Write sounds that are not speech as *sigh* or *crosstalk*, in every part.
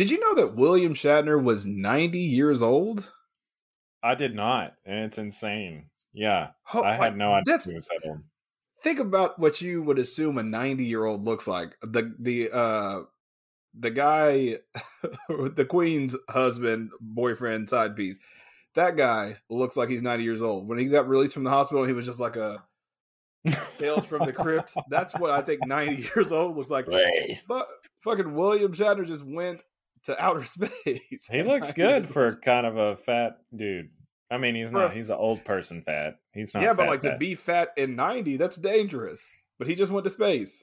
Did you know that William Shatner was 90 years old? I did not, and it's insane. Yeah, Oh, I had no idea he was that old. Think about what you would assume a 90 year old looks like. The the uh the guy *laughs* the queen's husband, boyfriend, side piece. That guy looks like he's 90 years old. When he got released from the hospital, he was just like a Tales from the Crypt. That's what I think 90 *laughs* years old looks like. But fucking William Shatner just went to outer *laughs* space. He looks good *laughs* for kind of a fat dude. I mean, he's not. He's an old person fat. He's not. yeah, but fat, like to be fat in 90, that's dangerous. But he just went to space.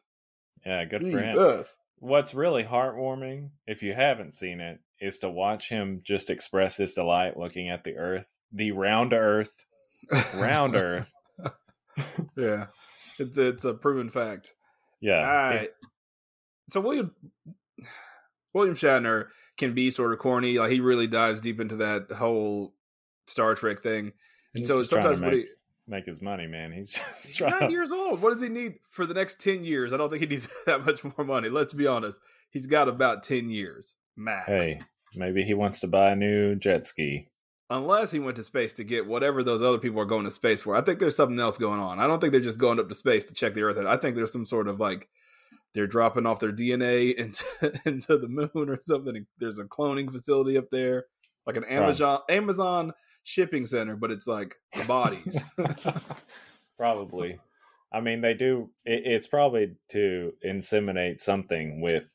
Yeah, good for him. What's really heartwarming, if you haven't seen it, is to watch him just express his delight looking at the Earth, the round Earth, round Earth. *laughs* yeah. It's it's a proven fact. Yeah, All it- right. So William William Shatner can be sort of corny. Like he really dives deep into that whole Star Trek thing. And he's so just trying to sometimes make, he, make his money, man. He's *laughs* just nine years old. What does he need for the next ten years? I don't think he needs *laughs* that much more money. Let's be honest. He's got about ten years max. Hey, maybe he wants to buy a new jet ski. Unless he went to space to get whatever those other people are going to space for. I think there's something else going on. I don't think they're just going up to space to check the Earth. I think there's some sort of like they're dropping off their DNA *laughs* into into the moon or something. There's a cloning facility up there, like an Amazon Amazon shipping center, but it's like bodies. *laughs* *laughs* probably. I mean, they do. It, it's probably to inseminate something with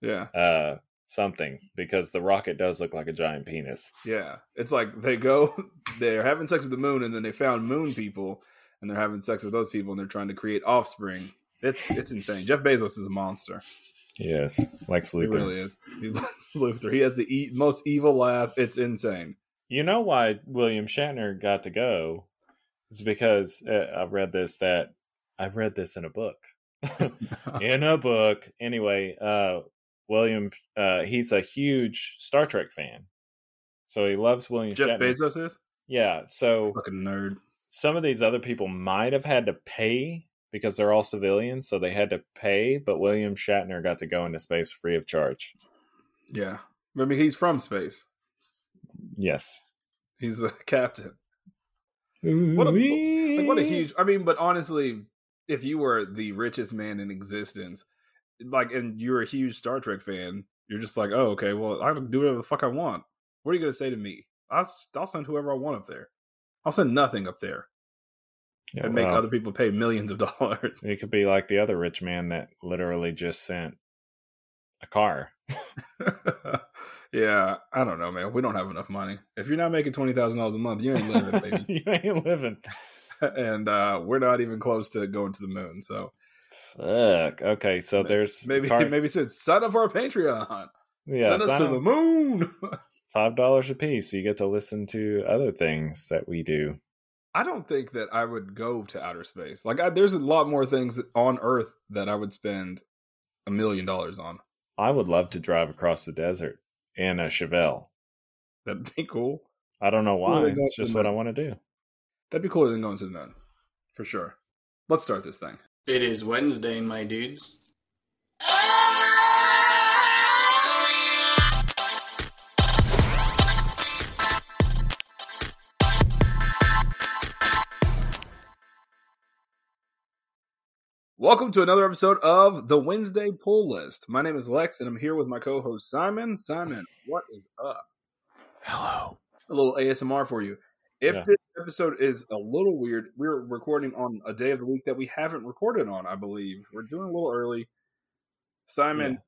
yeah, uh something because the rocket does look like a giant penis. yeah. It's like they go, they're having sex with the moon, and then they found moon people, and they're having sex with those people, and they're trying to create offspring. It's it's insane. Jeff Bezos is a monster. Yes, Lex He really is. He's *laughs* Lex Luthor. He has the e- most evil laugh. It's insane. You know why William Shatner got to go? It's because uh, I read this that I've read this in a book. *laughs* in a book. Anyway, uh William uh he's a huge Star Trek fan. So he loves William Shatner. Jeff Shatner. Bezos is Yeah, so fucking nerd. some of these other people might have had to pay because they're all civilians, so they had to pay, but William Shatner got to go into space free of charge. Yeah, I mean he's from space. Yes. He's a *laughs* captain. What a like, what a huge. I mean, but honestly, if you were the richest man in existence, like, and you're a huge Star Trek fan, you're just like, oh, okay, well, I can do whatever the fuck I want. What are you gonna say to me? I'll I'll send whoever I want up there. I'll send nothing up there Yeah, and make well, other people pay millions of *laughs* dollars. It could be like the other rich man that literally just sent a car. *laughs* yeah, I don't know, man. We don't have enough money. If you're not making twenty thousand dollars a month, you ain't living, baby. *laughs* you ain't living. and uh, we're not even close to going to the moon. So Fuck. Okay, so there's maybe car- maybe said sign up for our Patreon. yeah, Send us to up. the moon. five dollars a piece. You get to listen to other things that we do. I don't think that I would go to outer space. Like, I, there's a lot more things on Earth that I would spend a million dollars on. I would love to drive across the desert in a Chevelle. That'd be cool. I don't know why. they It's just what I want to do. That'd be cooler than going to the moon, for sure. Let's start this thing. It is Wednesday, my dudes. Ah! Welcome to another episode of the Wednesday Pull List. My name is Lex, and I'm here with my co-host Simon. Simon, what is up? Hello. A little ASMR for you. If Yeah. this episode is a little weird, we're recording on a day of the week that we haven't recorded on. I believe we're doing a little early. Simon,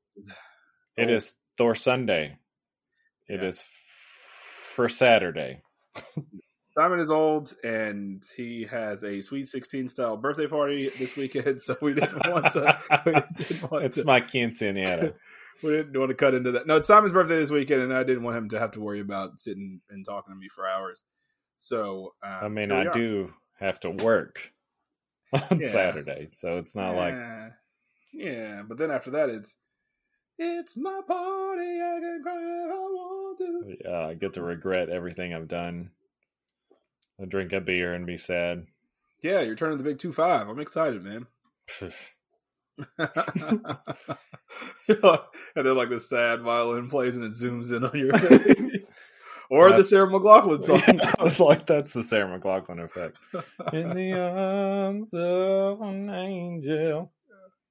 It Oh. is Thor Sunday. It is Yeah. f- for Saturday. *laughs* Simon is old and he has a Sweet 16 style birthday party this weekend, so we didn't *laughs* want to. Didn't want it's to, my quinceanera. *laughs* we didn't want to cut into that. No, it's Simon's birthday this weekend, and I didn't want him to have to worry about sitting and talking to me for hours. So, um, I mean, I are. do have to work *laughs* on Yeah. Saturday, so it's not like Yeah. yeah, but then after that, it's it's my party. I can cry if I want to. uh, I get to regret everything I've done. I drink a beer and be sad. Yeah, you're turning the big two five. I'm excited, man. *laughs* and then like the sad violin plays and it zooms in on your face. *laughs* or That's- the Sarah McLachlan song. I was like, that's the Sarah McLachlan effect. In the arms of an angel.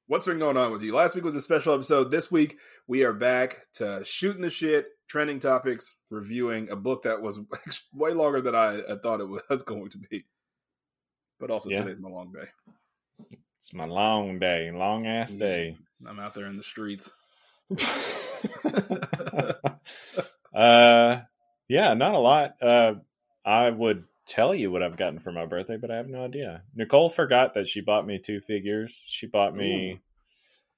What's been going on with you? Last week was a special episode. This week we are back to shooting the shit, trending topics, reviewing a book that was *laughs* way longer than I, I thought it was *laughs* going to be. But also Yeah. today's my long day. It's my long day, long ass day. I'm out there in the streets. *laughs* uh, yeah, not a lot. Uh, I would tell you what I've gotten for my birthday, but I have no idea. Nicole forgot that she bought me two figures. She bought me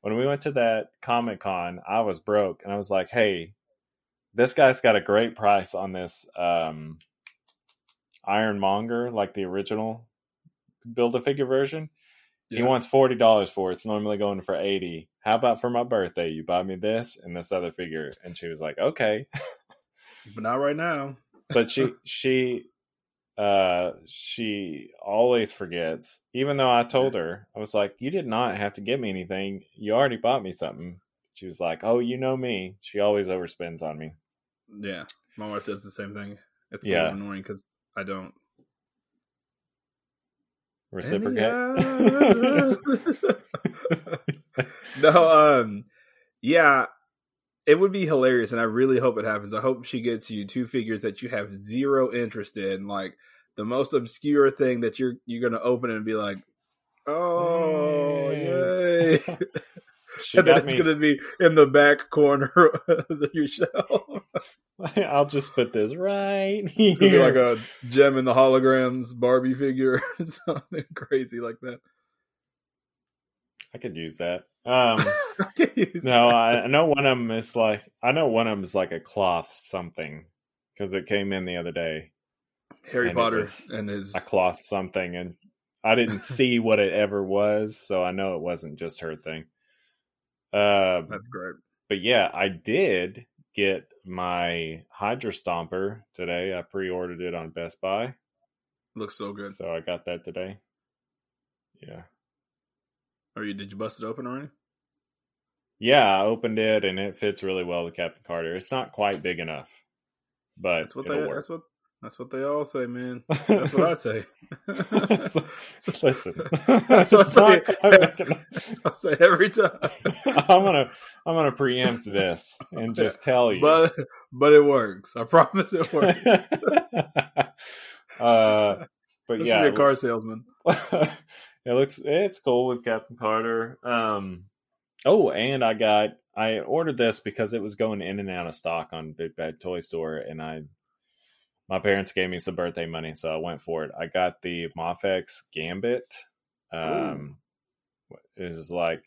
when we went to that Comic Con. I was broke, and I was like, "Hey, this guy's got a great price on this um, Iron Monger, like the original build a figure version." He wants forty dollars for it. It's normally going for eighty. How about for my birthday? You buy me this and this other figure. And she was like, okay. But not right now. But she *laughs* she uh she always forgets. Even though I told her, I was like, you did not have to get me anything. You already bought me something. She was like, oh, you know me. She always overspends on me. Yeah. My wife does the same thing. It's a Yeah. little annoying because I don't. Reciprocate. *laughs* *laughs* *laughs* no, um, yeah, it would be hilarious, and I really hope it happens. I hope she gets you two figures that you have zero interest in, like the most obscure thing that you're you're gonna open and be like, oh Yes. yay, *laughs* and then it's me. gonna be in the back corner *laughs* of your shelf. *laughs* I'll just put this right It's gonna be here. like a Jem and the Holograms Barbie figure, or something crazy like that. I could use that. Um, *laughs* I use no, I, I know one of them is like I know one of them is like a cloth something because it came in the other day. Harry and Potter and his A cloth something, and I didn't *laughs* see what it ever was, so I know it wasn't just her thing. Uh, that's great. but yeah, I did get my Hydra Stomper today. I pre-ordered it on Best Buy, Looks so good. so I got that today. Yeah, Are you? Did you bust it open already? yeah, I opened it and it fits really well with Captain Carter. It's not quite big enough, but That's what they. work. That's what. That's what they all say, man. *laughs* That's what I say. So- so listen, *laughs* That's what I say. *laughs* that's what I say every time. I'm gonna I'm gonna preempt this and just tell you. But but it works. I promise it works. uh, but This yeah, should be a car salesman. It looks it's cool with Captain Carter. Um, oh, and I got I ordered this because it was going in and out of stock on Big Bad Toy Store, and I my parents gave me some birthday money, so I went for it. I got the Mafex Gambit. Um, it is like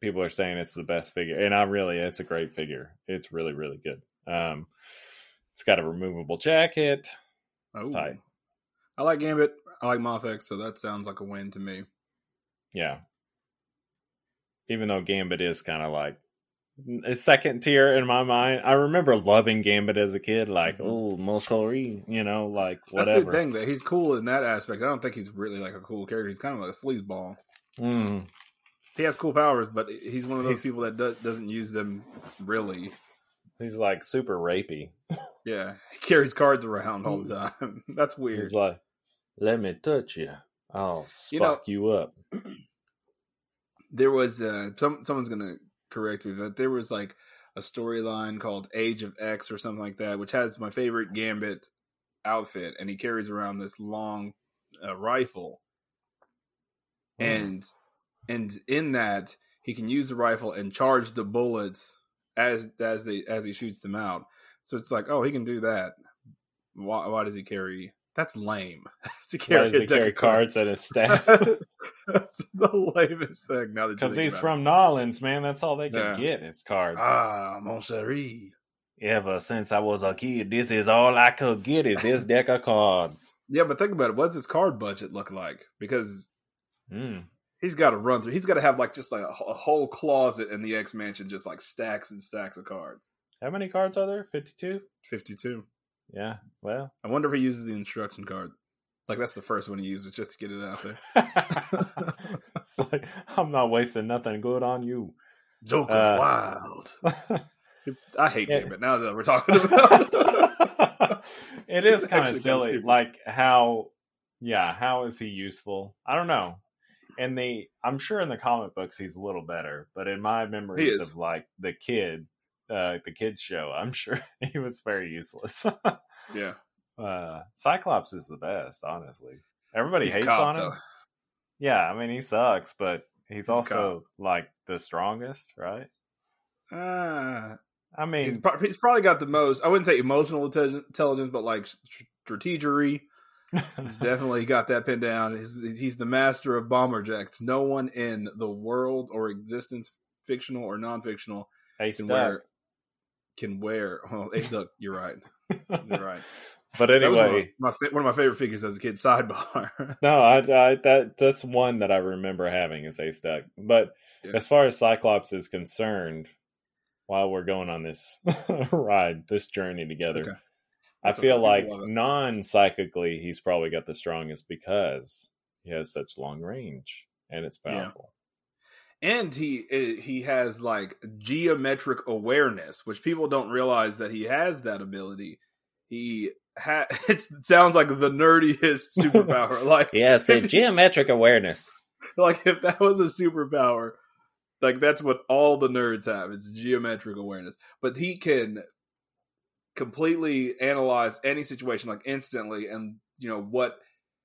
people are saying it's the best figure, and I really it's a great figure. It's really really good. Um, it's got a removable jacket. It's Ooh. tight. I like Gambit. I like Mafex, so that sounds like a win to me. Yeah. Even though Gambit is kind of like a second tier in my mind. I remember loving Gambit as a kid, like, Mhm. oh, Moshori, you know, like whatever. That's the thing that he's cool in that aspect. I don't think he's really like a cool character. He's kind of like a sleazeball. Mm. He has cool powers, but he's one of those He's- people that do, doesn't use them really. He's like super rapey. *laughs* Yeah, he carries cards around all the time. *laughs* That's weird. He's like, let me touch you. I'll You know- spark you, up. *clears throat* there was uh, some someone's gonna correct me, but there was like a storyline called Age of X or something like that, which has my favorite Gambit outfit, and he carries around this long uh, rifle, Hmm. and and in that he can use the rifle and charge the bullets as as they as he shoots them out. So it's like, oh, he can do that. Why, why does he carry? That's lame. *laughs* to Why carry does a deck carry cards. at his staff? *laughs* That's the lamest thing. Now that Because he's from Nolans, man. That's all they can Yeah. get is cards. ah, mon chéri. Ever since I was a kid, this is all I could get is this deck of cards. Yeah, but think about it. What's his card budget look like? Because Mm. he's got to run through. He's got to have like just like a, a whole closet in the X Mansion, just like stacks and stacks of cards. How many cards are there? 52? Fifty-two. Yeah. Well, I wonder if he uses the instruction card. Like that's the first one he uses just to get it out there. *laughs* it's like I'm not wasting nothing good on you. Joker's Uh, wild. *laughs* I hate Yeah. Gambit now that we're talking about. it *laughs* is It's kind of silly. Like how, yeah, how is he useful? I don't know. And the, I'm sure in the comic books he's a little better, but in my memories of like the kid, uh, the kids show, I'm sure *laughs* he was very useless. yeah, *laughs* uh, Cyclops is the best, honestly. Everybody He's hates cop, on him. though. Yeah, I mean he sucks, but he's, He's also like the strongest, right? Ah, I mean, he's, pro- he's probably got the most. I wouldn't say emotional intelli- intelligence, but like str- strategery. He's *laughs* definitely got that pinned down. He's, he's the master of bomber jacks. No one in the world or existence, fictional or non-fictional, Ace can wear can wear. *laughs* Well, Ace Duck, you're right. You're right. *laughs* But That one of anyway, my, one of my favorite figures as a kid. Sidebar. *laughs* no, I, I that that's one that I remember having is Ace Duck. But Yeah. as far as Cyclops is concerned, while we're going on this ride, this journey together, okay. I feel okay. like it. non-psychically, he's probably got the strongest because he has such long range and it's powerful. And he eh, he has like geometric awareness, which people don't realize that he has that ability. He ha- *laughs* it sounds like the nerdiest *laughs* superpower. like Yes, geometric awareness. *laughs* like if that was a superpower, like that's what all the nerds have. It's geometric awareness. But he can completely analyze any situation like instantly and you know what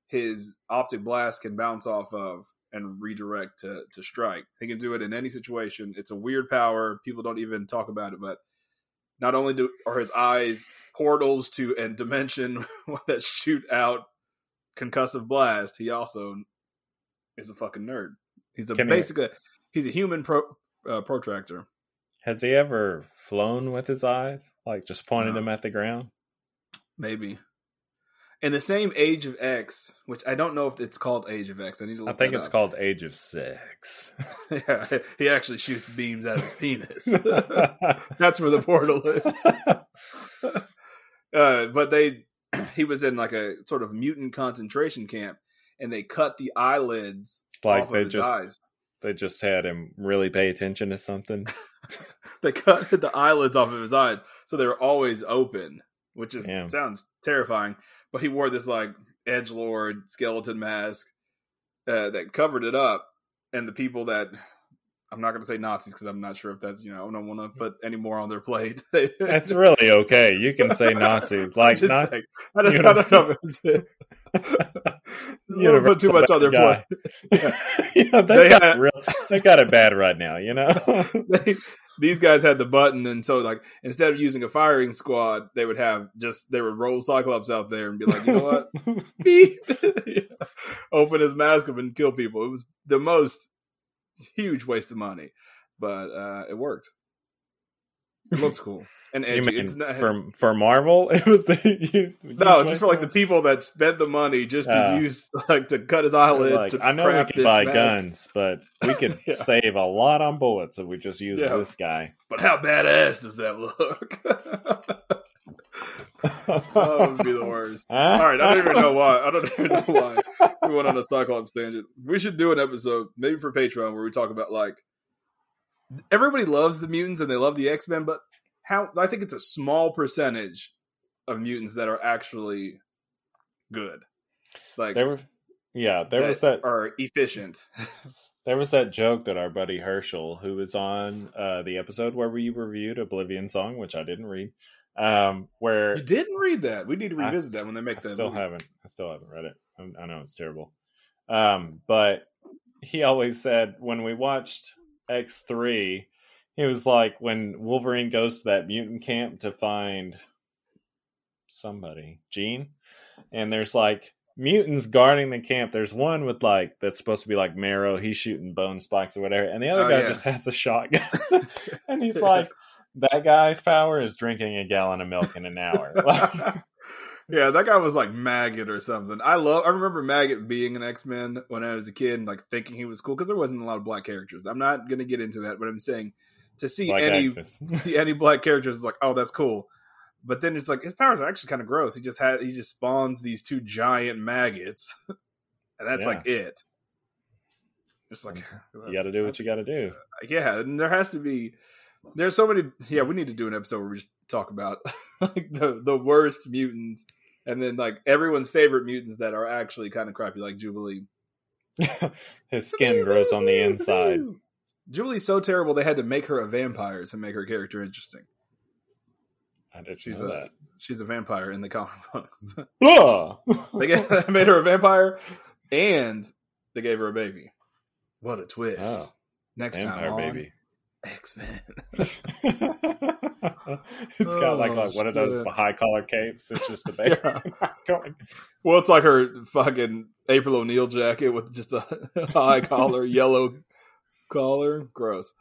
his optic blast can bounce off of and redirect to to strike. He can do it in any situation. It's a weird power. People don't even talk about it, but not only do are his eyes portals to and dimension *laughs* that shoot out concussive blast, he also is a fucking nerd. He's a Can he- basically he's a human pro, uh, protractor. Has he ever flown with his eyes, like just pointed No. them at the ground? Maybe. In the same Age of X, which I don't know if it's called Age of X. I need to look. I think it's up. called Age of Sex. *laughs* yeah, he actually shoots beams out of his penis. *laughs* That's where the portal is. *laughs* uh, but they, *clears throat* he was in like a sort of mutant concentration camp, and they cut the eyelids like off they of his just eyes. they just had him really pay attention to something. They cut the eyelids off of his eyes, so they were always open, which is Damn. sounds terrifying. But he wore this like edge lord skeleton mask uh, that covered it up, and the people that I'm not going to say Nazis because I'm not sure if that's you know I don't want to put any more on their plate. *laughs* That's really okay. You can say *laughs* Nazis, like not saying. I don't, I don't know if it's you *laughs* put too much on their plate. yeah, they, They got had- real, they got it bad right now. You know. they, these guys had the button, and so like instead of using a firing squad, they would have just they would roll Cyclops out there and be like, you know what, *laughs* beep, *laughs* Yeah. open his mask up and kill people. It was the most huge waste of money, but uh it worked. It looks cool and edgy. mean it's not, for for Marvel? *laughs* It was the you, no, you just for like the people that spent the money just to Ah. use like to cut his eyelid. Like, to I know we can buy mask. guns, but we *laughs* could Yeah. save a lot on bullets if we just use Yeah. this guy. but how badass does that look? *laughs* that would be the worst. All right, I don't even know why. I don't even know why we went on a Cyclops tangent. We should do an episode, maybe for Patreon, where we talk about like everybody loves the mutants and they love the X Men, but how I think it's a small percentage of mutants that are actually good. Like There were, yeah, there was that are efficient. *laughs* there was that joke that our buddy Herschel, who was on uh, the episode where we reviewed Oblivion Song, which I didn't read, um, where You didn't read that. We need to revisit s- that when they make I that. still movie. haven't. I still haven't read it. I, I know it's terrible. Um, but he always said when we watched X three, he was like when Wolverine goes to that mutant camp to find somebody, Jean, and there's like mutants guarding the camp. There's one with like that's supposed to be like Marrow. He's shooting bone spikes or whatever, and the other Oh, guy yeah. just has a shotgun, *laughs* *laughs* and he's like. That guy's power is drinking a gallon of milk in an hour. *laughs* Yeah, that guy was like Maggot or something. I love. I remember Maggot being an X Men when I was a kid, and like thinking he was cool because there wasn't a lot of black characters. I'm not gonna get into that, but I'm saying to see Black any *laughs* see any black characters is like, oh, that's cool. but then it's like his powers are actually kind of gross. He just had he just spawns these two giant maggots, *laughs* and that's Yeah. like it. Just like You got to do what you got to do. Uh, yeah, and there has to be. There's so many. Yeah, we need to do an episode where we just talk about *laughs* like the the worst mutants, and then like everyone's favorite mutants that are actually kind of crappy, like Jubilee. *laughs* His skin grows on the inside. *laughs* Julie's so terrible they had to make her a vampire to make her character interesting. I didn't She's know a- that. She's a vampire in the comic *laughs* books. They, made her a vampire, and they gave her a baby. What a twist! Oh, Next time, Vampire on baby. X Men. *laughs* it's got like, Oh, like one of those high collar capes. It's just a baby. Going- Well, it's like her fucking April O'Neil jacket with just a *laughs* high collar, *laughs* yellow collar. Gross.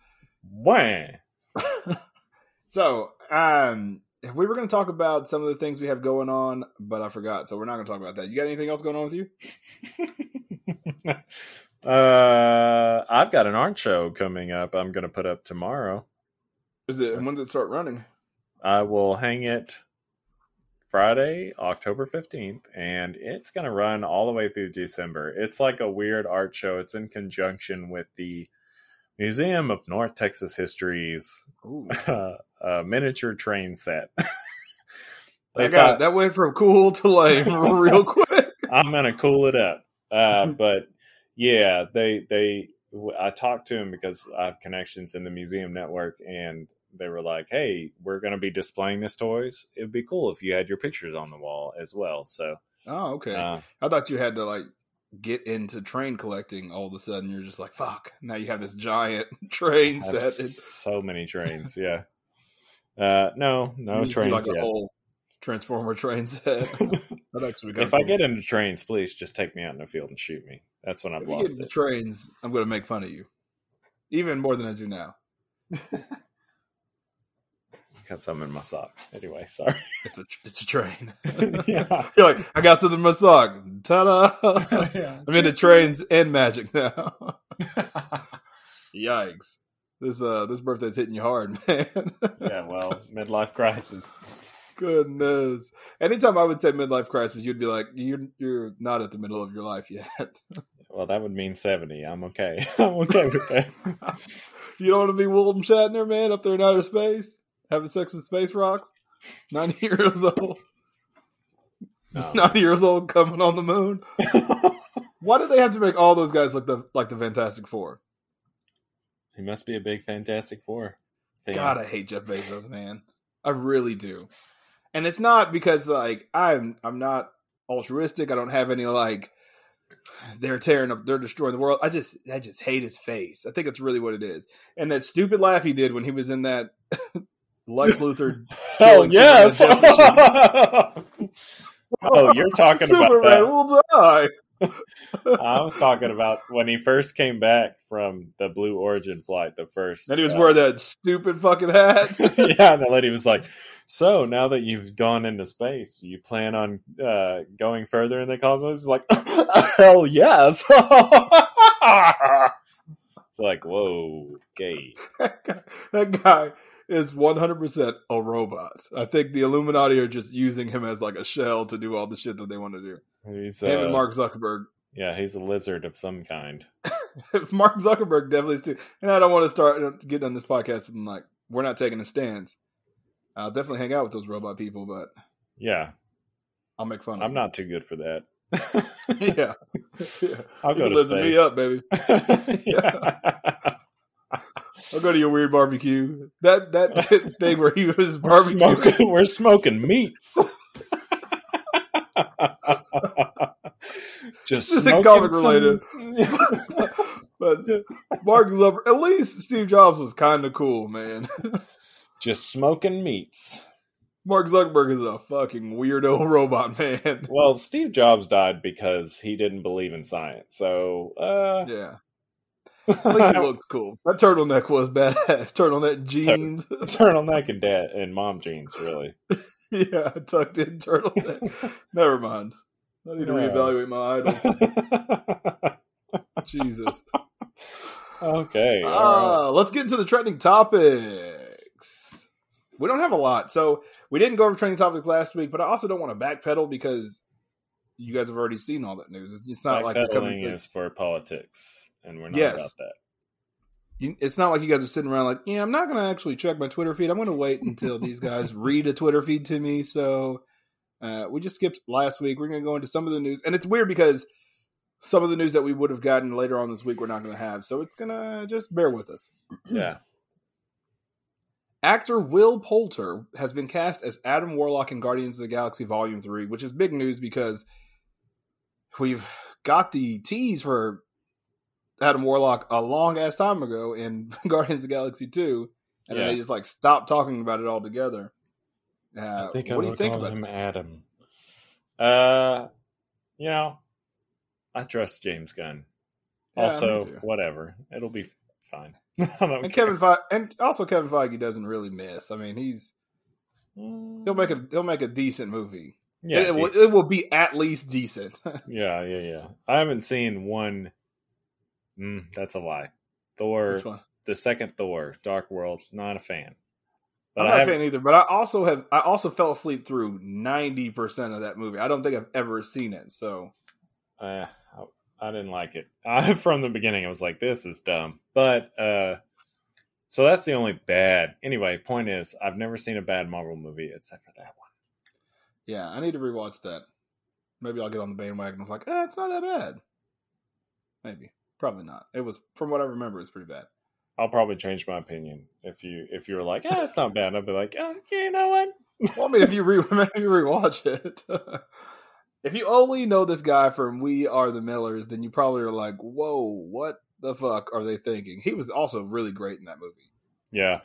Wah! So, um, we were going to talk about some of the things we have going on, but I forgot. So we're not going to talk about that. You got anything else going on with you? uh, I've got an art show coming up. I'm going to put up tomorrow. Is it? When does it start running? I will hang it Friday, October 15th, and it's going to run all the way through December. It's like a weird art show. It's in conjunction with the Museum of North Texas History's *laughs* uh, uh, miniature train set. *laughs* I got thought, that went from cool to lame *laughs* real quick. I'm gonna cool it up. Uh, but yeah, they they I talked to him because I have connections in the museum network, and they were like, "Hey, we're gonna be displaying this toys. It'd be cool if you had your pictures on the wall as well." So Oh, okay. uh, I thought you had to like get into train collecting all of a sudden. You're just like, fuck. Now you have this giant *laughs* train set. So many trains. Yeah. Uh, no, no you trains like yet. whole Transformer trains *laughs* set. That'd actually if I cool. get into trains, please just take me out in the field and shoot me. That's when I've If you get lost into it. trains, I'm going to make fun of you, even more than I do now. *laughs* Got something in my sock. Anyway, sorry. *laughs* It's a it's a train. yeah. You're like, I got something in my sock. Ta-da! I'm into trains and magic now. Yikes! This uh this birthday's hitting you hard, man. yeah, well, midlife crisis. Goodness. Anytime I would say midlife crisis, you'd be like, you're you're not at the middle of your life yet. *laughs* Well, that would mean 70. I'm okay. *laughs* I'm okay with that. *laughs* you don't want to be William Shatner, man, up there in outer space, having sex with space rocks. Ninety years old. No. Ninety years old, coming on the moon. Why did they have to make all those guys look the like the Fantastic Four? he must be a big Fantastic Four. fan. God, I hate Jeff Bezos, man. I really do. And it's not because like I'm I'm not altruistic. I don't have any like they're tearing up, they're destroying the world. I just I just hate his face. I think it's really what it is. And that stupid laugh he did when he was in that *laughs* Lex Luthor. *laughs* Hell yes! *laughs* Oh, you're talking about that. will die. *laughs* I was talking about when he first came back from the Blue Origin flight, the first. And he was uh, wearing that stupid fucking hat. *laughs* yeah, and the lady was like, "So now that you've gone into space, you plan on uh, going further in the cosmos?" He's like, *laughs* "Hell yes!" it's like, whoa, guy, that guy is 100% a robot. I think the Illuminati are just using him as like a shell to do all the shit that they want to do. He's him uh, and Mark Zuckerberg. yeah, he's a lizard of some kind. *laughs* Mark Zuckerberg definitely is too. And I don't want to start getting on this podcast and like, we're not taking a stance. I'll definitely hang out with those robot people, but Yeah, I'll make fun of I'm them. not too good for that. yeah. *laughs* yeah. I'll go You to lifting me up, baby. *laughs* yeah. I'll go to your weird barbecue. That that *laughs* thing where he was We're barbecue. smoking, we're smoking meats. *laughs* Just This is smoking comic some- related. *laughs* But Mark Zuckerberg, at least Steve Jobs was kind of cool, man. Just smoking meats. Mark Zuckerberg is a fucking weirdo robot, man. Well, Steve Jobs died because he didn't believe in science. So, uh, Yeah. At least *laughs* he looked cool. That turtleneck was badass. *laughs* Turtleneck jeans. *laughs* turtleneck and dad and mom jeans, really. yeah, tucked in turtleneck. Never mind. I need to Yeah. reevaluate my idol. Jesus. okay. all right. Ah, let's get into the trending topics. We don't have a lot, so we didn't go over trending topics last week. But I also don't want to backpedal because you guys have already seen all that news. It's, it's not like we're coming. Backpedaling is for politics, and we're not Yes. about that. You, it's not like you guys are sitting around like, yeah, I'm not going to actually check my Twitter feed. I'm going to wait until these guys *laughs* read a Twitter feed to me. So uh, we just skipped last week. We're going to go into some of the news, and it's weird because some of the news that we would have gotten later on this week we're not going to have. So it's going to just bear with us. *clears throat* Yeah, Actor Will Poulter has been cast as Adam Warlock in Guardians of the Galaxy Volume 3, which is big news because we've got the tease for Adam Warlock a long ass time ago in *laughs* Guardians of the Galaxy 2, and then Yeah. they just like stopped talking about it altogether. Uh, I think what I do you think about him that? Adam. Uh, you know, I trust James Gunn. Yeah, also, whatever, it'll be fine. *laughs* And. Kevin Feige, and also Kevin Feige doesn't really miss. I mean, he's he'll make a he'll make a decent movie. yeah, it, it will, it will be at least decent. *laughs* yeah, yeah, yeah. I haven't seen one. Mm, that's a lie. Thor, the second Thor, Dark World, not a fan. But I'm not a fan either, but I also have I also fell asleep through ninety percent of that movie. I don't think I've ever seen it. So Uh, I, I didn't like it. *laughs* I, from the beginning, I was like, "This is dumb." But uh, so that's the only bad. Anyway, point is, I've never seen a bad Marvel movie except for that one. yeah, I need to rewatch that. Maybe I'll get on the bandwagon. I was like, eh, it's not that bad. Maybe, probably not. It was from what I remember, it's pretty bad. I'll probably change my opinion if you if you're like, "Yeah, it's not bad." I'll be like, "Oh, you know what?" Well, I mean, if you re- *laughs* maybe rewatch it. *laughs* if you only know this guy from We Are the Millers, then you probably are like, whoa, what the fuck are they thinking? He was also really great in that movie. Yeah.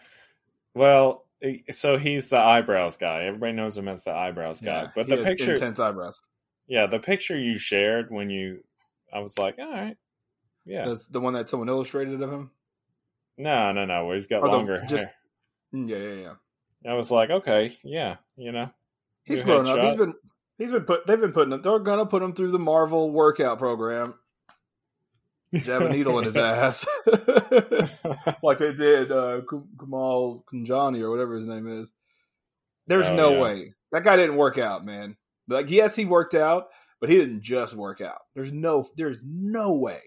Well, eh, so he's the eyebrows guy. Everybody knows him as the eyebrows guy. Yeah, but he the picture, intense eyebrows. yeah, the picture you shared when you, I was like, all right, yeah. That's the one that someone illustrated of him. No, no, no. Where he's got Or the- longer just- hair. Mm, Yeah, yeah, yeah. I was like, okay, yeah, you know, He's grown up. He's been he's been put. They've been putting him. They're gonna put him through the Marvel workout program. Jab a needle in his *laughs* ass, *laughs* like they did uh, Kumail Nanjiani or whatever his name is. There's Oh, no yeah. way that guy didn't work out, man. Like yes, he worked out, but he didn't just work out. There's no. There's no way.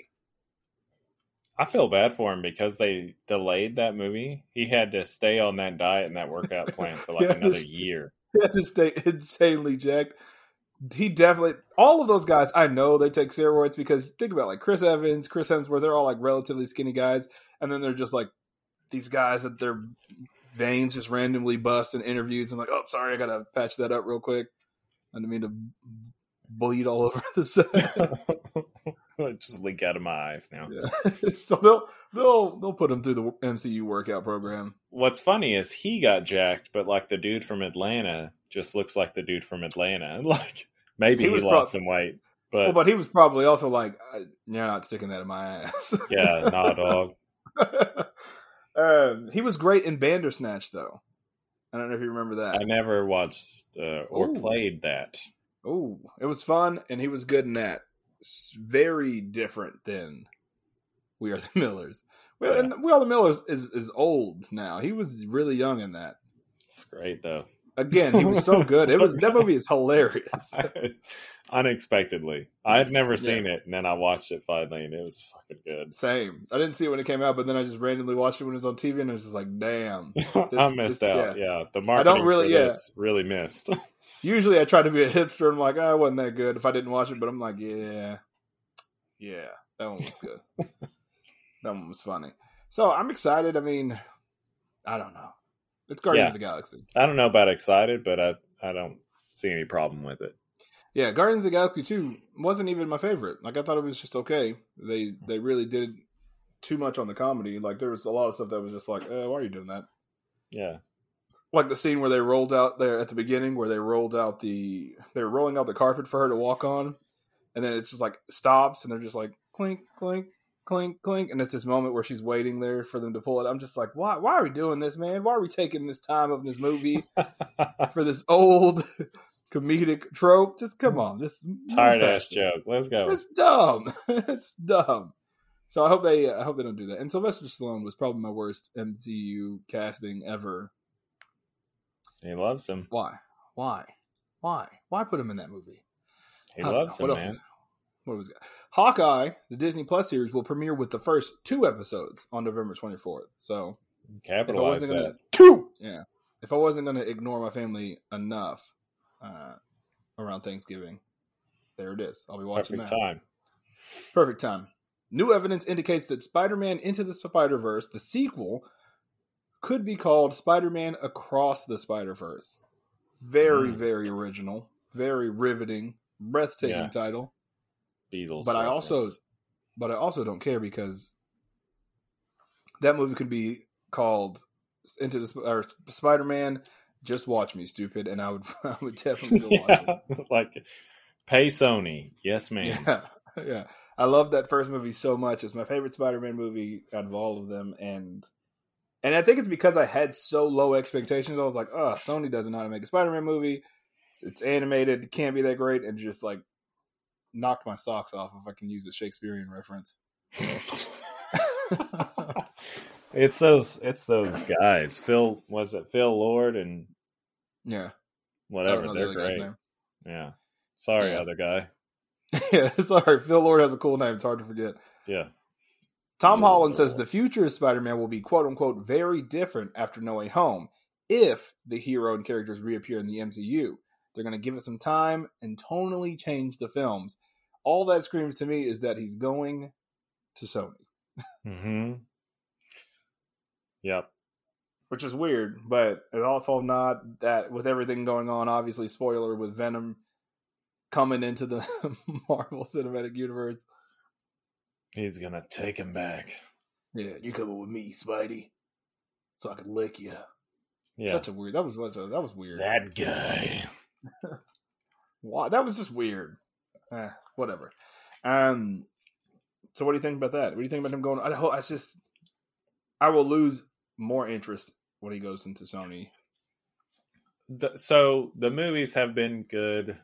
I feel bad for him because they delayed that movie. He had to stay on that diet and that workout plan for *laughs* like another year. He had to stay insanely jacked. He definitely all of those guys. I know they take steroids because think about like Chris Evans, Chris Hemsworth. They're all like relatively skinny guys, and then they're just like these guys that their veins just randomly bust in interviews. and like, oh, sorry, I gotta patch that up real quick. I didn't mean to bleed all over *laughs* the set. *laughs* *laughs* Just leak out of my eyes now. Yeah. *laughs* so they'll they'll they'll put him through the MCU workout program. What's funny is he got jacked, but like the dude from Atlanta just looks like the dude from Atlanta. *laughs* Like maybe He he, lost prob- some weight, but, well, but he was probably also like, "You're not sticking that in my ass." yeah, nah, dog. um, he was great in Bandersnatch, though. I don't know if you remember that. I never watched uh, or Ooh. played that. Oh, it was fun, and he was good in that. Very different than We Are the *laughs* Millers. Well, Yeah. and We Are the Millers is is old now. He was really young in that. It's great though. Again, he was so *laughs* good. It was that movie is hilarious. *laughs* Unexpectedly, I had never seen it, and then I watched it finally, and it was fucking good. Same. I didn't see it when it came out, but then I just randomly watched it when it was on TV, and I was just like, "Damn." I missed this- out. yeah. Yeah, the marketing really- for yeah. this really missed. Usually, I try to be a hipster. I'm like, "Oh, it wasn't that good." If I didn't watch it, but I'm like, "Yeah, yeah, that one was good. *laughs* that one was funny." So I'm excited. I mean, I don't know. It's Guardians Yeah. of the Galaxy. I don't know about excited, but I I don't see any problem with it. Yeah, Guardians of the Galaxy two wasn't even my favorite. Like I thought it was just okay. They they really did too much on the comedy. Like there was a lot of stuff that was just like, eh, why are you doing that? Yeah, Like the scene where they rolled out there at the beginning, where they rolled out the they were rolling out the carpet for her to walk on, and then it's just like stops, and they're just like clink clink clink clink, and it's this moment where she's waiting there for them to pull it. I'm just like, why why are we doing this, man? Why are we taking this time of this movie *laughs* for this old *laughs* comedic trope? Just come on, just tired ass joke. Let's go. It's dumb. *laughs* it's dumb. So I hope they I hope they don't do that. And Sylvester Stallone was probably my worst MCU casting ever. He loves him. Why? Why? Why? Why put him in that movie? He loves know. him, what man. else? is- What was it? Hawkeye, the Disney Plus series, will premiere with the first two episodes on November 24th. So Capitalize wasn't gonna- Two. Yeah. If I wasn't going to ignore my family enough uh, around Thanksgiving, there it is. I'll be watching Perfect that. time. Perfect time. New evidence indicates that Spider Man Into the Spider Verse, the sequel, could be called Spider Man Across the Spider Verse. Very, Mm. very original, very riveting, breathtaking Yeah. title. Beatles. But I also- But I also don't care because that movie could be called Into the Sp- or Spider Man. Just watch me, stupid, and I would *laughs* I would definitely go watch it. *laughs* like pay Sony. Yes, man. Yeah, *laughs* yeah. I love that first movie so much. It's my favorite Spider-Man movie out of all of them, and and I think it's because I had so low expectations. I was like, "Oh, Sony doesn't know how to make a Spider-Man movie. It's, it's animated, it can't be that great," and just like knocked my socks off if I can use a Shakespearean reference. *laughs* it's those. It's those guys. Phil was it Phil Lord and yeah, whatever. the They're guy's great. Yeah. Sorry, Yeah. other guy. *laughs* yeah, sorry, Phil Lord has a cool name. It's hard to forget. Yeah. Tom Holland says the future of Spider-Man will be "quote unquote" very different after No Way Home if the hero and characters reappear in the MCU. They're going to give it some time and tonally change the films. All that screams to me is that he's going to Sony, Hmm. Yep. which is weird, but it's also not that with everything going on. Obviously, spoiler with Venom coming into the *laughs* Marvel Cinematic Universe. He's gonna take him back. Yeah, you coming with me, Spidey, so I can lick you. Yeah. Such a weird. That was such that was weird. that guy. *laughs* Why? That was just weird. Eh, whatever. Um. So, what do you think about that? What do you think about him going? I hope. I just. I will lose more interest when he goes into Sony. The- so the movies have been good,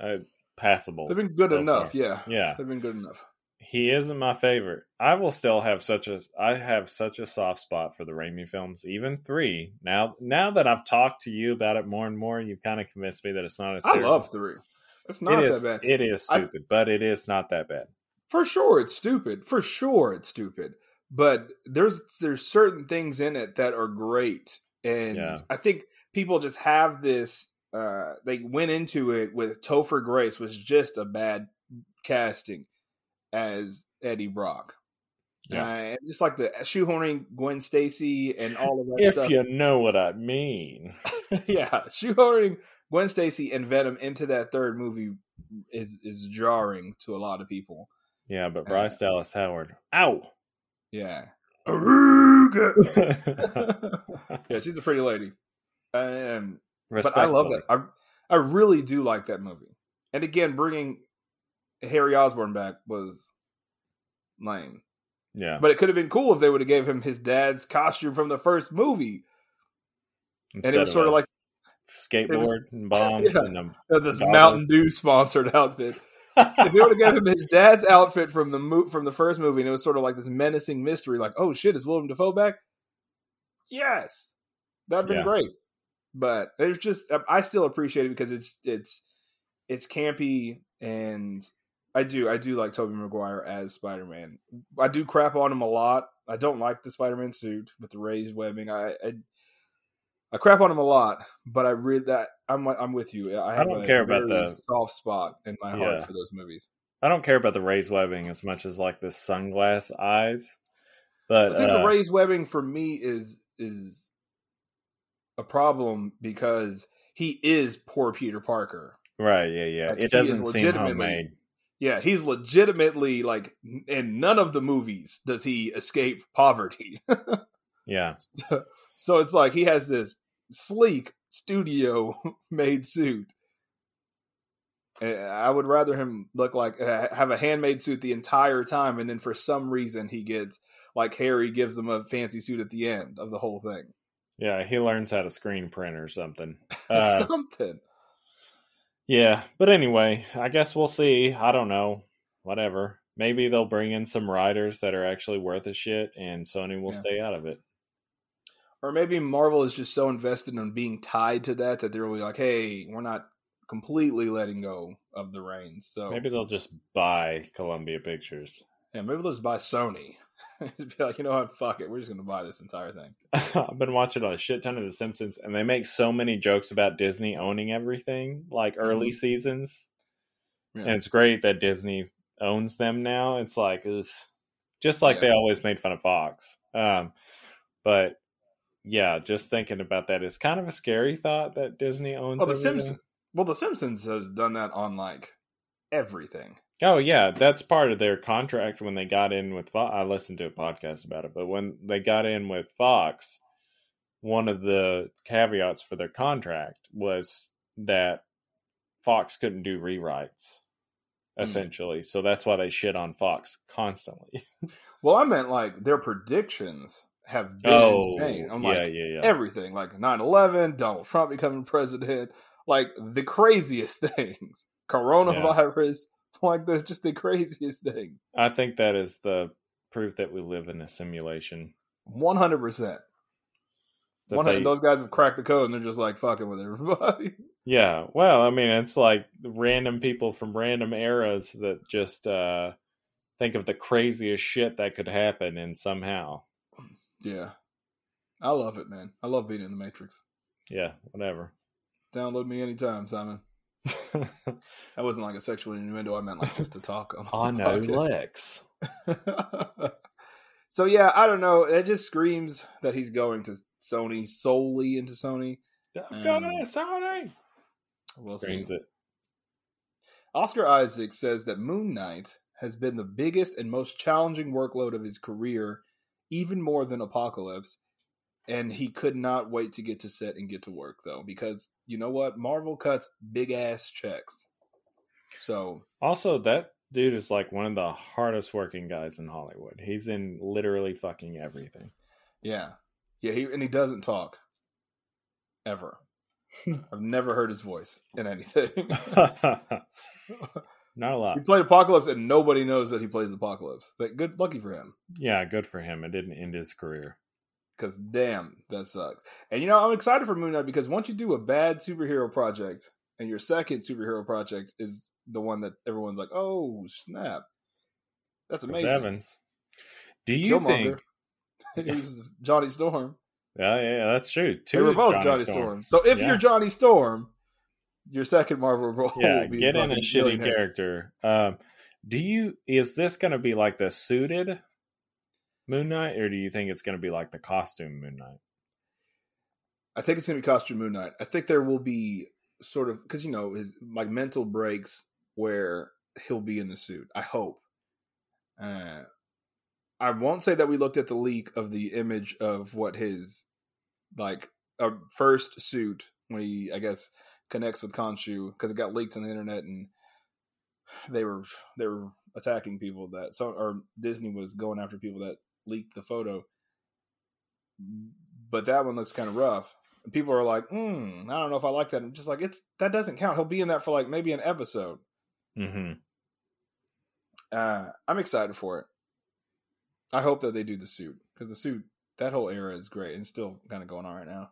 uh, passable. They've been good so enough. far. Yeah, Yeah. they've been good enough. He isn't my favorite. I will still have such a I have such a soft spot for the Raimi films, even three. Now now that I've talked to you about it more and more, you've kind of convinced me that it's not as I love three. It's not it is that bad. it is I- stupid, but it is not that bad. For sure, it's stupid. For sure, it's stupid. But there's there's certain things in it that are great, and Yeah. I think people just have this. Uh, they went into it with Topher Grace was just a bad casting as Eddie Brock. Yeah. Uh, and just like the shoehorning Gwen Stacy and all of that If stuff. you know what I mean. *laughs* yeah, shoehorning Gwen Stacy and Venom into that third movie is is jarring to a lot of people. Yeah, but Bryce Dallas Howard. Ow. Yeah. yeah, *laughs* yeah, she's a pretty lady. Um, but I love that. I I really do like that movie. And again, bringing Harry Osborn back was lame. Yeah. But it could have been cool if they would have gave him his dad's costume from the first movie, and it was sort of like skateboard and *laughs* bombs Yeah. and uh, this Goggles. Mountain Dew sponsored outfit. if they would have given him his dad's outfit from the mo- from the first movie, and it was sort of like this menacing mystery, like, oh shit, is Willem Dafoe back? Yes, that'd been Yeah. great. But there's just I still appreciate it because it's it's it's campy, and I do I do like Tobey Maguire as Spider Man. I do crap on him a lot. I don't like the Spider Man suit with the raised webbing. I, I I crap on him a lot, but I read that I'm I'm with you. I, have don't a care about the- soft spot in my heart Yeah. for those movies. I don't care about the raised webbing as much as like the sunglass eyes. But I think uh, the raised webbing for me is is a problem because he is poor Peter Parker. right, yeah, yeah. Like, it doesn't seem homemade. Yeah, he's legitimately like in none of the movies does he escape poverty. *laughs* Yeah, so, so it's like he has this sleek studio *laughs* made suit. Uh, I would rather him look like have a handmade suit the entire time, and then for some reason he gets like Harry gives him a fancy suit at the end of the whole thing. yeah. He learns how to screen print or something. *laughs* Uh, Something. Yeah, but anyway, I guess we'll see. I don't know. Whatever. Maybe they'll bring in some writers that are actually worth a shit, and Sony will Yeah. stay out of it. Or maybe Marvel is just so invested in being tied to that that they're really like, hey, we're not completely letting go of the reins. So Maybe they'll just buy Columbia Pictures. yeah, maybe they'll just buy Sony. *laughs* just be like, you know what, fuck it, we're just gonna buy this entire thing. *laughs* I've been watching a shit ton of The Simpsons, and they make so many jokes about Disney owning everything, like early Mhm. seasons. Yeah. And it's great that Disney owns them now. It's like, ugh. just like they always made fun of Fox. Um, but yeah, just thinking about that is kind of a scary thought that Disney owns. Oh, the everything. Simpsons. Well, the Simpsons has done that on like everything. Oh yeah, that's part of their contract when they got in with Fox. I listened to a podcast about it, but when they got in with Fox, one of the caveats for their contract was that Fox couldn't do rewrites, Hmm. essentially. So that's why they shit on Fox constantly. *laughs* Well, I meant like their predictions have been oh, insane. I'm yeah, like yeah, yeah. everything, like 9-11, Donald Trump becoming president, like the craziest *laughs* things. Coronavirus, *laughs* like that's just the craziest thing. I think that is the proof that we live in a simulation. One hundred percent. One hundred. Those guys have cracked the code and they're just like fucking with everybody. *laughs* Yeah, well, I mean, it's like random people from random eras that just uh, think of the craziest shit that could happen, and somehow, yeah, I love it, man. I love being in the Matrix. yeah, whatever. Download me anytime, Simon. That wasn't like a sexual innuendo. I meant like just to talk. I know podcast. Lex. *laughs* so yeah, I don't know. It just screams that he's going to Sony solely into Sony. I'm Um, going to Sony. We'll Screams see. it. Oscar Isaac says that Moon Knight has been the biggest and most challenging workload of his career, even more than Apocalypse. And he could not wait to get to set and get to work though, because you know what? Marvel cuts big ass checks. So Also, that dude is like one of the hardest working guys in Hollywood. He's in literally fucking everything. yeah, yeah, he and he doesn't talk ever. *laughs* I've never heard his voice in anything. *laughs* *laughs* Not a lot. he played Apocalypse, and nobody knows that he plays Apocalypse. But good, lucky for him. Yeah, good for him. It didn't end his career. Because damn, that sucks. And you know, I'm excited for Moon Knight because once you do a bad superhero project, and your second superhero project is the one that everyone's like, "Oh snap, that's amazing." Evans. Do you think? Killmonger. *laughs* he was Johnny Storm. Yeah, yeah, that's true. They were both Johnny Johnny, Storm. Storm. So if Yeah. you're Johnny Storm, your second Marvel role Yeah, will be get in a shitty character. Um, do you? Is this going to be like the suited Moon Knight, or do you think it's going to be like the costume Moon Knight? I think it's gonna be costume Moon Knight. I think there will be sort of because you know his like mental breaks where he'll be in the suit. I hope. Uh, I won't say that we looked at the leak of the image of what his like uh, first suit when he I guess connects with Khonshu because it got leaked on the internet and they were they were attacking people that so or Disney was going after people that leaked the photo. But that one looks kind of rough. And people are like, hmm, I don't know if I like that. I'm just like, it's that doesn't count. He'll be in that for like maybe an episode. Mm-hmm. Uh, I'm excited for it. I hope that they do the suit because the suit that whole era is great and still kind of going on right now.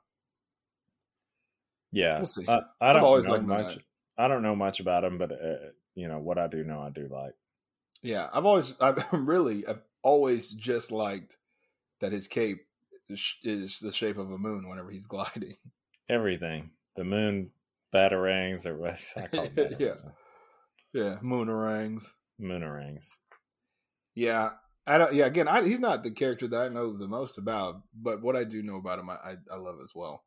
Yeah, We'll see. I, I I've don't always know liked much. I don't know much about him, but uh, you know what I do know, I do like. Yeah, I've always, I've *laughs* really, I've always just liked that his cape is, the shape of a moon whenever he's gliding. *laughs* Everything, the moon batarangs, or what I call them. *laughs* Yeah. Yeah, moonarangs. moonarangs. Yeah, I don't. Yeah, again, I, he's not the character that I know the most about, but what I do know about him, I, I, I love as well.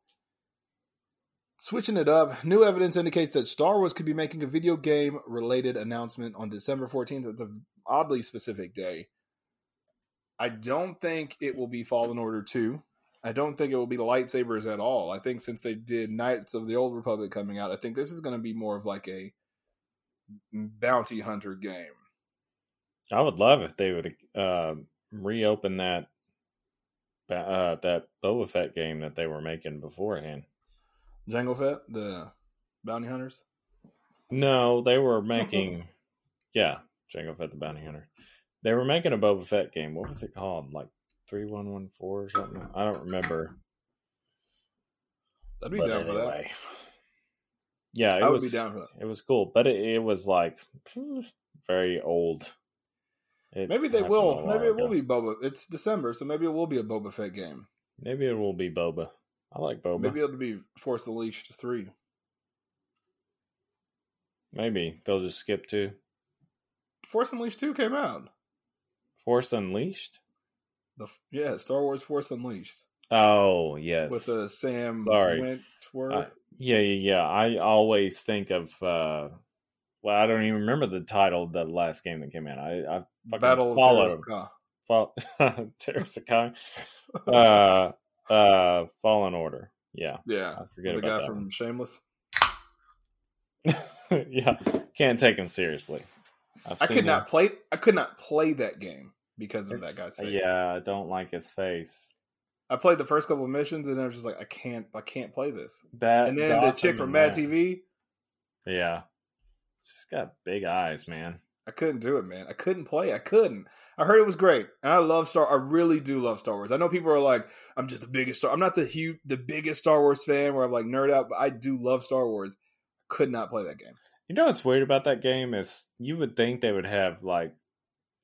Switching it up, new evidence indicates that Star Wars could be making a video game related announcement on December 14th. It's an oddly specific day. I don't think it will be Fallen Order 2. I don't think it will be lightsabers at all. I think since they did Knights of the Old Republic coming out, I think this is going to be more of like a bounty hunter game. I would love if they would uh, reopen that uh, that Boba Fett game that they were making beforehand. Jango Fett, the bounty hunters. No, they were making, *laughs* yeah, Jango Fett the Bounty Hunter. They were making a Boba Fett game. What was it called? Like three one one four or something. I don't remember. I'd be But down for that. Yeah, it I would was be down for that. it was cool, but it, it was like very old. It Maybe they will. Maybe it will be Boba. It's December, so maybe it will be a Boba Fett game. Maybe it will be Boba. I like Boba. Maybe it'll be Force Unleashed three. Maybe they'll just skip to Force Unleashed two came out. Force Unleashed. The yeah, Star Wars Force Unleashed Oh yes, with uh, Sam Sorry. Wentworth. I- yeah, yeah, yeah. I always think of. uh Well, I don't even remember the title of the last game that came out. I, I fucking Battle of followed Fall, *laughs* Terrasakai. uh, uh, Fallen Order. Yeah, Yeah, I forget the guy from Shameless. *laughs* yeah, can't take him seriously. I've I could not play. I could not play that game because of that guy's face. Yeah, I don't like his face. I played the first couple of missions, and I was just like, I can't, I can't play this. That And then the chick from Mad TV, Yeah, she's got big eyes, man. I couldn't do it, man. I couldn't play. I couldn't. I heard it was great, and I love Star. I really do love Star Wars. I know people are like, I'm just the biggest Star. I'm not the huge, the biggest Star Wars fan where I'm like nerd out, but I do love Star Wars. Could not play that game. You know what's weird about that game is you would think they would have like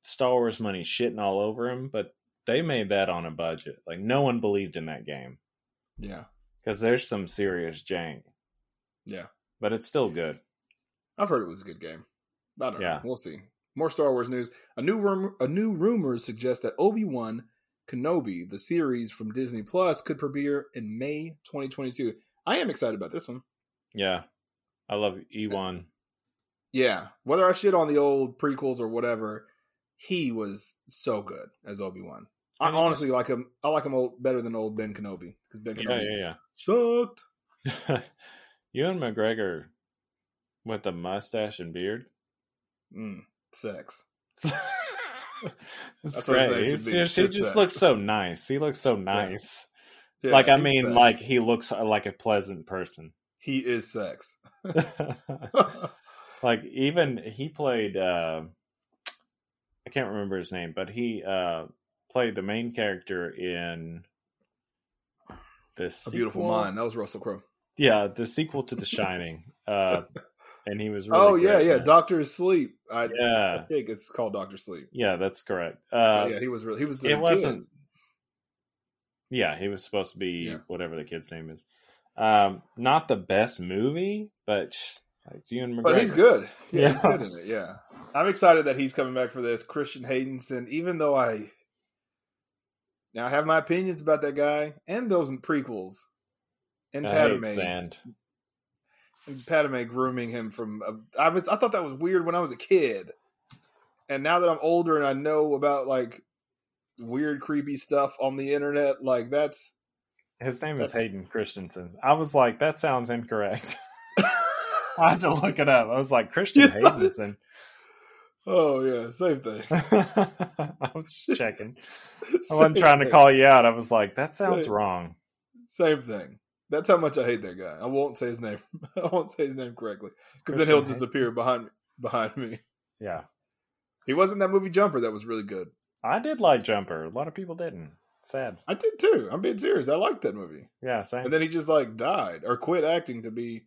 Star Wars money shitting all over him, but they made that on a budget. Like no one believed in that game Yeah, because there's some serious jank, yeah. but it's still good. I've heard it was a good game. I don't Yeah. know. We'll see. More Star Wars news. A new rumor, a new rumor suggests that Obi Wan Kenobi, the series from Disney Plus, could premiere in May 2022. I am excited about this one. Yeah, I love Ewan. Yeah, whether I shit on the old prequels or whatever, he was so good as Obi Wan. I And honestly just- like him. I like him old, better than old Ben Kenobi because Ben Yeah, Kenobi yeah, sucked. yeah. *laughs* Ewan McGregor with the mustache and beard. Mm, sex. *laughs* That's what great. He's should just, he Just just looks so nice. He looks so nice. Yeah, like I mean, sex. like he looks like a pleasant person. he is sex. *laughs* like even he played uh i can't remember his name but he uh played the main character in this a beautiful mind. That was Russell Crowe. yeah the sequel to the shining uh *laughs* and he was really oh yeah, yeah. Doctor Sleep. I, I think it's called Doctor Sleep. yeah that's correct Oh, uh yeah, he was really. He was the it wasn't kid. yeah he was supposed to be Yeah. whatever the kid's name is um not the best movie but like Ewan but he's good. Yeah, he's good in it. Yeah, I'm excited that he's coming back for this. Christian Haydenson, even though I now I have my opinions about that guy and those prequels, and I hate Padme, sand and Padme grooming him from. A, I was I thought that was weird when I was a kid, and now that I'm older and I know about like weird, creepy stuff on the internet, like that's His name is Hayden Christensen. I was like, that sounds incorrect. *laughs* I had to look it up. I was like, Christian Haydenson. oh yeah, same thing. *laughs* I was checking. *laughs* I wasn't trying to call you out. I was like, that sounds Same. wrong. Same thing. That's how much I hate that guy. I won't say his name. *laughs* I won't say his name correctly because then he'll disappear behind behind me. Yeah. He was in that movie Jumper. That was really good. I did like Jumper. A lot of people didn't. Sad. I did too. I'm being serious. I liked that movie. Yeah, same. And then he just like died or quit acting to be.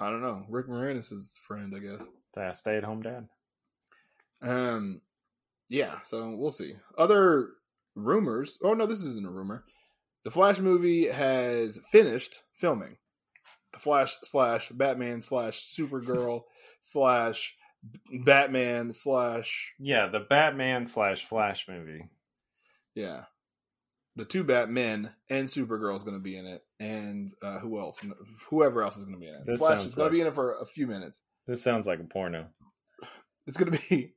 I don't know. Rick Moranis' friend, I guess. Yeah, stay at home dad. Um, yeah. So we'll see. Other rumors. Oh no, this isn't a rumor. The Flash movie has finished filming. The Flash slash Batman slash Supergirl *laughs* slash Batman slash Yeah, the Batman slash Flash movie. yeah. The two Batmen and Supergirl is going to be in it, and uh, who else? Whoever else is going to be in it. This Flash is going like- to be in it for a few minutes. This sounds like a porno. It's going to be.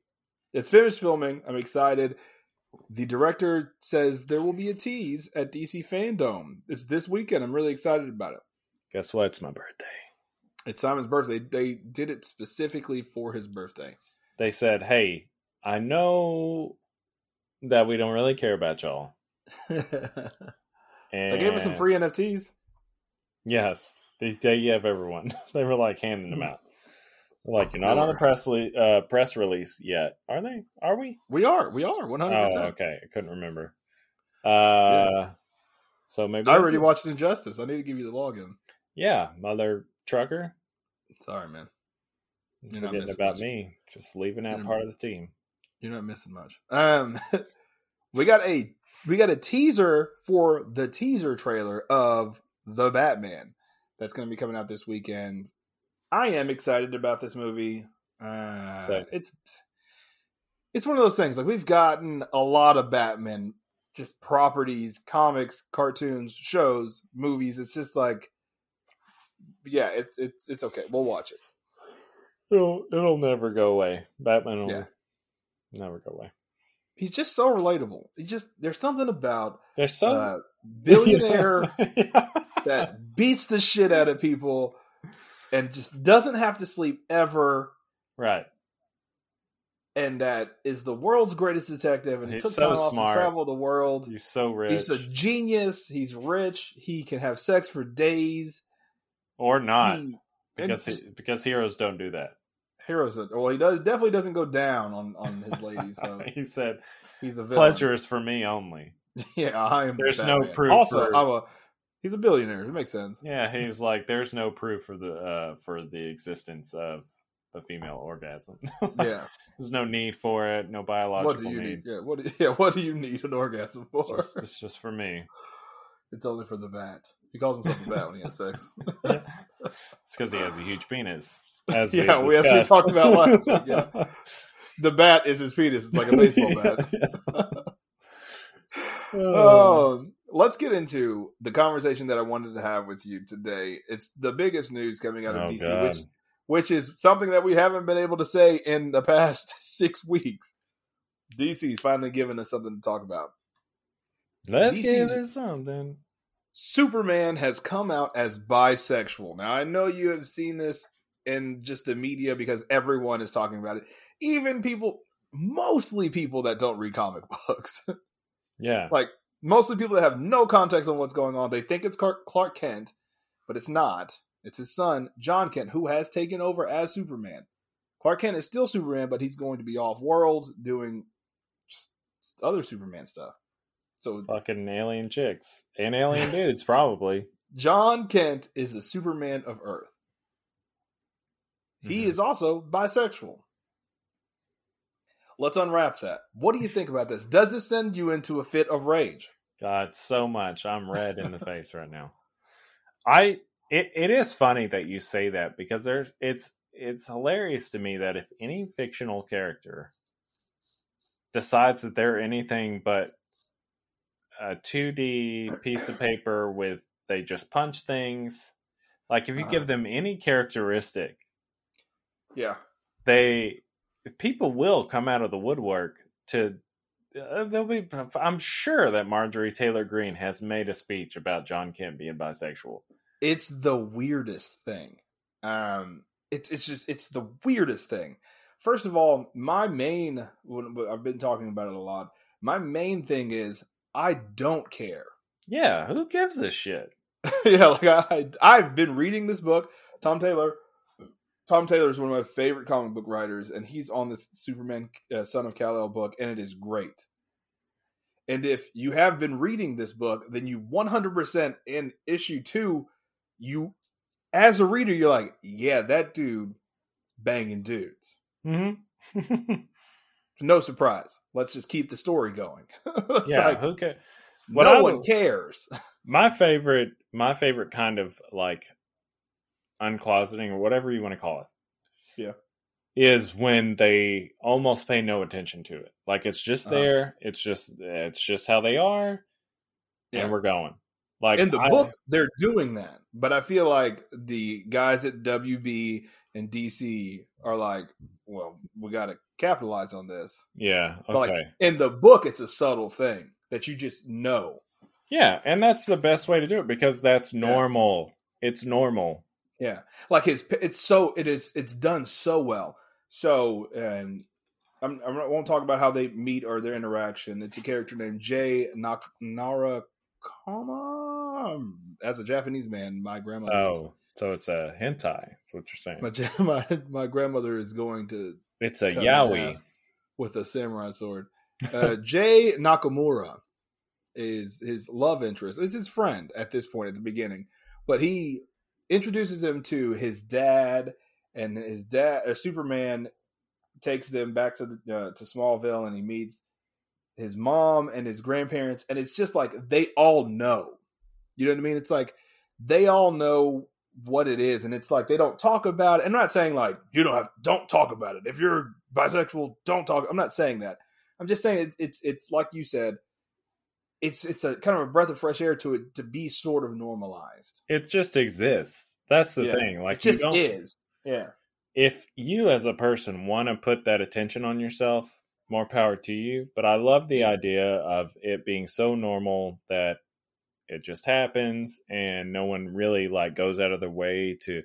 It's finished filming. I'm excited. The director says there will be a tease at DC Fandom. It's this weekend. I'm really excited about it. Guess what? It's my birthday. It's Simon's birthday. They did it specifically for his birthday. They said, hey, I know that we don't really care about y'all. *laughs* they gave us some free NFTs. Yes, they they gave everyone. *laughs* they were like handing them out. Like you're not on the press le- uh, press release yet, are they? Are we? We are. We are. 100%. Oh, okay. I couldn't remember. Uh, So maybe I already watched Injustice. I need to give you the login. Yeah, mother trucker. Sorry, man. You're not Forgetting missing about much. me, just leaving out You're- part of the team. You're not missing much. Um, *laughs* we got a we got a teaser for the teaser trailer of the Batman that's going to be coming out this weekend. I am excited about this movie. Uh, Same. it's it's one of those things like we've gotten a lot of Batman just properties, comics, cartoons, shows, movies. It's just like yeah, it's it's it's okay. We'll watch it. It'll it'll never go away. Batman will Yeah. never go away. He's just so relatable. He just there's something about They're so uh, *laughs* billionaire *laughs* Yeah. that beats the shit out of people and just doesn't have to sleep ever right. and that is the world's greatest detective and he took so time off smart. to travel the world. He's so rich, He's a genius. He's rich. He can have sex for days. or not, He- because he, because heroes don't do that. Heroes. Well, he does definitely doesn't go down on on his ladies. So *laughs* he said, he's a villain. "Pleasure is for me only." *laughs* Yeah, I am. There's no proof Also, for- I'm a. He's a billionaire. It makes sense. Yeah, he's like, "There's no proof for the uh, for the existence of a female orgasm. *laughs* Yeah. There's no need for it. No biological what do you need. need? Yeah. What? do- Yeah. What do you need an orgasm for? Just, it's just for me. *sighs* It's only for the bat. He calls himself a bat when he has sex. It's because he has a huge penis. As *laughs* we Yeah, we- as we talked about last week, yeah. *laughs* the bat is his penis. It's like a baseball *laughs* bat. Oh. Um, let's get into the conversation that I wanted to have with you today. It's the biggest news coming out of Oh, DC, God. which which is something that we haven't been able to say in the past six weeks. DC's finally given us something to talk about. Let's DC's get it something. Superman has come out as bisexual. Now I know you have seen this in just the media because everyone is talking about it. Even people, mostly people that don't read comic *laughs* books, Yeah. like mostly people that have no context on what's going on. They think it's Clark Clark Kent, but it's not. It's his son, John Kent, who has taken over as Superman. Clark Kent is still Superman, but he's going to be off world doing just other Superman stuff. So Fucking alien chicks. And alien *laughs* dudes, probably. John Kent is the Superman of Earth. He Mhm. is also bisexual. Let's unwrap that. What do you think about this? Does this send you into a fit of rage? God, so much. I'm red in the face right now. I it, it is funny that you say that because there's it's it's hilarious to me that if any fictional character decides that they're anything but a 2D piece of paper with they just punch things, like if you Uh-huh. give them any characteristic, Yeah. they if people will come out of the woodwork to uh, they'll be i'm sure that marjorie taylor Greene has made a speech about john kent being bisexual It's the weirdest thing. Um it's it's just it's the weirdest thing. First of all, my main when- I've been talking about it a lot. My main thing is I don't care. yeah who gives a shit *laughs* yeah, like I, I've been reading this book. Tom Taylor, Tom Taylor is one of my favorite comic book writers, and he's on this Superman uh, Son of Kal El book, and it is great. And if you have been reading this book, then you 100% in issue two, you, as a reader, you're like, yeah, that dude banging dudes. mm-hmm. *laughs* No surprise. Let's just keep the story going. *laughs* yeah like, who ca- what no I one would- cares. *laughs* my favorite my favorite kind of like uncloseting or whatever you want to call it. Yeah. is when they almost pay no attention to it. Like it's just Uh-huh. there it's just it's just how they are Yeah. and we're going. Like in the I- book they're doing that but i feel like the guys at wb and dc are like well we got to capitalize on this. Yeah okay like in the book it's a subtle thing that you just know. Yeah and that's the best way to do it because that's normal. It's normal yeah like his it's so it is it's done so well so and I'm, I won't talk about how they meet or their interaction. It's a character named Jay Nak- Narakama. As a Japanese man, my grandmother. is- oh so it's a hentai that's what you're saying my, *laughs* my my grandmother is going to it's a yaoi with a samurai sword. Uh, *laughs* Jay Nakamura, is his love interest. It's his friend at this point at the beginning, but he introduces him to his dad, and his dad, or Superman, takes them back to the uh, to Smallville, and he meets his mom and his grandparents, and it's just like they all know. You know what I mean? It's like they all know what it is, and it's like they don't talk about it. I'm not saying like you don't have don't talk about it. If you're bisexual, don't talk. I'm not saying that. I'm just saying it, it's it's like you said. It's it's a kind of a breath of fresh air to it to be sort of normalized. It just exists. That's the Yeah. thing. Like it just is. Yeah. if you as a person want to put that attention on yourself, more power to you. But I love the idea of it being so normal that it just happens and no one really like goes out of their way to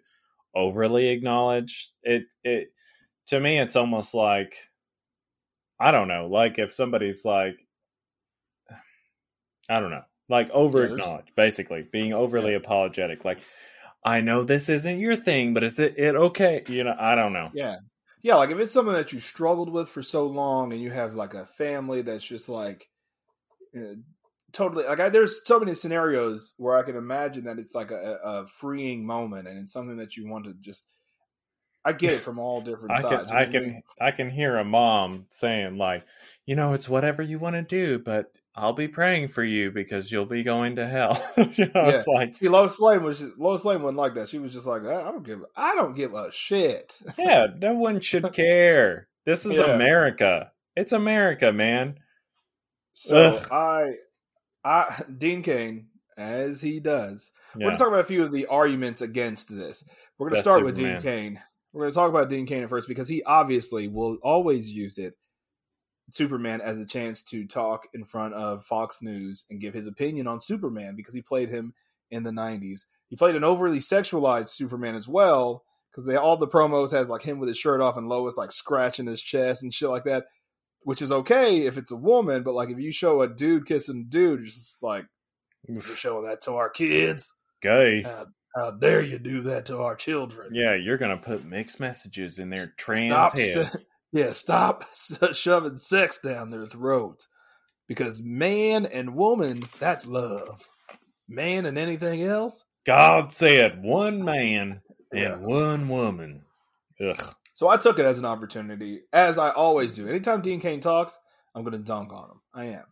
overly acknowledge it it to me it's almost like I don't know, like if somebody's like I don't know, like over acknowledge, basically being overly apologetic. Like, I know this isn't your thing, but is it, it okay? You know, I don't know. Yeah. Yeah, like if it's something that you struggled with for so long and you have like a family that's just like you know, totally like I, there's so many scenarios where I can imagine that it's like a, a freeing moment and it's something that you want to just I get it from all *laughs* different I can, sides. I mean? can, I can hear a mom saying like, you know, it's whatever you want to do, but I'll be praying for you because you'll be going to hell. *laughs* you know, it's like, See, Lois Lane was just, Lois Lane wasn't like that. She was just like, I don't give, I don't give a shit. yeah, no one should care. This is *laughs* Yeah. America. It's America, man. So Ugh. I, I, Dean Cain, as he does, We're going to talk about a few of the arguments against this. We're going to start with Dean Cain. We're going to talk about Dean Cain at first because he obviously will always use it, Superman, as a chance to talk in front of Fox News and give his opinion on Superman because he played him in the 90s. He played an overly sexualized Superman as well because they all the promos has like him with his shirt off and Lois like scratching his chest and shit like that, which is okay if it's a woman, but like if you show a dude kissing a dude, it's just like you're showing that to our kids. Gay. How, how dare you do that to our children? Yeah, you're gonna put mixed messages in their trans stop, heads. *laughs* yeah, stop *laughs* shoving sex down their throats. Because man and woman, that's love. Man and anything else. God said one man *laughs* and Yeah. one woman. Ugh. So I took it as an opportunity, as I always do. Anytime Dean Cain talks, I'm going to dunk on him. I am.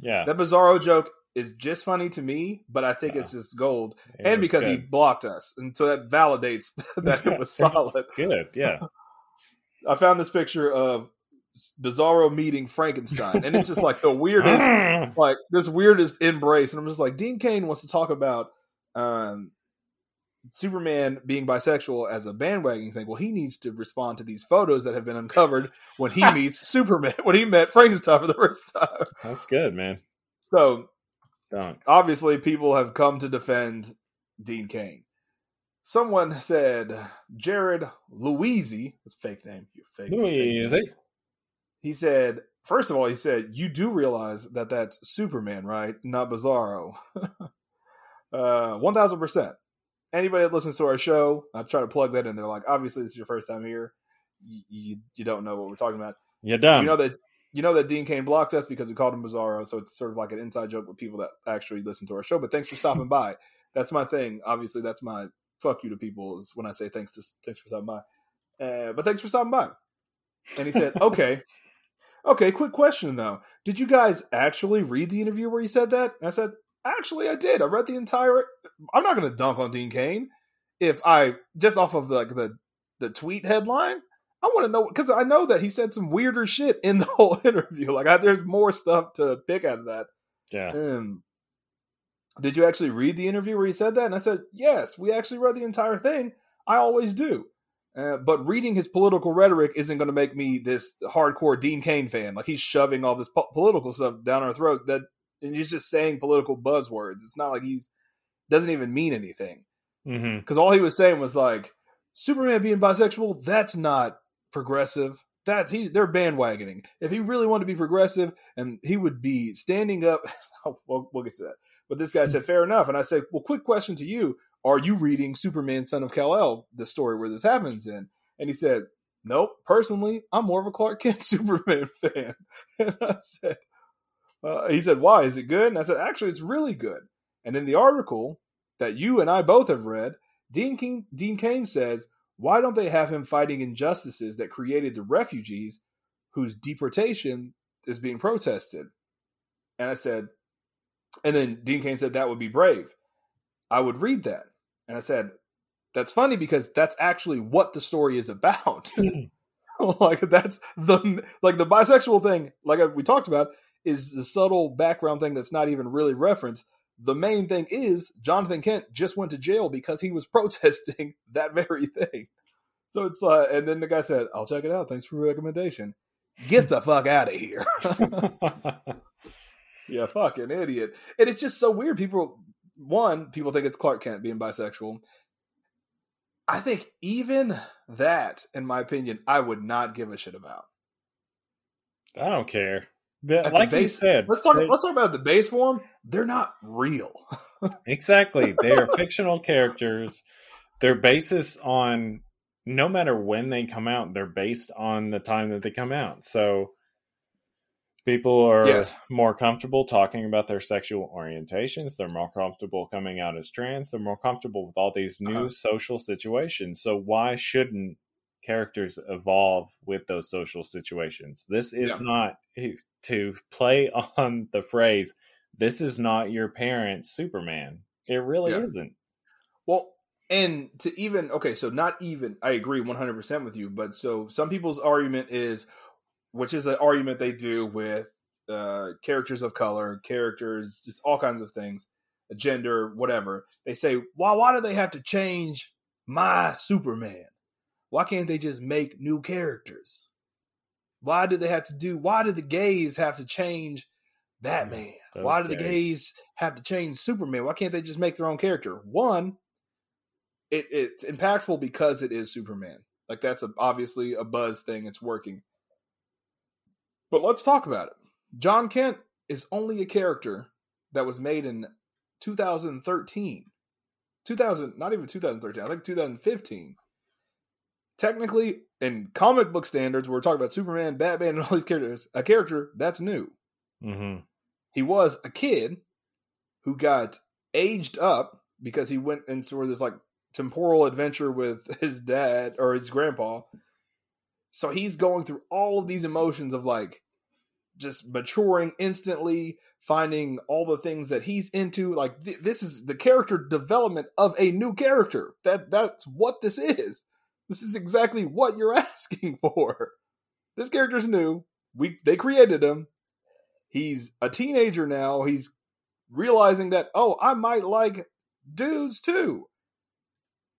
Yeah. That Bizarro joke is just funny to me, but I think Yeah. it's just gold. it and was because he blocked us. And so that validates *laughs* that it was solid. good. Yeah. I found this picture of Bizarro meeting Frankenstein, and it's just like the weirdest, *laughs* like this weirdest embrace. And I'm just like, Dean Cain wants to talk about um, Superman being bisexual as a bandwagon thing. Well, he needs to respond to these photos that have been uncovered when he *laughs* meets Superman, when he met Frankenstein for the first time. That's good, man. So obviously, people have come to defend Dean Cain. Someone said Jared Louisi, that's a fake name, you fake. fake name. Louise. He said, first of all, he said, you do realize that that's Superman, right? Not Bizarro. *laughs* uh, 1000%. Anybody that listens to our show, I try to plug that in They're Like, obviously, this is your first time here. You, you, you don't know what we're talking about. You're done. You know that you know that Dean Cain blocked us because we called him Bizarro, so it's sort of like an inside joke with people that actually listen to our show. But thanks for stopping by. That's my thing. Obviously, that's my fuck you to people is when I say thanks to thanks for stopping by. Uh, but thanks for stopping by. And he said, *laughs* "Okay, okay. Quick question though: Did you guys actually read the interview where he said that?" And I said, "Actually, I did. I read the entire. I'm not going to dunk on Dean Cain if I just off of the, like the the tweet headline." I want to know because I know that he said some weirder shit in the *laughs* whole interview. Like, I, there's more stuff to pick out of that. yeah. Um, did you actually read the interview where he said that? And I said, yes, we actually read the entire thing. I always do. Uh, but reading his political rhetoric isn't going to make me this hardcore Dean Cain fan. Like he's shoving all this po- political stuff down our throat. That and he's just saying political buzzwords. It's not like he's doesn't even mean anything because all he was saying was like Superman being bisexual. That's not progressive. That's he's they're bandwagoning. If he really wanted to be progressive, and he would be standing up. *laughs* we'll, we'll get to that. But this guy said, "Fair enough." And I said, "Well, quick question to you: Are you reading Superman, Son of Kal El, the story where this happens in?" And he said, "Nope. Personally, I'm more of a Clark *laughs* Kent Superman fan." *laughs* And I said, Uh, he said, "Why is it good?" And I said, "Actually, it's really good." And in the article that you and I both have read, Dean King, Dean Cain says, "Why don't they have him fighting injustices that created the refugees whose deportation is being protested?" And I said, and then Dean Cain said that would be brave. I would read that, and I said, "That's funny because that's actually what the story is about." *laughs* like that's the like the bisexual thing like we talked about is the subtle background thing that's not even really referenced. The main thing is jonathan kent just went to jail because he was *laughs* protesting that very thing. So it's uh and then the guy said i'll check it out. Thanks for the recommendation. Get the fuck out of here *laughs* yeah fucking idiot and it's just so weird people one people think it's clark kent being bisexual I think even that, in my opinion, I would not give a shit about. I don't care. The, like base, you said, let's talk. They, let's talk about the base form. They're not real. *laughs* exactly, they are fictional characters. They're basis on no matter when they come out. They're based on the time that they come out. So people are yes. more comfortable talking about their sexual orientations they're more comfortable coming out as trans they're more comfortable with all these new uh-huh. social situations so why shouldn't characters evolve with those social situations this is yeah. not to play *laughs* on the phrase this is not your parents superman it really yeah. isn't well and to even okay so not even i agree 100% with you but so some people's argument is which is an argument they do with uh, characters of color, characters, just all kinds of things, gender, whatever. They say, why why do they have to change my Superman? Why can't they just make new characters? Why do they have to do? Why do the gays have to change Batman? Those why do the gays have to change Superman? Why can't they just make their own character? One, it, it's impactful because it is Superman. Like that's a, obviously a buzz thing. It's working. But let's talk about it. John Kent is only a character that was made in 2013. 2000, not even 2013, I think 2015. Technically, in comic book standards, we're talking about Superman, Batman, and all these characters, a character that's new. Mm-hmm. He was a kid who got aged up because he went into this like temporal adventure with *laughs* his dad or his grandpa. So he's going through all of these emotions of like, just maturing instantly, finding all the things that he's into. Like th- this is the character development of a new character. That that's what this is. This is exactly what you're *laughs* asking for. This character's new. We they created him. He's a teenager now. He's realizing that oh, I might like dudes too.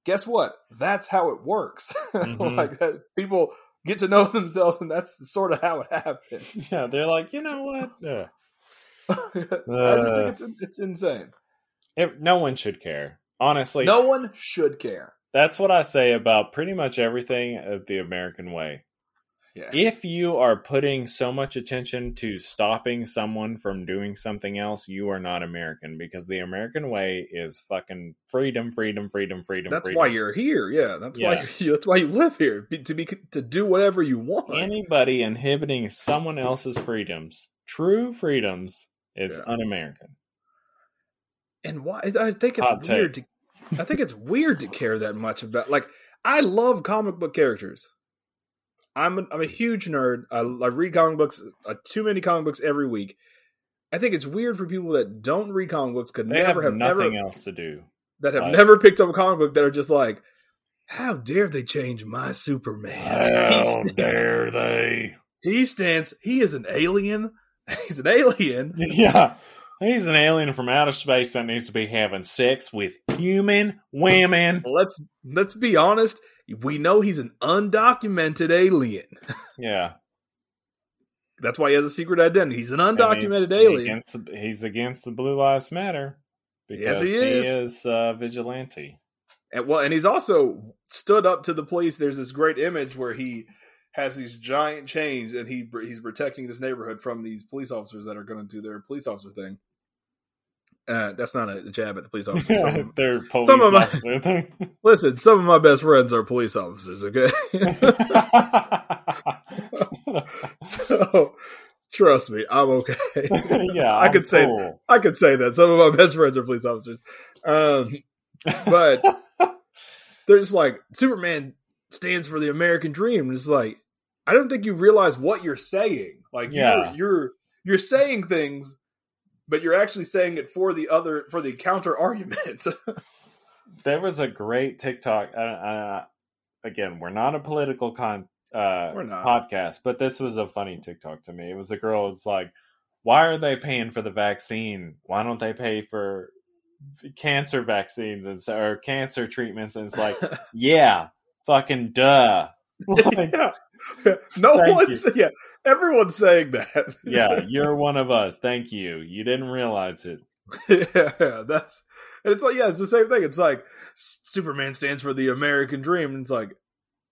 Guess what? That's how it works. *laughs* Mm-hmm. like that, people get to know *laughs* themselves, and that's sort of how it happened. *laughs* Yeah, they're like, you know what? Yeah. *laughs* I just think it's it's insane. It, no one should care, honestly. No one should care. That's what I say about pretty much everything of the American way. Yeah. If you are putting so much attention to stopping someone from doing something else, you are not American because the American way is fucking freedom, freedom, freedom, freedom. Freedom. That's freedom. why you're here. Yeah, that's yeah. why you, *laughs* that's why you live here to be to do whatever you want. Anybody inhibiting someone else's freedoms, true freedoms, is yeah. un-American. And why? I think it's Hot weird take. to. I think it's weird to care that much about. Like, I love comic book characters. I'm a, I'm a huge nerd. I, I read comic books, uh, too many comic books every week. I think it's weird for people that don't read comic books could they never have, have nothing else to do that have never picked up a comic book that are just like, how dare they change my Superman? How stands, dare they? He stands. He is an alien. *laughs* He's an alien. *laughs* Yeah. He's an alien from outer space that needs to be having sex with human women. Let's let's be honest we know he's an undocumented alien. *laughs* Yeah. That's why he has a secret identity. He's an undocumented he's, alien. Against, he's against the Blue Lives Matter because yes, he is. He is uh, vigilante. And well, and he's also stood up to the police. There's this great image where he has these giant chains and he he's protecting this neighborhood from these police officers that are going to do their police officer thing. Uh, that's not a jab at the police officers. Some, *laughs* They're police some of my, *laughs* *laughs* listen, some of my best friends are police officers. Okay, so Trust me, I'm okay. yeah, I could say cool. I could say that. Some of my best friends are police officers. Um, but they're just like Superman stands for the American dream. It's like I don't think you realize what you're saying. Like Yeah. you're you're you're saying things, but you're actually saying it for the other for the counter argument. *laughs* there was a great TikTok. Uh, uh, again, we're not a political con uh, We're not. podcast, but this was a funny TikTok to me. It was a girl. It's like, why are they paying for the vaccine? Why don't they pay for cancer vaccines and so, or cancer treatments? And it's like, *laughs* yeah, fucking duh. *laughs* Like, yeah. *laughs* No Thank one's yeah. Everyone's saying that. *laughs* yeah, you're one of us. Thank you. You didn't realize it. *laughs* yeah, that's and it's like yeah, it's the same thing. It's like Superman stands for the American dream. And it's like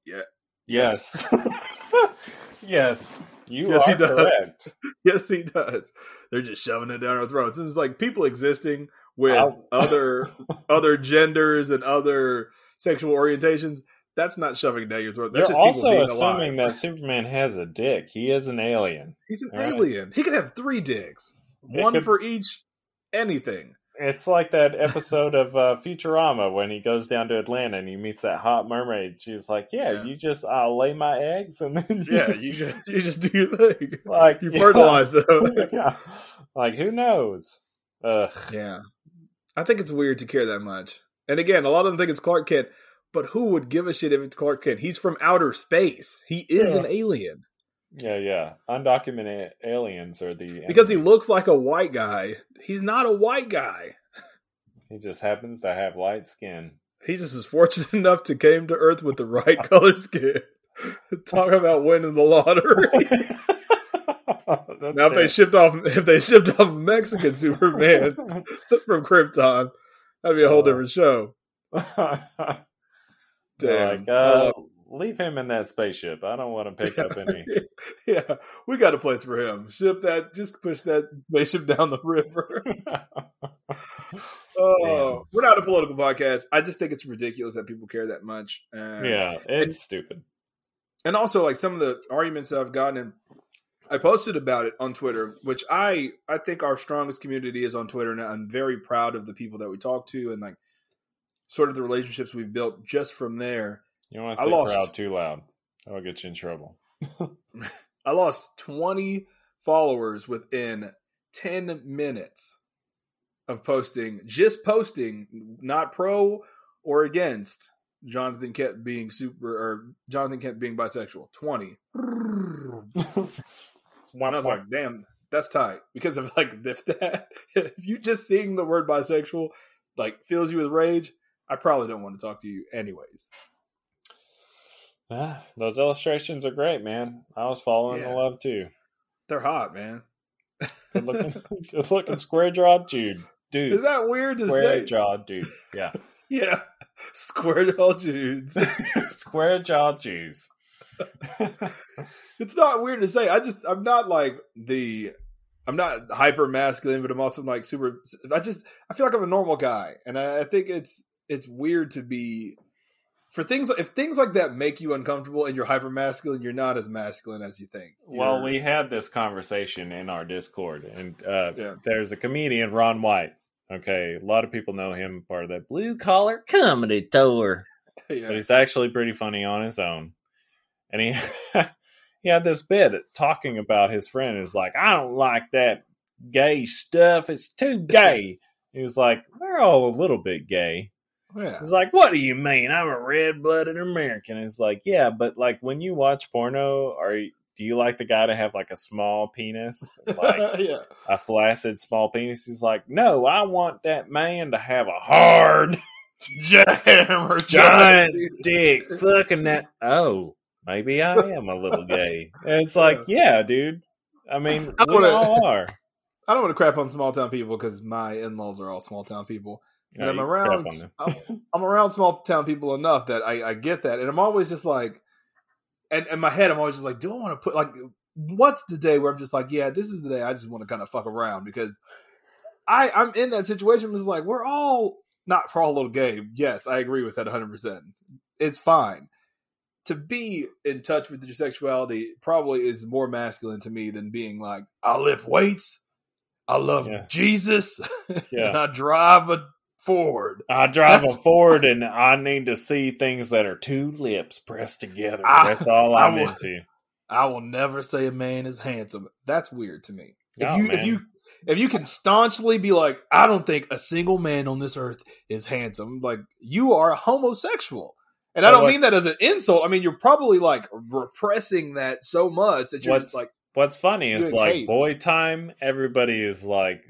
yeah, Yes. yes. You Yes, he are does. correct. yes, he does. They're just shoving it down our throats. And it's like people existing with I'll- other other genders and other sexual orientations. That's not shoving down your throat. That's You're just also assuming alive. that Superman has a dick. He is an alien. He's an right. alien. He could have three dicks, It one could- for each anything. It's like that episode of uh, Futurama when he goes down to Atlanta and he meets that hot mermaid. She's like, "Yeah, Yeah. you just uh, lay my eggs and then you, *laughs* Yeah, you just you just do your thing. like You yeah. fertilize them. *laughs* Yeah. Like who knows? Ugh. Yeah. I think it's weird to care that much. And again, a lot of them think it's Clark Kent, but who would give a shit if it's Clark Kent? He's from outer space. He is Yeah. an alien. Yeah, yeah. Undocumented aliens are the Because he looks like a white guy. He's not a white guy. he just happens to have light skin. He just is fortunate *laughs* enough to came to Earth with the right *laughs* color skin. *laughs* Talk about winning the lottery. That's now if they shipped off if they shipped off Mexican Superman from Krypton, that'd be a whole Oh. different show. Damn. like, uh, leave him in that spaceship. I don't want to pick up any. *laughs* yeah, we got a place for him. Ship that, just push that spaceship down the river. *laughs* oh, we're not a political podcast. I just think it's ridiculous that people care that much. Uh, yeah, it's stupid. and also like some of the arguments that I've gotten. In, I posted about it on Twitter, which I I think our strongest community is on Twitter, and I'm very proud of the people that we talk to and like sort of the relationships we've built just from there. You don't want I to say lost. proud too loud. That'll get you in trouble. *laughs* I lost 20 followers within 10 minutes of posting, just posting, not pro or against Jonathan Kent being super or Jonathan Kent being bisexual. 20. And I was like, damn, that's tight. Because of like *laughs* if that if you just seeing the word bisexual like fills you with rage, I probably don't want to talk to you anyways. Ah, those illustrations are great, man. I was falling Yeah. in love too. They're hot, man. Good looking, *laughs* good looking square jawed dude. Dude, Is that weird to say? square say? jawed dude. Yeah, *laughs* Yeah. Square jaw dudes. *laughs* square jawed Jews. it's not weird to say. I just I'm not like the I'm not hyper masculine, but I'm also like super. I just I feel like I'm a normal guy, and I, I think it's it's weird to be for things if things like that make you uncomfortable and you're hyper masculine, you're not as masculine as you think. Well, You're- we had this conversation in our Discord, and uh, Yeah. there's a comedian, Ron White. Okay, a lot of people know him, part of that blue collar comedy tour. *laughs* but he's actually pretty funny on his own. And he *laughs* he had this bit talking about his friend. Is like, I don't like that gay stuff. It's too gay. *laughs* he was like, they're all a little bit gay. Yeah. He's like, what do you mean? I'm a red blooded American. It's like, yeah, but like when you watch porno, are you, do you like the guy to have like a small penis, like *laughs* yeah. a flaccid small penis? He's like, no, I want that man to have a hard *laughs* Jammer giant dick fucking that *laughs* oh maybe i am a little gay and it's like yeah dude i mean I we wanna- all are I don't want to crap on small town people because my in laws are all small town people. And I'm around crap on them. I'm, *laughs* I'm around small town people enough that I, I get that, and I'm always just like, and in my head, I'm always just like, do I want to put like, what's the day where I'm just like, yeah, this is the day I just want to kind of fuck around because I I'm in that situation. It's like we're all not for all little gay. Yes, I agree with that 100. percent It's fine, to be in touch with your sexuality probably is more masculine to me than being like, I lift weights, I love Yeah. Jesus, *laughs* Yeah. and I drive a Ford. I drive That's- a Ford and I need to see things that are two lips pressed together. I- That's all *laughs* I I'm will- into. I will never say a man is handsome. That's weird to me. If No, you if you if you can staunchly be like, I don't think a single man on this earth is handsome, like you are a homosexual. And I don't what- mean that as an insult. I mean you're probably like repressing that so much that you're just like, What's funny is like hate. boy time, everybody is like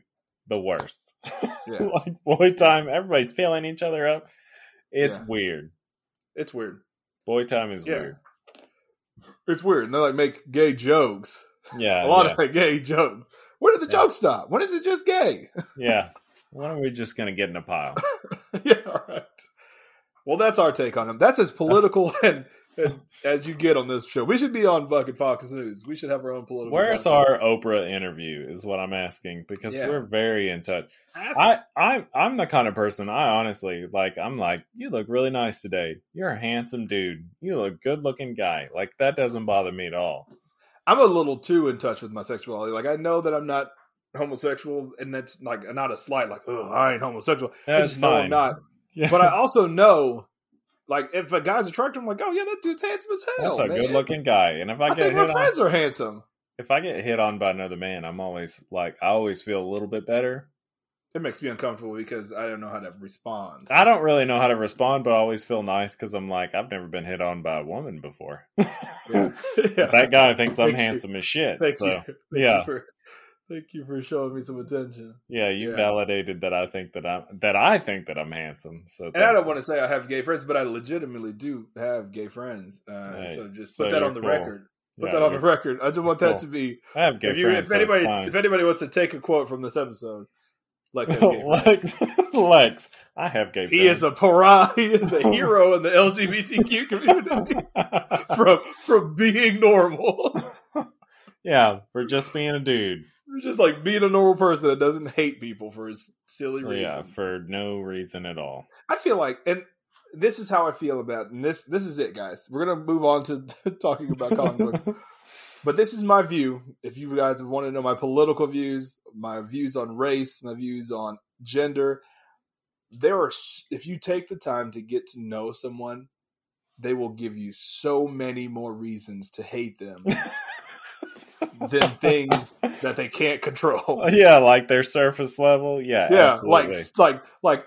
the worst. Yeah, *laughs* like boy time, everybody's filling each other up. It's Yeah. weird. it's weird. Boy time is Yeah. weird. It's weird. And they like make gay jokes. Yeah. *laughs* a lot yeah, of like, gay jokes. Where did the Yeah. joke stop? When is it just gay? *laughs* yeah. When are we just gonna get in a pile? yeah, all right. Well, that's our take on him. That's as political and *laughs* as you get on this show. We should be on fucking Fox News. We should have our own political. Where's our Oprah interview? Is what I'm asking because Yeah. we're very in touch. Ask- I, I'm I'm the kind of person I honestly like. I'm like, you look really nice today. You're a handsome dude. You look good looking guy. Like that doesn't bother me at all. I'm a little too in touch with my sexuality. Like I know that I'm not homosexual, and that's like not a slight. Like, oh, I ain't homosexual. I That's just know I'm fine. not. *laughs* Yeah. But I also know, like, if a guy's attractive, I'm like, oh yeah, that dude's handsome as hell. That's a good looking guy. And if I, I, get think hit my on, friends are handsome. if I get hit on by another man, I'm always like, I always feel a little bit better. It makes me uncomfortable because I don't know how to respond. I don't really know how to respond, but I always feel nice because I'm like, I've never been hit on by a woman before. *laughs* *laughs* Yeah. Yeah. that guy thinks I'm Thank you. handsome as shit. Thank so you. Thank yeah. You for, thank you for showing me some attention. yeah, you Yeah. validated that I think that I'm that I think that I'm handsome. So And I don't want to say I have gay friends, but I legitimately do have gay friends. Uh, Right. So just So put that on the cool. record. Put Yeah, that on the record. I just want that Cool. to be. I have gay If, you, friends. if anybody, fine. if anybody wants to take a quote from this episode, Lex has gay. *laughs* Lex, *laughs* Lex, I have gay He friends. is a pariah. *laughs* He is a hero in the LGBTQ community from from being normal. yeah, for just being a dude. Just like being a normal person that doesn't hate people for his silly reasons. Yeah, for no reason at all. I feel like, and this is how I feel about, and this this is it, guys. We're gonna move on to *laughs* talking about comic books, *laughs* but this is my view. If you guys want to know my political views, my views on race, my views on gender, there are. If you take the time to get to know someone, they will give you so many more reasons to hate them *laughs* than things that they can't control. *laughs* yeah, like their surface level. Yeah, yeah, absolutely. like like like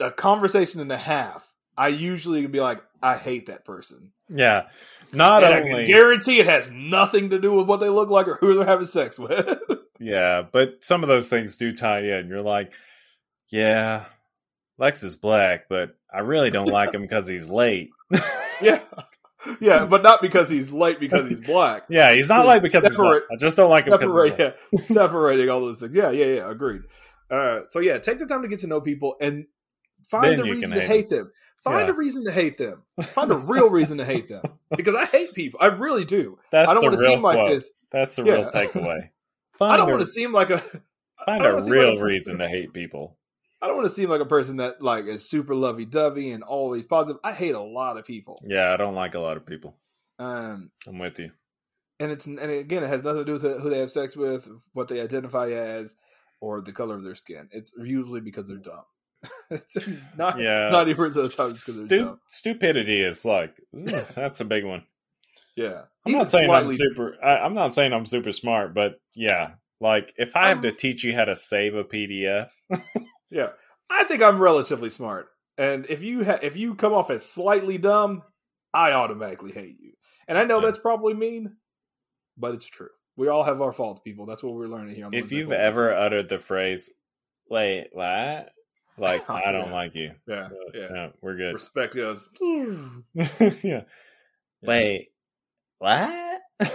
a conversation and a half. I usually would be like, I hate that person. yeah. Not and I can only guarantee it has nothing to do with what they look like or who they're having sex *laughs* with. Yeah, but some of those things do tie in. You're like, yeah, Lex is black, but I really don't like him because he's late. *laughs* yeah. Yeah, but not because he's light because he's black. *laughs* yeah, he's not light because he's black. Separate- I just don't like him because Separate, black. yeah, *laughs* separating all those things. Yeah, yeah, yeah. Agreed. Uh, so yeah, take the time to get to know people and find Then a reason to hate hate them. Find Yeah. a reason to hate them. *laughs* Find a real reason to hate them because I hate people. I really do. That's I don't the want to real seem like quote. this. That's the Yeah. real takeaway. Find I don't want to seem like a. find a don't wanna seem real like a- reason to hate people. I don't want to seem like a person that like is super lovey dovey and always positive. I hate a lot of people. Yeah, I don't like a lot of people. Um, I'm with you. and it's and again, it has nothing to do with who they have sex with, what they identify as, or the color of their skin. It's usually because they're dumb. *laughs* it's not Yeah, ninety percent of the time it's because they're Stu- dumb. stupidity is like *laughs* ooh, that's a big one. Yeah, I'm Even not saying slightly- I'm super. I, I'm not saying I'm super smart, but yeah, like if I have to Um, teach you how to save a PDF, *laughs* Yeah, I think I'm relatively smart, and if you ha- if you come off as slightly dumb, I automatically hate you. And I know Yeah. that's probably mean, but it's true. We all have our faults, people. That's what we're learning here. On if you've Podcast. ever uttered the phrase "Wait, what?" Like *laughs* Oh, I don't yeah. like you. yeah, yeah, Yeah, we're good. respect goes. *laughs* yeah. Wait, what? *laughs*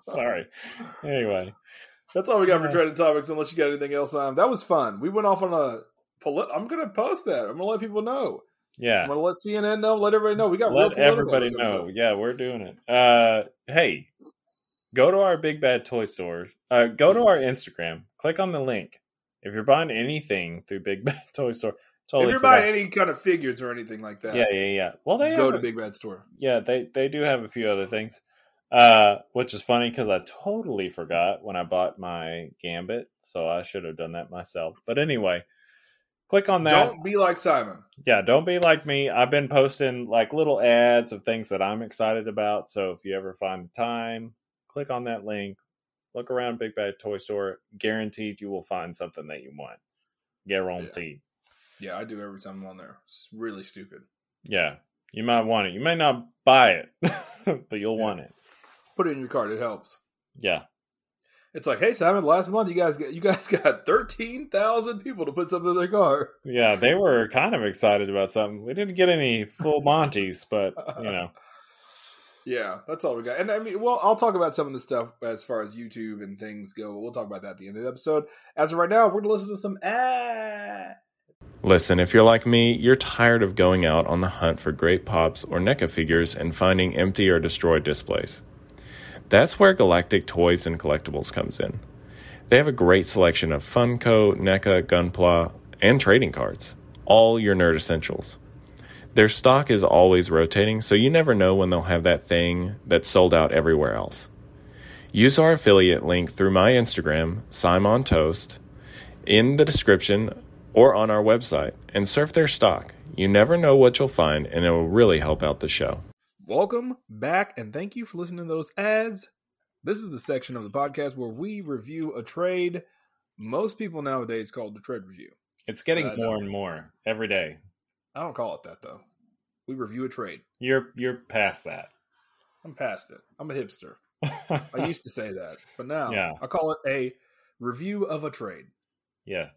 Sorry. Anyway, That's all we got for trending topics. Unless you got anything else on, that was fun. We went off on a. polit- I'm gonna post that. I'm gonna let people know. Yeah, I'm gonna let CNN know. Let everybody know. We got real Let everybody know. Yeah, we're doing it. Uh, hey, go to our Big Bad Toy Store. Uh, go to our Instagram. Click on the link. If you're buying anything through Big *laughs* Bad Toy Store, Totally if you're forgot. buying any kind of figures or anything like that, yeah, yeah, yeah. Well, they go have to a- Big Bad Store. yeah, they they do have a few other things, uh, which is funny because I totally forgot when I bought my Gambit, so I should have done that myself. But anyway, click on that. Don't be like Simon. yeah, don't be like me. I've been posting like little ads of things that I'm excited about. So if you ever find the time, click on that link, look around Big Bad Toy Store. Guaranteed you will find something that you want. Guaranteed. Yeah, I do every time I'm on there. It's really stupid. Yeah. You might want it. You may not buy it, *laughs* but you'll Yeah. want it. Put it in your cart. It helps. Yeah. It's like, hey Simon, last month you guys got you guys *laughs* got thirteen thousand people to put something in their car. Yeah, they were kind of excited about something. We didn't get any full Monties, but you know. *laughs* Yeah, that's all we got. And I mean, well, I'll talk about some of the stuff as far as YouTube and things go. We'll talk about that at the end of the episode. As of right now, we're gonna listen to some ads. Listen, if you're like me, you're tired of going out on the hunt for great pops or NECA figures and finding empty or destroyed displays. That's where Galactic Toys and Collectibles comes in. They have a great selection of Funko, NECA, Gunpla, and trading cards, all your nerd essentials. Their stock is always rotating, so you never know when they'll have that thing that's sold out everywhere else. Use our affiliate link through my Instagram, Simon Toast, in the description or on our website and surf their stock. You never know what you'll find, and it will really help out the show. Welcome back, and thank you for listening to those ads. This is the section of the podcast where we review a trade. Most people nowadays call it the trade review. It's getting uh, I more know. and more every day. I don't call it that though. We review a trade. You're you're past that. I'm past it. I'm a hipster. *laughs* I used to say that, but now Yeah. I call it a review of a trade. yeah.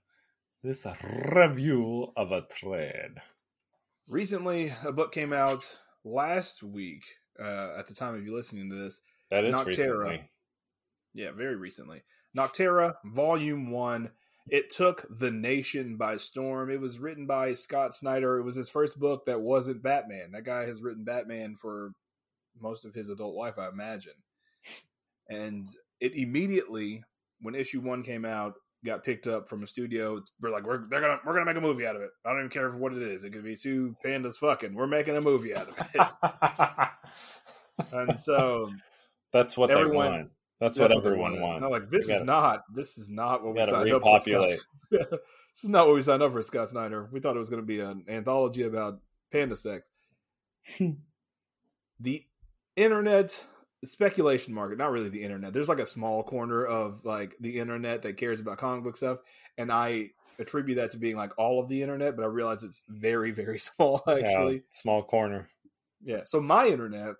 This review of a trade. Recently, a book came out last week. Uh, at the time of you listening to this, That is Nocterra. recently. yeah, very recently, Nocterra Volume One. It took the nation by storm. It was written by Scott Snyder. It was his first book that wasn't Batman. That guy has written Batman for most of his adult life, I imagine. And it immediately, when issue one came out, got picked up from a studio. We're like, we're they're gonna we're gonna make a movie out of it. I don't even care what it is. It could be two pandas fucking. We're making a movie out of it. *laughs* and so That's what Everyone- they want. That's, that's what they everyone wanted. wants. No, like this is gotta- not this is not what we gotta signed up for. Scott. repopulate. *laughs* this is not what we signed up for, Scott Snyder. We thought it was going to be an anthology about panda sex. *laughs* the internet speculation market, not really the internet. There's like a small corner of like the internet that cares about comic book stuff, and I attribute that to being like all of the internet, but I realize it's very very *laughs* small Yeah, actually. small corner. Yeah. So my internet,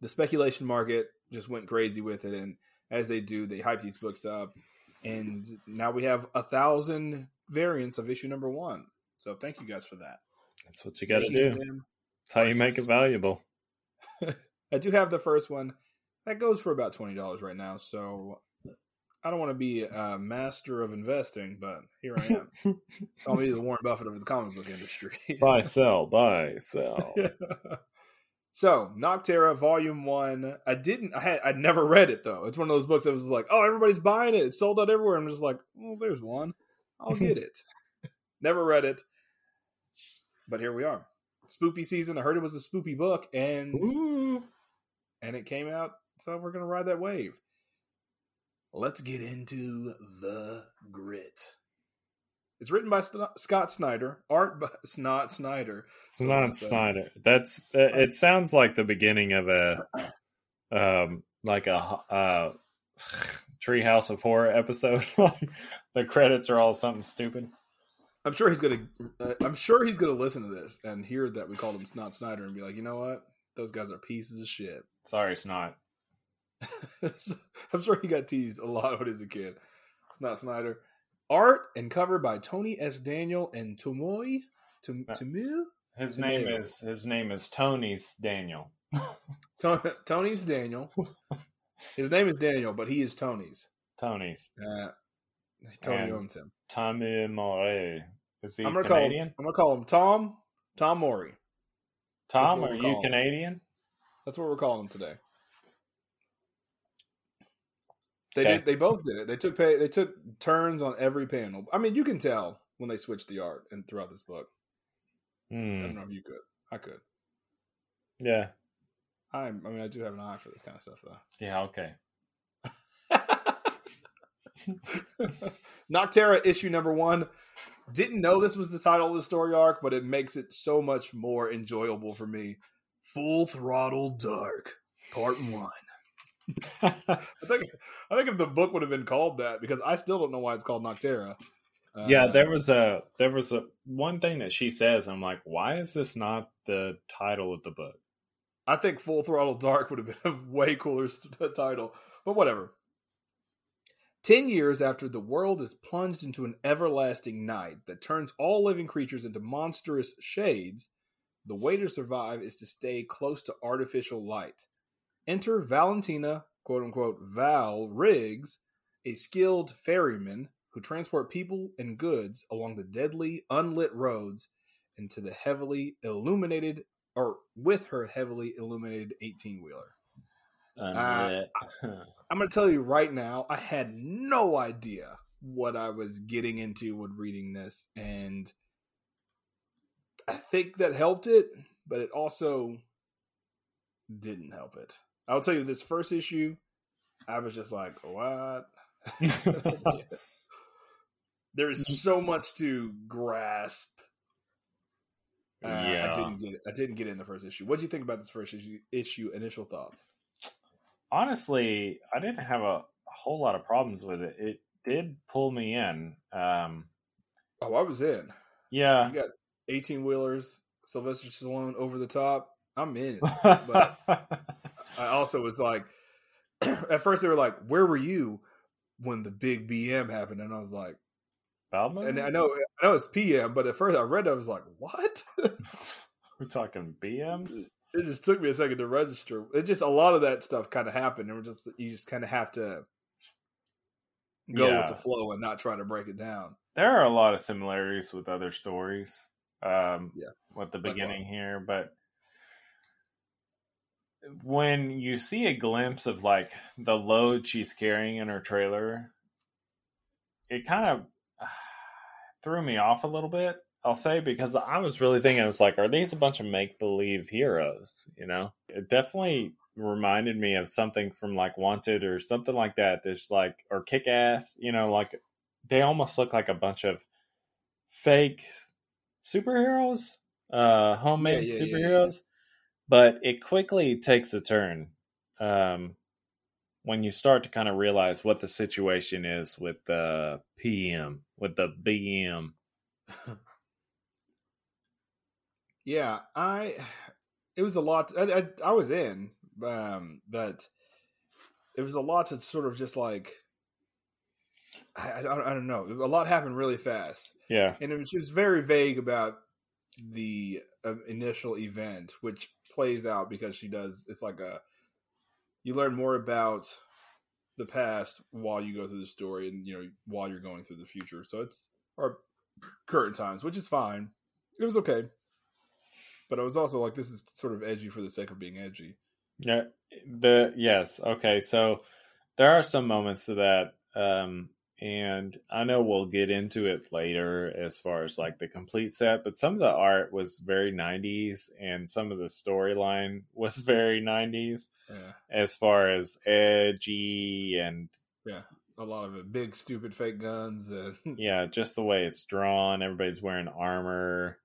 the speculation market just went crazy with it, and as they do, they hype these books up, and now we have a thousand variants of issue number one. So thank you guys for that. That's what you got to do. That's how you make it valuable. *laughs* I do have the first one that goes for about twenty dollars right now. So I don't want to be a master of investing, but here I am. *laughs* Call me the Warren Buffett of the comic book industry. *laughs* buy, sell, buy, sell. *laughs* so Nocterra Volume One. I didn't. I had. I never read it though. It's one of those books that was like, oh, everybody's buying it. It's sold out everywhere. I'm just like, well, there's one. I'll get it. never read it, but here we are. Spoopy season. I heard it was a spoopy book, and Ooh. And it came out. So we're gonna ride that wave. Let's get into the grit. It's written by St- Scott Snyder, art by *laughs* Snot Snyder. It's not Snyder. That's uh, it. Sounds like the beginning of a *clears throat* um like a uh *sighs* Treehouse of Horror episode. *laughs* the credits are all something stupid. I'm sure he's gonna. Uh, I'm sure he's gonna listen to this and hear that we called him Snot Snyder and be like, you know what? Those guys are pieces of shit. *laughs* Sorry, it's not. I'm sure he got teased a lot when he was a kid. It's not Snyder. Art and cover by Tony S. Daniel and Tomoy. Tom- Uh, Tomu? His name is his name is Tony's Daniel. *laughs* To- Tony's Daniel. *laughs* His name is Daniel, but he is Tony's. Tony's Uh, Tony And- owns him. Tommy Moret. Is he I'm gonna call him. Canadian? I'm gonna call him Tom. Tom Mori. Tom, are you calling him. Canadian? That's what we're calling him today. They Okay. did, they both did it. They took pay, they took turns on every panel. I mean, you can tell when they switched the art and throughout this book. I Hmm. don't know if you could. I could. Yeah. I, I mean, I do have an eye for this kind of stuff, though. Yeah. Okay. *laughs* Nocterra issue number one. Didn't know this was the title of the story arc, but it makes it so much more enjoyable for me. Full Throttle Dark, Part One. I think I think if the book would have been called that, because I still don't know why it's called Nocterra. Uh, yeah, there was a there was a one thing that she says. I'm like, why is this not the title of the book? I think Full Throttle Dark would have been a *laughs* way cooler st- title, but whatever. Ten years after the world is plunged into an everlasting night that turns all living creatures into monstrous shades, the way to survive is to stay close to artificial light. Enter Valentina, quote unquote, Val Riggs, a skilled ferryman who transport people and goods along the deadly, unlit roads into the heavily illuminated, or with her heavily illuminated 18 wheeler. Unlit. Uh, uh, *laughs* I'm going to tell you right now, I had no idea what I was getting into when reading this. And I think that helped it, but it also didn't help it. I'll tell you, this first issue, I was just like, what? *laughs* *laughs* there is mm. so much to grasp. Uh, Yeah. I didn't get it. I didn't get it in the first issue. What do you think about this first issue? Issue initial thoughts? Honestly, I didn't have a, whole lot of problems with it. It did pull me in. Um, Oh, I was in. yeah. You got eighteen wheelers, Sylvester Stallone over the top. I'm in. but *laughs* I also was like, *clears throat* at first they were like, "Where were you when the big BM happened?" And I was like, and I know, I know it's PM, but at first I read it, I was like, "What?" *laughs* we're talking BMs. It just took me a second to register. It just a lot of that stuff kind of happened, and we're just you just kind of have to go Yeah. with the flow and not try to break it down. There are a lot of similarities with other stories. Um, Yeah. with the beginning here, but when you see a glimpse of like the load she's carrying in her trailer, it kind of *sighs* threw me off a little bit. I'll say because I was really thinking, I was like, are these a bunch of make believe heroes? You know, it definitely reminded me of something from like Wanted or something like that. There's like, or Kick Ass, you know, like they almost look like a bunch of fake superheroes, uh, homemade Yeah, yeah, yeah, yeah. superheroes. But it quickly takes a turn um, when you start to kind of realize what the situation is with the PM, with the BM. *laughs* Yeah, I. *sighs* It was a lot. I, I, I was in, um, but it was a lot to sort of just like. I, I, don't- I don't know. A lot happened really fast, Yeah, and it was just very vague about the uh, initial event, which plays out because she does. It's like a. You learn more about the past while you go through the story, and you know while you're going through the future. So it's or current times, which is fine. It was okay but I was also like, this is sort of edgy for the sake of being edgy. yeah. The yes, okay. So there are some moments to that, um, and I know we'll get into it later as far as like the complete set. But some of the art was very '90s, and some of the storyline *laughs* was very '90s Yeah, as far as edgy and yeah, a lot of it, big stupid fake guns, and yeah, just the way it's drawn. Everybody's wearing armor.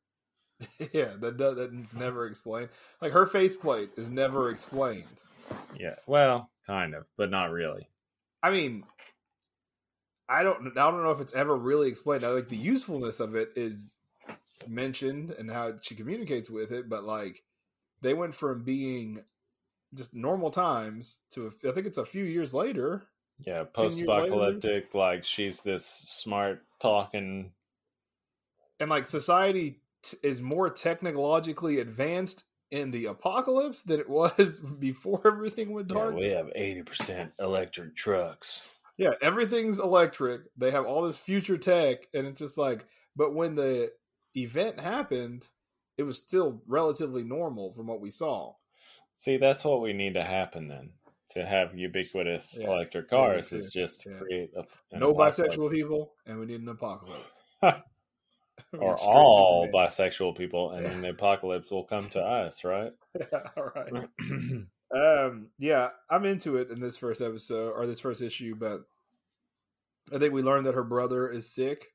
*laughs* yeah, that does, that's never explained. Like her faceplate is never explained. Yeah, well, kind of, but not really. I mean, I don't, I don't know if it's ever really explained. I like the usefulness of it is mentioned and how she communicates with it, but like they went from being just normal times to I think it's a few years later. Yeah, 10 years later? post-apocalyptic. Like she's this smart talking. and like society is more technologically advanced in the apocalypse than it was *laughs* before everything went Yeah, dark. we have eighty percent electric trucks. Yeah, everything's electric. They have all this future tech, and it's just like, but when the event happened, it was still relatively normal from what we saw. See, that's what we need to happen then. To have ubiquitous Yeah. electric cars Yeah, is just to yeah. create a, no apocalypse. bisexual people, and we need an apocalypse. *laughs* *laughs* or all bisexual people, and then the apocalypse will come to us, right? *laughs* all right. *clears throat* Um, yeah, I'm into it in this first episode or this first issue, but I think we learned that her brother is sick.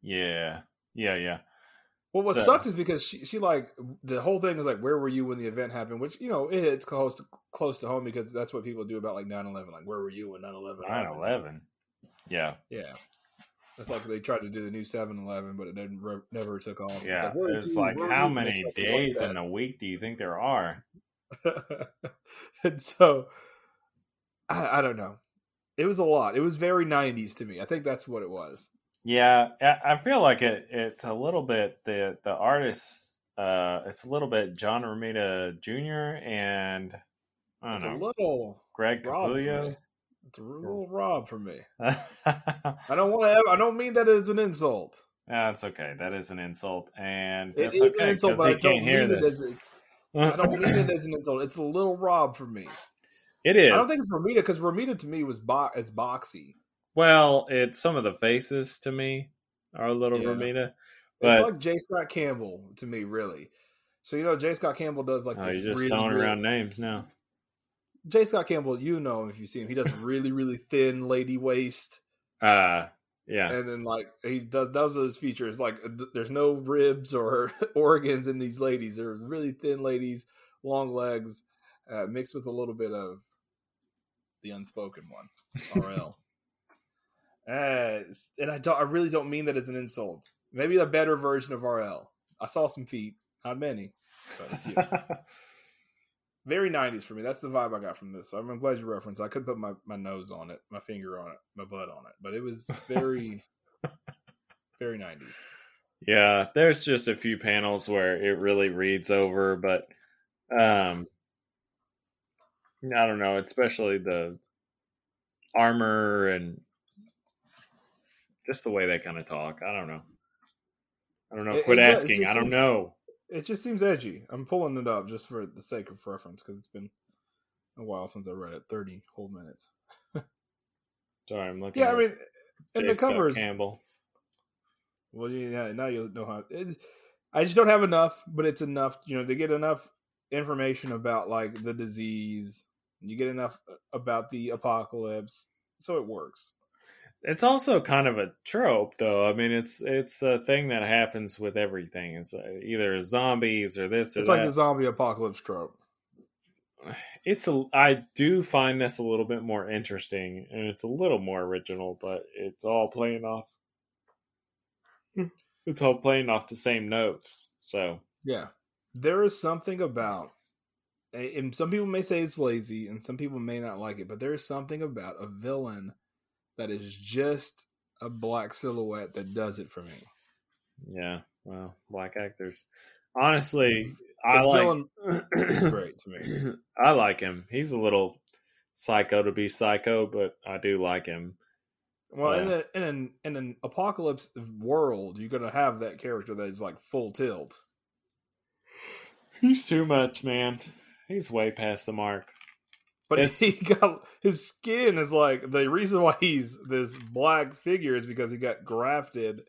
yeah, yeah, yeah. Well, what So- sucks is because she, she like the whole thing is like, where were you when the event happened? Which you know it hits close to close to home because that's what people do about like 9-11. Like, where were you when 9 11? 9 11. Yeah, Yeah, it's like they tried to do the new 7-Eleven, but it didn't re- never took off. yeah. like, It's like, how you when they many tried to launch days that? in a week do you think there are? *laughs* and so I, I don't know. It was a lot. It was very 90s to me. I think that's what it was. Yeah, I feel like it. It's a little bit the the artist. Uh, it's a little bit John Romita Jr. and I don't a know little Greg Capullo. It's a little Rob for me. *laughs* Ah, I don't want to. I don't mean that as an insult. That's okay. That is an insult, and It is okay an insult, but I don't can't hear mean it this. as a, I don't mean it as an *laughs* insult. It's a little Rob for me. it is. I don't think it's Romita because Romita to me was bo- as boxy. well, it's some of the faces to me are a little Yeah. Romita, it's like J. Scott Campbell to me, really. So you know, J. Scott Campbell does like oh, this you're just really, throwing around names now. J. Scott Campbell, you know him if you see him. He does *laughs* really, really thin lady waist, Uh yeah, and then like he does those are his features. Like th- there's no ribs or *laughs* organs in these ladies. They're really thin ladies, long legs, uh, mixed with a little bit of the unspoken one, RL. *laughs* uh, and I don't. I really don't mean that as an insult. Maybe a better version of RL. I saw some feet, not many, but a few. Very 90s for me. That's the vibe I got from this. So I'm glad you referenced. I could put my, my nose on it, my finger on it, my butt on it, but it was *laughs* very, very 90s. Yeah, there's just a few panels where it really reads over, but um I don't know, especially the armor and just the way they kind of talk. I don't know. I don't know. Quit it it asking. just I don't know. It just seems edgy. I'm pulling it up just for the sake of reference because it's been a while since I read it 30 whole minutes. Sorry, I'm looking. Yeah, I at mean, and the covers. Campbell. Well, yeah, now you know how. It, I just don't have enough, but it's enough, you know, to get enough information about like the disease. You get enough uh, about the apocalypse, so it works. It's also kind of a trope, though. I mean, it's it's a thing that happens with everything. It's uh, either zombies or this or It's that. like the zombie apocalypse trope. *sighs* it's a I do find this a little bit more interesting and it's a little more original, but it's all playing off *laughs* it's all playing off the same notes. So Yeah. There is something about, and some people may say it's lazy, and some people may not like it, but there is something about a villain that is just a black silhouette that does it for me. yeah, well, black actors. Honestly, I like *clears throat* great to me. I like him. He's a little psycho to be psycho, but I do like him. Well, in, a, in an in an apocalypse world, you're gonna have that character that is like full tilt. He's too much, man. He's way past the mark. But It's- he *laughs* got his skin is like the reason why he's this black figure is because he got grafted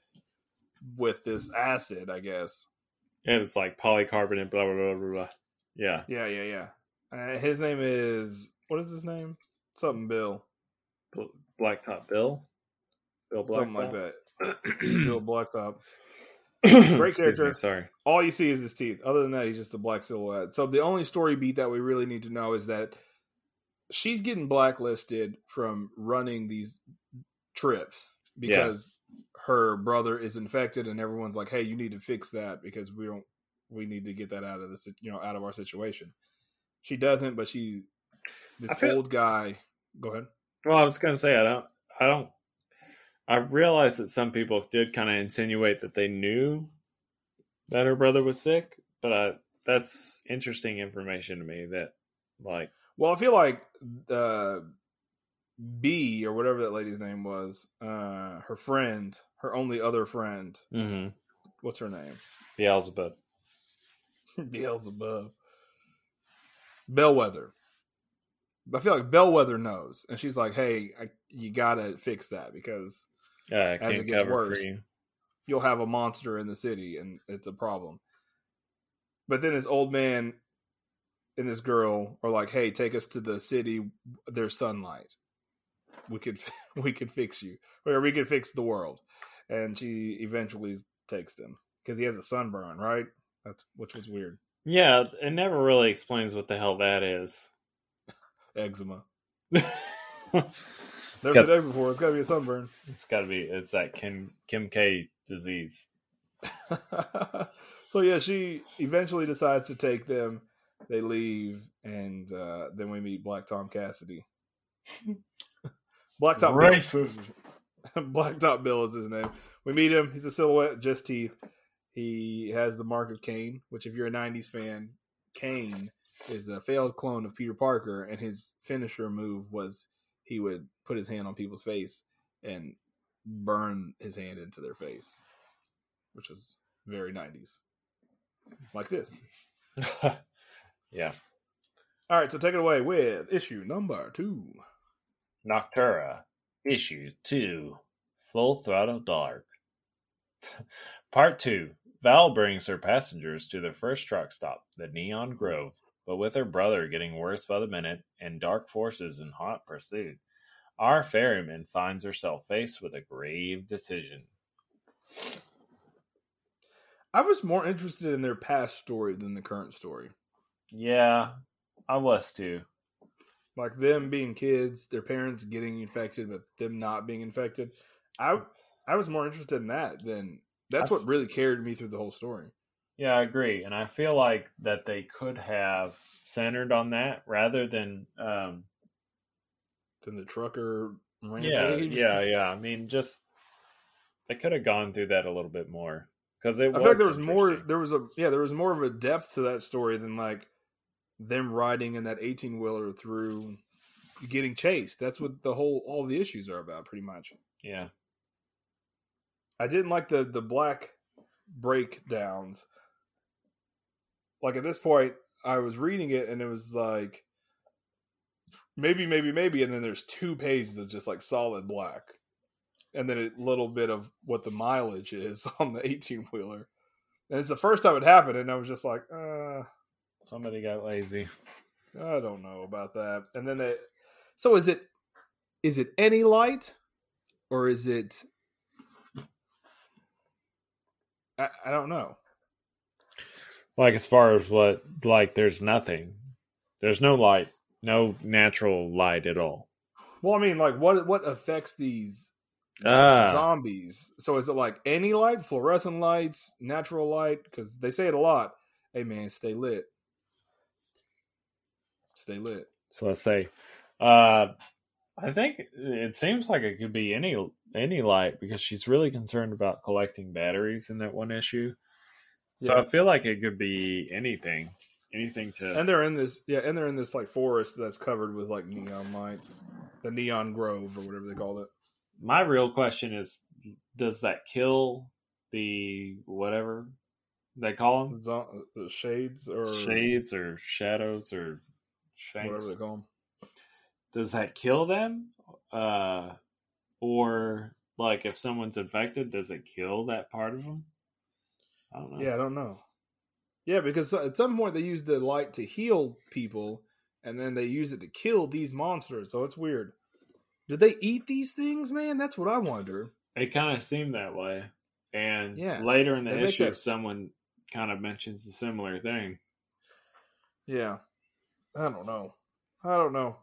with this acid, I guess. It was like polycarbonate, blah blah blah blah blah. Yeah. Yeah, yeah, yeah. Uh, his name is what is his name? Something Bill, Bl- Blacktop Bill. Bill Blacktop. something like that. *clears throat* Bill Blacktop. Great character. sorry. All you see is his teeth. Other than that, he's just a black silhouette. So the only story beat that we really need to know is that she's getting blacklisted from running these trips because her brother is infected, and everyone's like, "Hey, you need to fix that because we don't. We need to get that out of this you know out of our situation." She doesn't, but she this feel- old guy. Go ahead. Well, I was gonna say I don't. I don't. I realized that some people did kind of insinuate that they knew that her brother was sick, but I, that's interesting information to me. That like, Well, I feel like uh, B or whatever that lady's name was, uh, her friend, her only other friend. mm-hmm. What's her name? Beelzebub. *laughs* Beelzebub. Bellwether. I feel like Bellwether knows, and she's like, "Hey, I, you gotta fix that because Uh, As it gets worse. you. you'll have a monster in the city and it's a problem. But then this old man and this girl are like, "Hey, take us to the city. There's sunlight. We could *laughs* we could fix you, or we could fix the world." And she eventually takes them because he has a sunburn, right? That's which was weird. Yeah, it never really explains what the hell that is. Eczema. *laughs* Never got, been before. It's got to be a sunburn. it's got to be. It's that Kim Kim K disease. *laughs* so yeah, she eventually decides to take them. They leave, and uh, then we meet Black Tom Cassidy. Black Top Bill. Racist. *laughs* Black Top Bill is his name. We meet him. He's a silhouette, just teeth. He has the mark of Cain, which, if you're a '90s fan, Kaine is a failed clone of Peter Parker, and his finisher move was he would put his hand on people's face and burn his hand into their face, which was very '90s, like this. *laughs* yeah. All right, so take it away with issue number two. Nocterra, issue two, Full Throttle Dark. *laughs* Part two. Val brings her passengers to their first truck stop, the Neon Grove, but with her brother getting worse by the minute and dark forces in hot pursuit, our ferryman finds herself faced with a grave decision. I was more interested in their past story than the current story. Yeah, I was too. Like them being kids, their parents getting infected, but them not being infected. I I was more interested in that than that's what really carried me through the whole story. Yeah, I agree, and I feel like that they could have centered on that rather than um, Than the trucker rampage. yeah, yeah. yeah. I mean, just they could have gone through that a little bit more because it I was. feel like there was more. There was a yeah. There was more of a depth to that story than like them riding in that eighteen wheeler through getting chased. That's what the whole all the issues are about, pretty much. Yeah, I didn't like the the black breakdowns. Like at this point, I was reading it and it was like maybe, maybe, maybe, and then there's two pages of just like solid black, and then a little bit of what the mileage is *laughs* on the eighteen wheeler. And it's the first time it happened, and I was just like, uh, somebody got lazy. I don't know about that. And then it. So is it is it any light, or is it? I, I don't know. Like as far as what, like, there's nothing. There's no light, no natural light at all. Well, I mean, like, what what affects these Ah, zombies? So is it like any light, fluorescent lights, natural light? Because they say it a lot. Hey, man, stay lit. Stay lit. that's what I say. Uh, I think it seems like it could be any any light because she's really concerned about collecting batteries in that one issue. So Yeah. I feel like it could be anything, anything to. And they're in this, yeah, and they're in this like forest that's covered with like neon lights, the neon grove or whatever they call it. My real question is: Does that kill the whatever they call them? Zo- uh, shades or Shades or shadows or whatever shanks? they call them. Does that kill them? Uh, or like if someone's infected, does it kill that part of them? I don't know. Yeah, I don't know. Yeah, because at some point they use the light to heal people, and then they use it to kill these monsters. So it's weird. Did they eat these things, man? That's what I wonder. It kind of seemed that way. And Yeah. later in the issue, that- someone kind of mentions the similar thing. Yeah, I don't know. I don't know.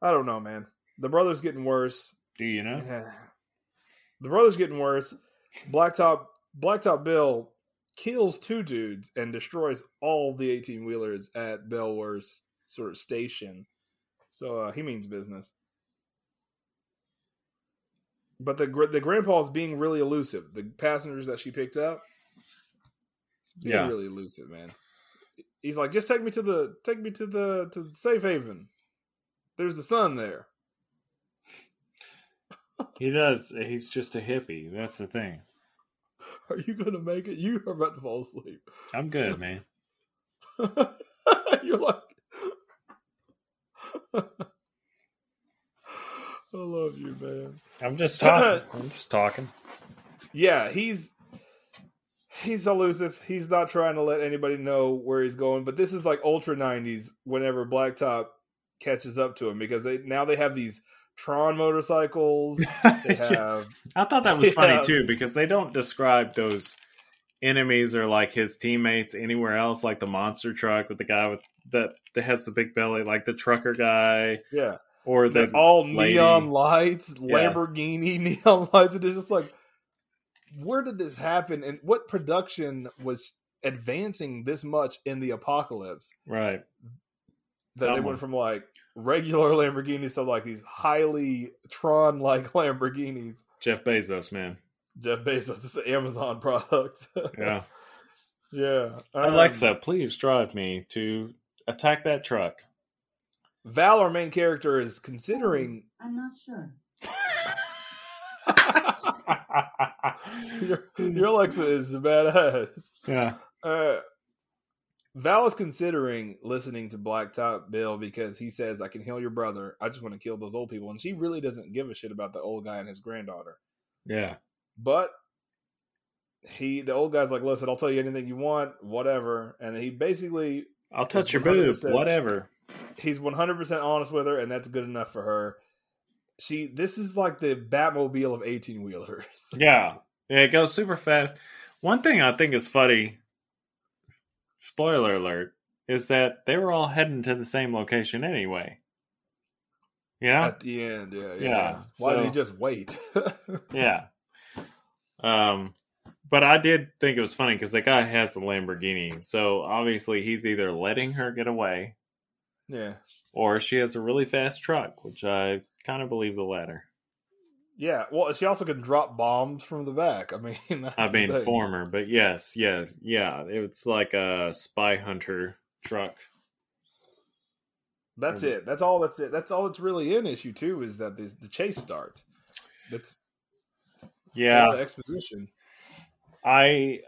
I don't know, man. The brother's getting worse. Do you know? the brother's getting worse. Blacktop Blacktop Bill kills two dudes and destroys all the eighteen wheelers at Belware's sort of station. So uh, he means business. But the the grandpa's being really elusive. The passengers that she picked up, it's being Yeah. really elusive, man. He's like, just take me to the take me to the to the safe haven. There's the sun there. He does. He's just a hippie. That's the thing. *laughs* Are you gonna make it? You are about to fall asleep. I'm good, man. *laughs* You're like, *laughs* I love you, man. I'm just talking. I'm just talking. yeah, he's he's elusive. He's not trying to let anybody know where he's going. But this is like ultra '90s. Whenever Blacktop catches up to him, because they now they have these Tron motorcycles. *laughs* They have I thought that was funny *laughs* Yeah. too because they don't describe those enemies or like his teammates anywhere else, like the monster truck with the guy with that that has the big belly, like the trucker guy, yeah, or the all lady. neon lights, Yeah. Lamborghini *laughs* neon lights. And it's just like, where did this happen? And what production was advancing this much in the apocalypse right. that they went from like regular *laughs* Lamborghinis to like these highly Tron like *laughs* Lamborghinis? Jeff Bezos, man. Jeff Bezos, it's an Amazon *laughs* product. Yeah. yeah. Um, Alexa, please drive me to attack that truck. Val, our main character, is considering I'm not sure. *laughs* your, your Alexa is badass. yeah. Uh, Val is considering listening to Blacktop Bill because he says, I can heal your brother. I just want to kill those old people. And she really doesn't give a shit about the old guy and his granddaughter. Yeah. But he, the old guy's like, listen, I'll tell you anything you want, whatever. And he basically, I'll touch your boob, whatever. he's 100% honest with her, and that's good enough for her. She, this is like the Batmobile of 18 wheelers. Yeah. Yeah, it goes super fast. One thing I think is funny, spoiler alert, is that they were all heading to the same location anyway. Yeah? At the end, yeah, yeah. Yeah, Why did he just wait? *laughs* Yeah. Um, but I did think it was funny because the guy has a Lamborghini, so obviously he's either letting her get away yeah. or she has a really fast truck, which I kind of believe the latter. Yeah, well, she also can drop bombs from the back. I mean, *laughs* that's I mean, former, but yes, yes, yeah, it's like a spy hunter truck. That's it. That's all. That's it. That's all that's really in issue two is that this, the chase starts. That's Yeah, exposition. I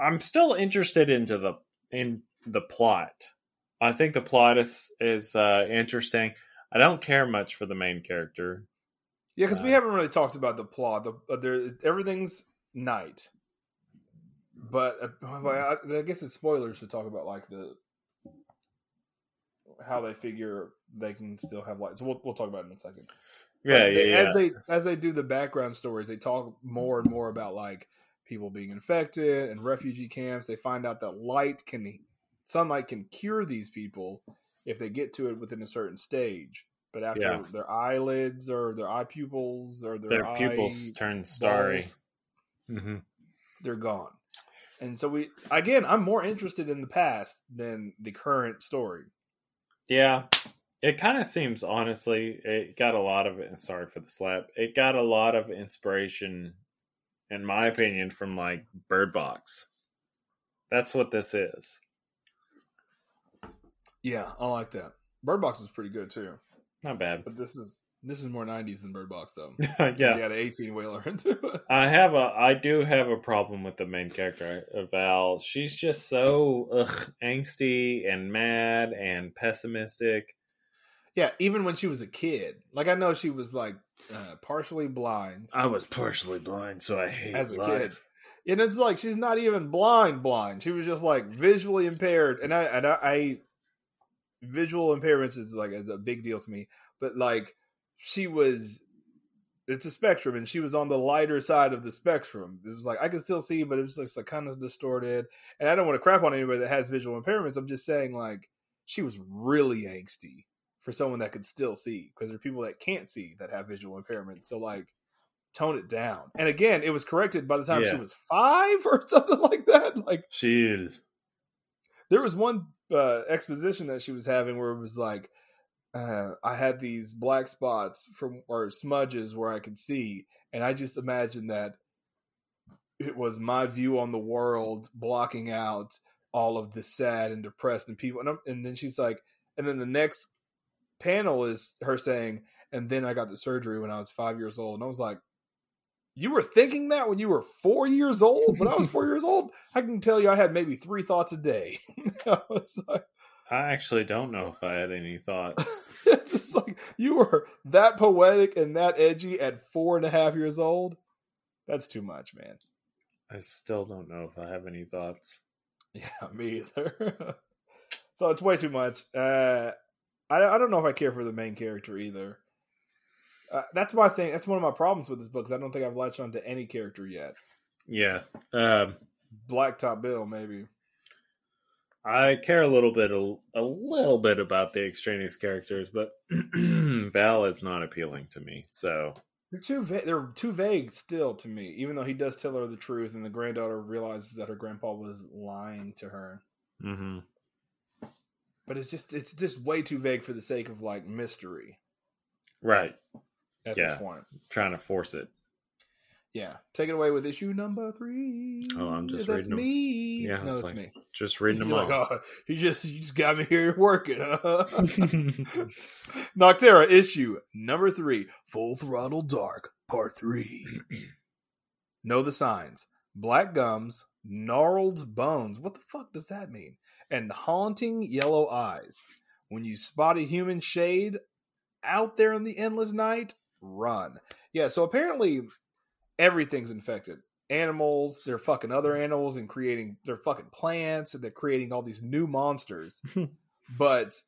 I'm still interested into the in the plot. I think the plot is is uh, interesting. I don't care much for the main character. Yeah, because we Uh, haven't really talked about the plot. The uh, there, everything's night, but uh, well, I, I guess it's spoilers to talk about like the how they figure they can still have light. So we'll we'll talk about it in a second. Yeah, But yeah, they- yeah. As they as they do the background stories, they talk more and more about like people being infected and refugee camps. They find out that light can sunlight can cure these people if they get to it within a certain stage. But after Yeah. their eyelids or their eye pupils or their, Their pupils turn starry. balls, hmm they're gone. And so we again, I'm more interested in the past than the current story. Yeah, it kind of seems honestly. It got a lot of. it. Sorry for the slap. It got a lot of inspiration, in my opinion, from like Bird Box. That's what this is. Yeah, I like that. Bird Box is pretty good too, Not bad. but this is this is more '90s than Bird Box though. *laughs* yeah. You got an 18 wheeler into it. *laughs* I have a I do have a problem with the main character of Val. She's just so ugh, angsty and mad and pessimistic. Yeah, even when she was a kid, like I know she was like uh, partially blind I was partially blind, so I hate as a life. kid, and it's like she's not even blind blind. She was just like visually impaired, and I and I, I visual impairments is like is a big deal to me. But like she was, it's a spectrum, and she was on the lighter side of the spectrum. It was like I could still see, but it was just like kind of distorted. And I don't want to crap on anybody that has visual impairments. I'm just saying like she was really angsty for someone that could still see because there are people that can't see that have visual impairments So like tone it down. And again, it was corrected by the time she was five *laughs* or something like that. Like She is. there was one uh, exposition that she was having where it was like uh, I had these black spots from or smudges where I could see, and I just imagined that it was my view on the world blocking out all of the sad and depressed and people. And, and then she's like, and then the next panel is her saying, and then I got the surgery when I was five years old, and I was like. You were thinking that when you were four years old? When I was four *laughs* years old, I can tell you I had maybe three thoughts a day. *laughs* I was like, I actually don't know if I had any thoughts. *laughs* it's just like you were that poetic and that edgy at four and a half years old. That's too much, man. I still don't know if I have any thoughts. Yeah, me either. so it's way too much. Uh, I I don't know if I care for the main character either. Uh, that's my thing. That's one of my problems with this book. Is I don't think I've latched onto any character yet. Yeah. Um, Blacktop Bill, maybe. I care a little bit, a, a little bit about the extraneous characters, but *clears throat* Val is not appealing to me. So They're too va- they're too vague still to me. Even though he does tell her the truth, and the granddaughter realizes that her grandpa was lying to her, mm-hmm. but it's just it's just way too vague for the sake of like mystery right, at Yeah. this point. trying to force it. Yeah, take it away with issue number three. Oh, I'm just reading. That's reading 'em. me. Yeah, no, it's it's like- me. Just reading them all. like, oh, you just you just got me here *laughs* working. Huh? *laughs* Nocterra issue number three, Full Throttle Dark, part three. *clears throat* know the signs: black gums, gnarled bones. What the fuck does that mean? And haunting yellow eyes. When you spot a human shade out there in the endless night, run. Yeah. So apparently, everything's infected animals, they're fucking other *laughs* animals and creating they're fucking plants and they're creating all these new monsters. *laughs* Hmm. but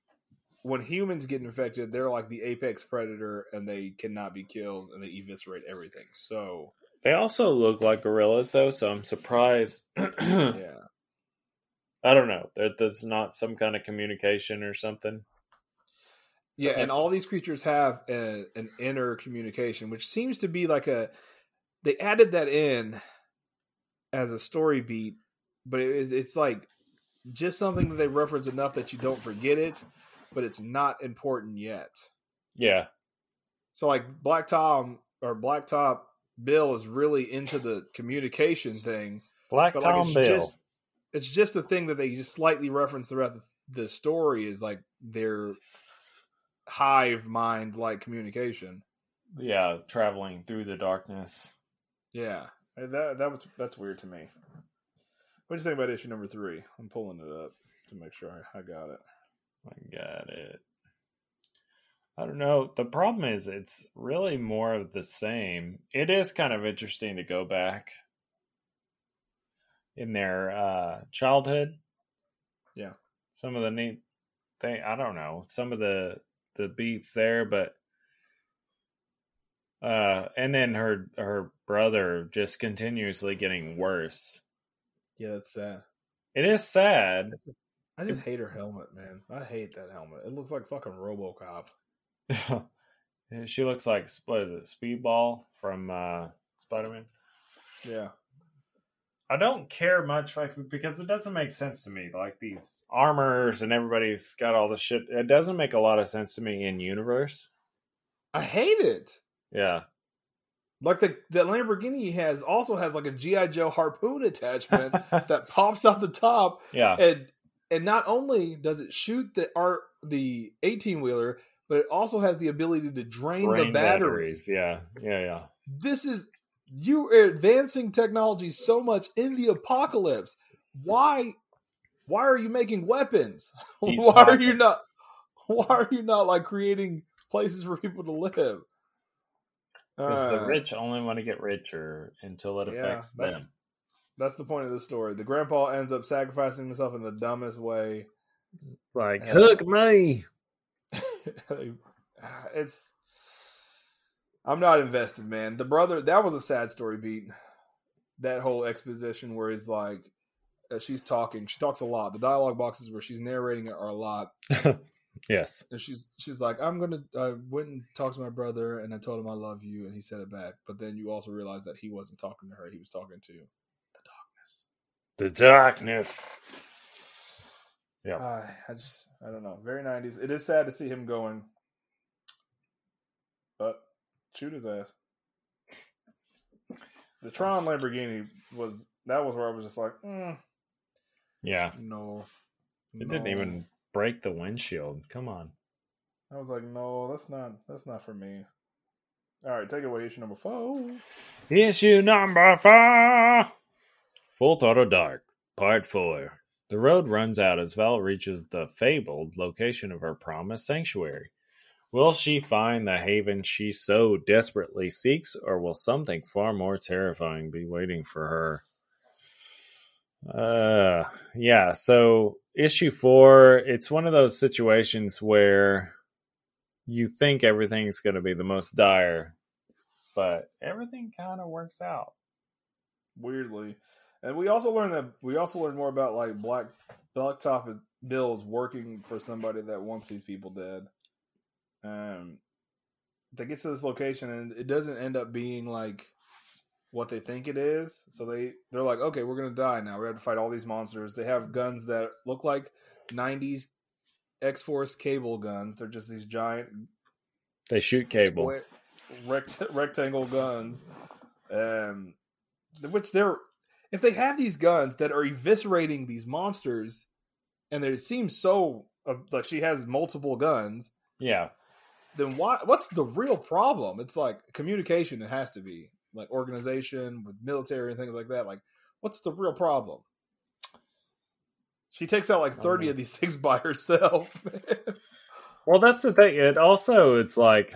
when humans get infected, they're like the apex predator and they cannot be killed and they eviscerate everything. So They also look like gorillas, though, so I'm surprised. *clears throat* Yeah. I don't know. There, there's not some kind of communication or something. Yeah, and all these creatures have a, an inner communication, which seems to be like a. They added that in as a story beat, but it, it's like just something that they reference enough that you don't forget it, but it's not important yet. Yeah. So like Black Tom or Blacktop Bill is really into the communication thing, Black but like Tom it's Bill. just it's just the thing that they just slightly reference throughout the, the story is like their hive mind like communication. Yeah, traveling through the darkness. Yeah, that that was that's weird to me. What do you think about issue number three? I'm pulling it up to make sure I, I got it. I got it. I don't know. The problem is it's really more of the same. It is kind of interesting to go back in their uh, childhood. Yeah. Some of the neat thing I don't know. Some of the the beats there, but uh and then her her brother just continuously getting worse. Yeah, that's sad. It is sad. I just hate her helmet, man. I hate that helmet. It looks like fucking RoboCop. *laughs* she looks like what is it, Speedball from uh, Spider Man. Yeah. I don't care much like because it doesn't make sense to me. Like these armors and everybody's got all the shit. It doesn't make a lot of sense to me in universe. I hate it. Yeah, Like the the Lamborghini has also has like a GI Joe harpoon attachment *laughs* that pops out the top, yeah, and and not only does it shoot the art the eighteen wheeler, but it also has the ability to drain Brain the battery. batteries. Yeah, yeah, yeah. This is you are advancing technology so much in the apocalypse. Why why are you making weapons? *laughs* Deep why are you not why are you not like creating places for people to live? Because the Uh, rich only want to get richer until it Yeah, affects that's- them. That's the point of the story. The grandpa ends up sacrificing himself in the dumbest way. Like hook me. *laughs* it's I'm not invested, man. The brother that was a sad story beat. That whole exposition where he's like uh, she's talking. She talks a lot. The dialogue boxes where she's narrating it are a lot. *laughs* Yes. And she's she's like, I'm gonna I went and talked to my brother and I told him I love you and he said it back. But then you also realize that he wasn't talking to her, he was talking to the darkness. The darkness. Yeah. Uh, I just I don't know. Very nineties. It is sad to see him going. But shoot his ass. The Tron Lamborghini was that was where I was just like, mm, Yeah. no. It didn't even break the windshield. Come on. I was like, no, that's not that's not for me. All right, take away. Issue number four. Issue number four Full Throttle Dark, Part 4. The road runs out as Val reaches the fabled location of her promised sanctuary. Will she find the haven she so desperately seeks, or will something far more terrifying be waiting for her? Uh, yeah. So issue four, it's one of those situations where you think everything's going to be the most dire, but everything kind of works out. weirdly. And we also learned that we also learned more about like Black Blacktop is- Bill working for somebody that wants these people dead. Um, they get to this location and it doesn't end up being like what they think it is. So they they're like, okay, we're gonna die now. We have to fight all these monsters. They have guns that look like '90s X Force cable guns. They're just these giant They shoot cable. rect- *laughs* rectangle guns, um, which they're if they have these guns that are eviscerating these monsters, and it seems so uh, like she has multiple guns, Yeah. Then why? What's the real problem? It's like communication. It has to be like organization with military and things like that. Like, what's the real problem? She takes out like thirty of these things by herself. *laughs* Well, that's the thing. It also it's like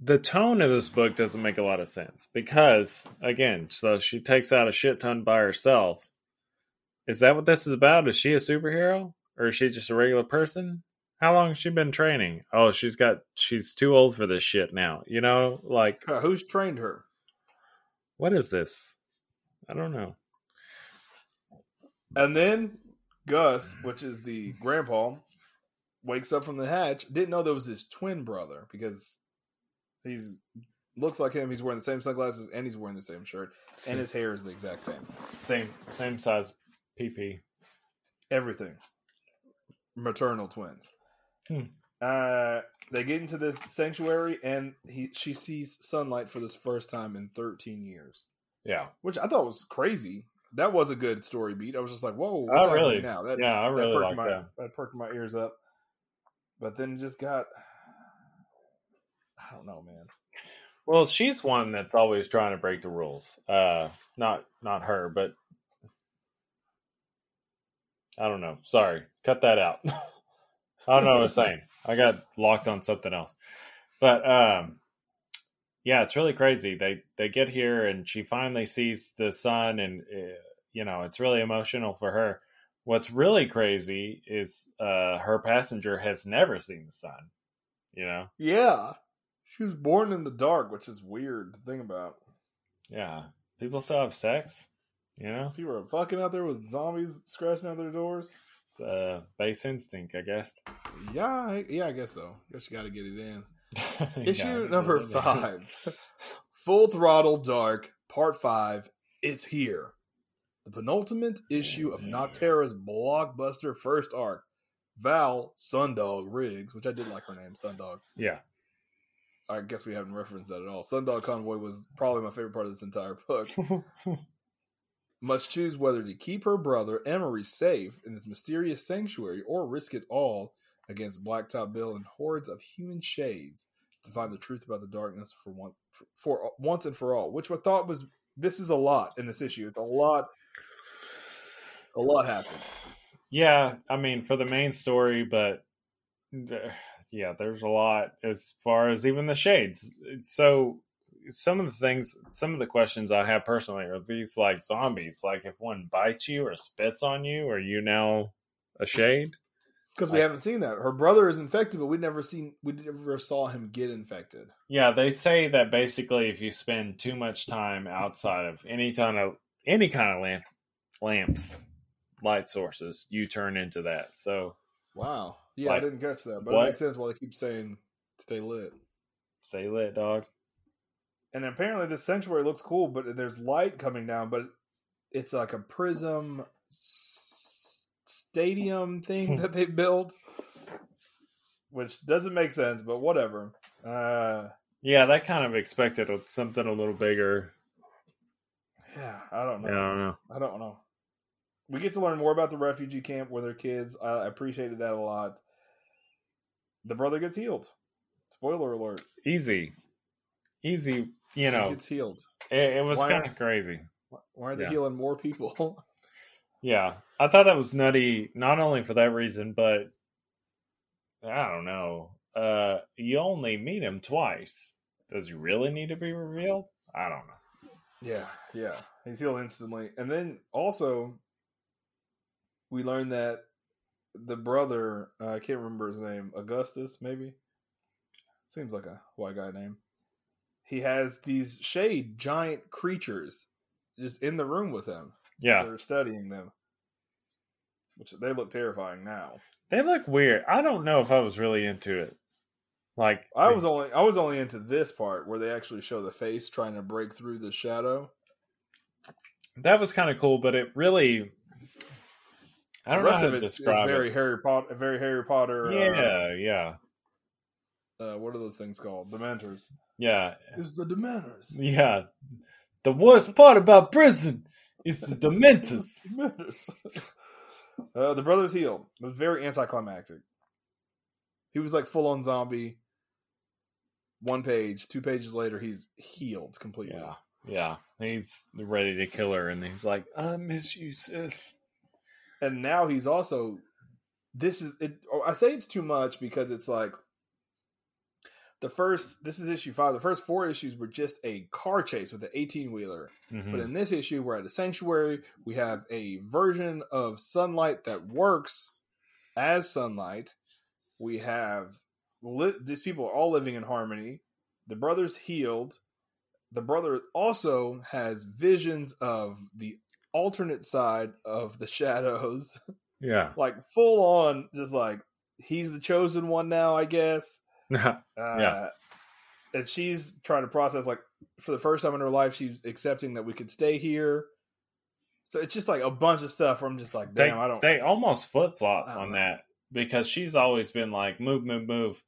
the tone of this book doesn't make a lot of sense because again, so she takes out a shit ton by herself. Is that what this is about? Is she a superhero or is she just a regular person? How long has she been training? Oh, she's got she's too old for this shit now. You know, like Uh, Who's trained her? what is this? I don't know. And then Gus, which is the grandpa, wakes up from the hatch. Didn't know there was his twin brother because he's looks like him. He's wearing the same sunglasses and he's wearing the same shirt, and his hair is the exact same. Same same size PP. Everything. Maternal twins. Hmm. Uh, they get into this sanctuary, and he she sees sunlight for this first time in 13 years, Yeah. which I thought was crazy. That was a good story beat. I was just like, "Whoa, what's Oh, really? now?" That, Yeah, I that really perked like my, that. That perked my ears up. But then just got, I don't know, man. Well, she's one that's always trying to break the rules. Uh, not not her, but I don't know. Sorry, cut that out. *laughs* I don't know what I was saying. I got locked on something else. But um, yeah, it's really crazy. They they get here and she finally sees the sun, and uh, you know it's really emotional for her. What's really crazy is uh, her passenger has never seen the sun. You know, Yeah, she was born in the dark, which is weird to think about. yeah, people still have sex. You know, People are fucking out there with zombies scratching out their doors. It's uh, base instinct, I guess. Yeah, yeah, I guess so. Guess you got to get it in. *laughs* Issue number get it in. five, *laughs* Full Throttle Dark, Part Five. It's here. The penultimate issue of Nocterra's blockbuster first arc. Val Sundog Riggs, which I did like her name, Sundog. yeah, I guess we haven't referenced that at all. Sundog Convoy was probably my favorite part of this entire book. *laughs* Must choose whether to keep her brother Emery safe in this mysterious sanctuary or risk it all against Blacktop Bill and hordes of human shades to find the truth about the darkness for one for, for once and for all. Which I thought was this is a lot in this issue. It's a lot. A lot happens. yeah. I mean, for the main story, but yeah, there's a lot as far as even the shades. So some of the things, some of the questions I have personally are these like zombies. Like if one bites you or spits on you, are you now a shade? Because we I- haven't seen that. Her brother is infected, but we never seen we never saw him get infected. Yeah, they say that basically if you spend too much time outside of any kind of any kind of lamp lamps, light sources, you turn into that. So Wow. Yeah, Like, I didn't catch that, but what? it makes sense why they keep saying stay lit. stay lit, dog. And apparently, this sanctuary looks cool, but there's light coming down, but it's like a prism s- stadium thing that they *laughs* built, which doesn't make sense, but whatever. Uh, Yeah, that kind of expected something a little bigger. yeah, I don't know. Yeah, I don't know. I don't know. We get to learn more about the refugee camp with their kids. I appreciated that a lot. The brother gets healed. Spoiler alert. Easy, easy. You he know, gets healed. it, it was kind of crazy. Why are they Yeah. healing more people? *laughs* Yeah, I thought that was nutty. Not only for that reason, but I don't know. Uh, you only meet him twice. Does he really need to be revealed? I don't know. Yeah, yeah. He's healed instantly. And then also, we learned that the brother, uh, I can't remember his name, Augustus, maybe? Seems like a white guy name. He has these shade giant creatures just in the room with him. Yeah, They're studying them. Which they look terrifying now. they look weird. I don't know if I was really into it. Like I was only I was only into this part where they actually show the face trying to break through the shadow. that was kind of cool, but it really. I don't the know how to describe very it. Harry Potter, very Harry Potter. Yeah, yeah, Uh, uh, what are those things called? Dementors. Yeah, Is the Dementors? yeah. The worst part about prison is the Dementors. *laughs* Dementors. *laughs* uh, the brother's healed. It was very anticlimactic. He was like full on zombie. One page, two pages later, he's healed completely. Yeah, yeah. He's ready to kill her, and he's like, "I miss you, sis." and now he's also this is it i say it's too much because it's like the first this is issue five. The first four issues were just a car chase with an 18 wheeler Mhm. but in this issue we're at a sanctuary. We have a version of sunlight that works as sunlight. We have li- these people are all living in harmony. The brother's healed. The brother also has visions of the alternate side of the shadows. *laughs* Yeah, like full on just like he's the chosen one now i guess *laughs* uh, Yeah. and she's trying to process like for the first time in her life she's accepting that we could stay here so it's just like a bunch of stuff where i'm just like they damn i don't they almost flip flop on know. that because she's always been like move, move, move,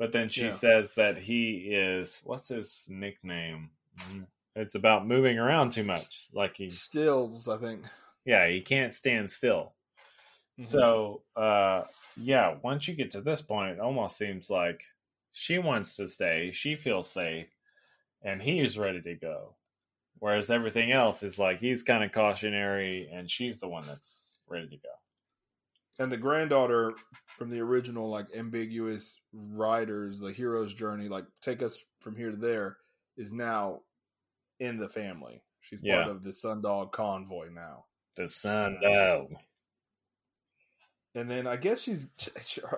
but then she Yeah. says that he is what's his nickname? Mm, It's about moving around too much. Like he, stills i think yeah, he can't stand still. Mhm. So, uh, yeah, once you get to this point, it almost seems like she wants to stay, she feels safe, and he's ready to go. Whereas everything else is like he's kind of cautionary, and she's the one that's ready to go. and the granddaughter from the original like ambiguous riders the hero's journey like take us from here to there is now in the family she's Yeah. part of the sundog convoy now The sun dog. And then i guess she's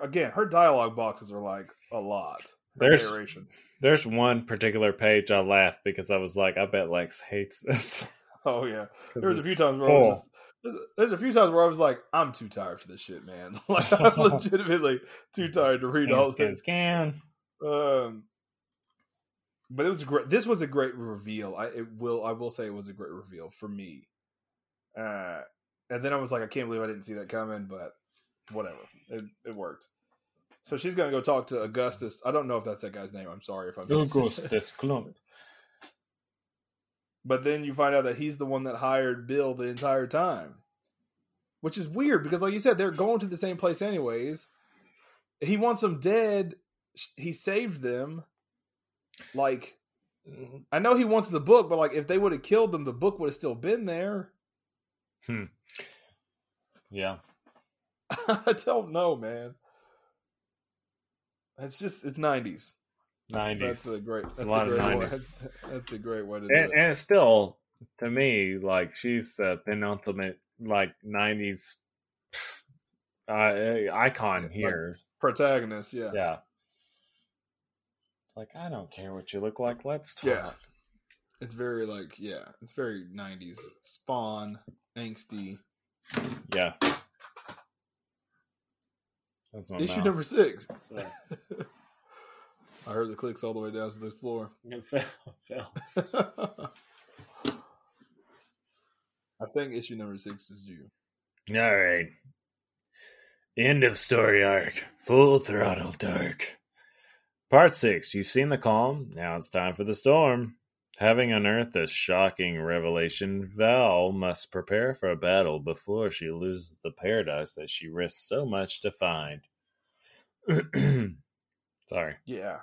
again her dialogue boxes are like a lot There's- narration. There's one particular page I laughed because I was like, I bet Lex hates this. *laughs* oh yeah there's a few times where I was just there's, there's a few times where I was like, I'm too tired for this shit, man. *laughs* like I'm *laughs* legitimately too tired to read Scan, all scan, this. scan. Um, but it was great. This was a great reveal. I it will I will say it was a great reveal for me. Uh, and then I was like, I can't believe I didn't see that coming, but whatever, it it worked. So she's gonna go talk to Augustus. I don't know if that's that guy's name. I'm sorry if I'm. Augustus Clump. *laughs* But then you find out that he's the one that hired Bill the entire time, which is weird because, like you said, they're going to the same place anyways. He wants them dead. He saved them. Like, I know he wants the book, but like, if they would have killed them, the book would have still been there. Hmm. Yeah. *laughs* I don't know, man. It's just it's nineties. Nineties. That's a great. That's A lot a of great way. *laughs* 90s. That's, that's a great way to do and, it. and it's still to me like she's the penultimate like 90s *sighs* uh, icon like- here Protagonist, yeah. yeah like i don't care what you look like let's talk Yeah. It's very like yeah, it's very nineties. Spawn, angsty. yeah that's my Issue mouth. number six. *laughs* I heard the clicks all the way down to the floor. It fell, fell. *laughs* I think issue number six is you. all right end of story arc full throttle dark part six you've seen the calm now it's time for the storm Having unearthed this shocking revelation, Val must prepare for a battle before she loses the paradise that she risked so much to find. *clears throat* Sorry. Yeah.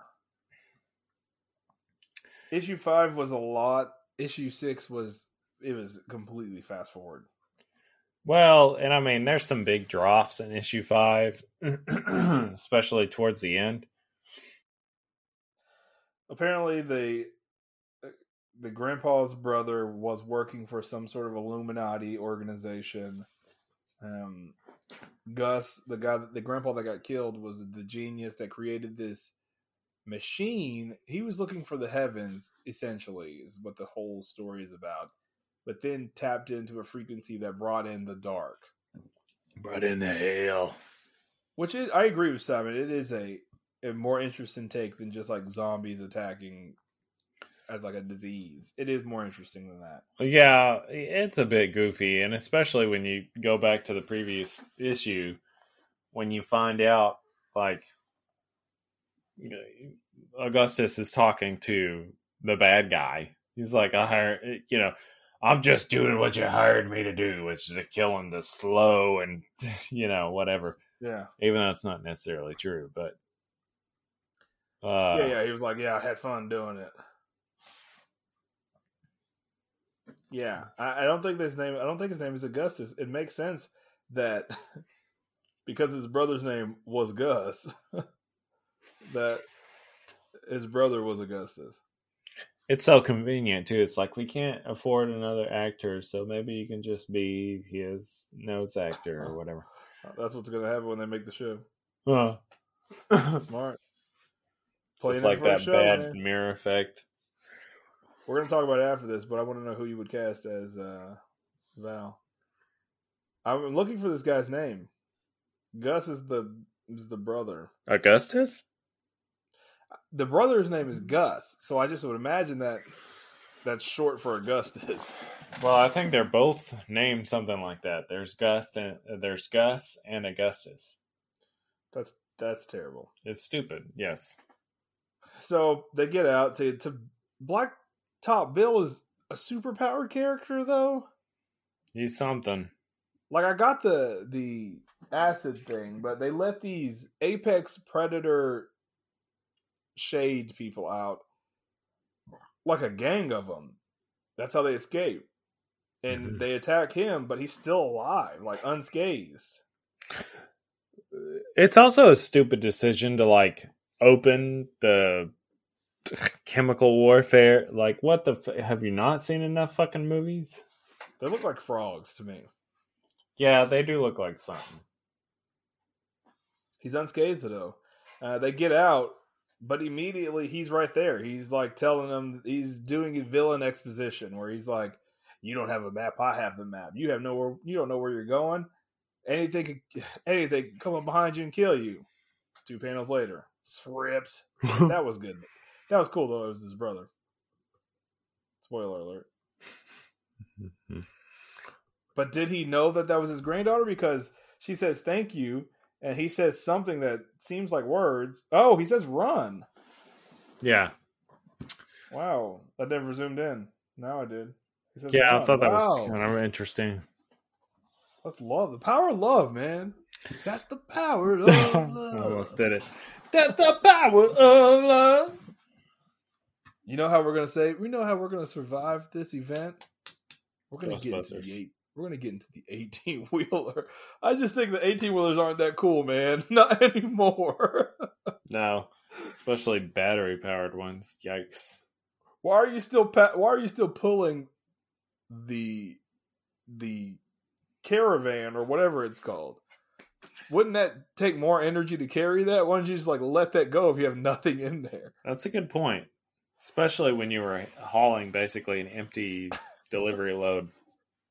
Issue five was a lot. Issue six was it was completely fast forward. Well, and I mean, there's some big drops in issue five, *clears throat* especially towards the end. Apparently, the the grandpa's brother was working for some sort of Illuminati organization. Um, Gus, the guy, the grandpa that got killed, was the genius that created this machine. He was looking for the heavens, essentially, is what the whole story is about. But then tapped into a frequency that brought in the dark. Brought in the hell. Which is, I agree with Simon. It is a, a more interesting take than just like zombies attacking as like a disease. It is more interesting than that. Yeah, it's a bit goofy, and especially when you go back to the previous issue, when you find out like Augustus is talking to the bad guy. He's like, I hired, you know, I'm just doing what you hired me to do, which is to kill him the slow and, *laughs* you know, whatever. Yeah. Even though it's not necessarily true, but. Uh, yeah, yeah. He was like, yeah, I had fun doing it. Yeah, I, I don't think his name. I don't think his name is Augustus. It makes sense that *laughs* because his brother's name was Gus, *laughs* that his brother was Augustus. It's so convenient too. It's like we can't afford another actor, so maybe you can just be his nose actor or whatever. *laughs* That's what's gonna happen when they make the show. Uh. Smart. Playing Just like that show, bad man. mirror effect. We're gonna talk about it after this, but I want to know who you would cast as uh, Val. I'm looking for this guy's name. Gus is the is the brother. Augustus. The brother's name is Gus, so I just would imagine that that's short for Augustus. Well, I think they're both named something like that. There's Gus and uh, there's Gus and Augustus. That's that's terrible. It's stupid. Yes. So they get out to to Black Top Bill is a superpowered character though. He's something. Like I got the the acid thing, but they let these apex predator shade people out like a gang of them. That's how they escape. And mm-hmm. they attack him, but he's still alive, like unscathed. It's also a stupid decision to like open the *laughs* chemical warfare. Like, what the? F- have you not seen enough fucking movies? They look like frogs to me. Yeah, they do look like something. He's unscathed though. Uh, they get out, but immediately he's right there. He's like telling them he's doing a villain exposition where he's like, "You don't have a map. I have the map. You have nowhere. You don't know where you're going. Anything, *sighs* anything can come up behind you and kill you." Two panels later, script. *laughs* that was good. That was cool though. It was his brother. Spoiler alert. *laughs* but did he know that that was his granddaughter? Because she says thank you, and he says something that seems like words. Oh, he says run. Yeah. Wow, that never zoomed in. Now I did. yeah, run. I thought that wow. was kind of interesting. That's love. The power of love, man. That's the power *laughs* of love. Almost did it. That's the power of love. You know how we're gonna say? We know how we're gonna survive this event. We're gonna get into the eight. We're gonna get into the eighteen wheeler. I just think the eighteen wheelers aren't that cool, man. *laughs* Not anymore. *laughs* no, especially battery powered ones. Yikes! Why are you still? Pa- why are you still pulling the the caravan or whatever it's called? Wouldn't that take more energy to carry that? Why don't you just like let that go if you have nothing in there? That's a good point. Especially when you were hauling basically an empty *laughs* delivery load.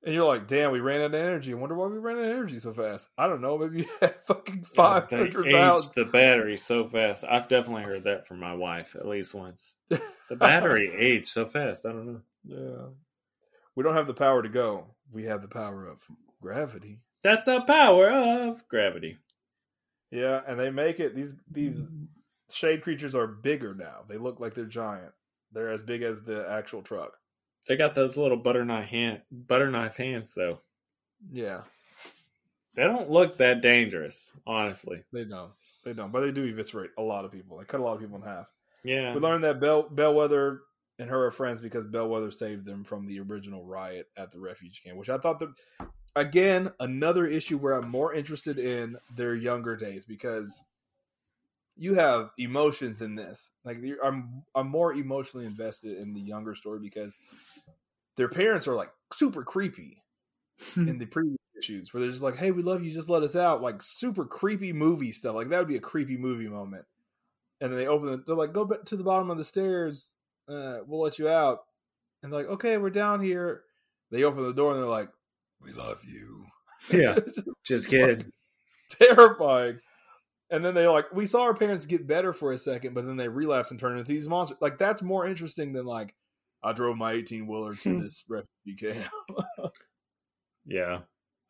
And you're like, damn, we ran out of energy. I wonder why we ran out of energy so fast. I don't know. Maybe you *laughs* had fucking 500 yeah, pounds. the battery so fast. I've definitely heard that from my wife at least once. The battery *laughs* aged so fast. I don't know. Yeah. We don't have the power to go. We have the power of gravity. That's the power of gravity. Yeah, and they make it these these mm. shade creatures are bigger now. They look like they're giant. They're as big as the actual truck. They got those little butter knife hand butter knife hands though. Yeah. They don't look that dangerous, honestly. They don't. They don't. But they do eviscerate a lot of people. They cut a lot of people in half. Yeah. We learned that Bell Bellwether and her are friends because Bellwether saved them from the original riot at the refuge camp, which I thought that again, another issue where I'm more interested in their younger days because you have emotions in this. Like you're- I'm, I'm more emotionally invested in the younger story because their parents are like super creepy in the previous issues, where they're just like, "Hey, we love you, just let us out." Like super creepy movie stuff. Like that would be a creepy movie moment. And then they open the, they're like, "Go to the bottom of the stairs. Uh, we'll let you out." And they're like, "Okay, we're down here." They open the door and they're like, "We love you." Yeah, *laughs* just just kidding. *laughs* terrifying. And then they like, we saw our parents get better for a second, but then they relapse and turn into these monsters. Like that's more interesting than like I drove my eighteen wheeler to this refugee camp. *laughs* Yeah,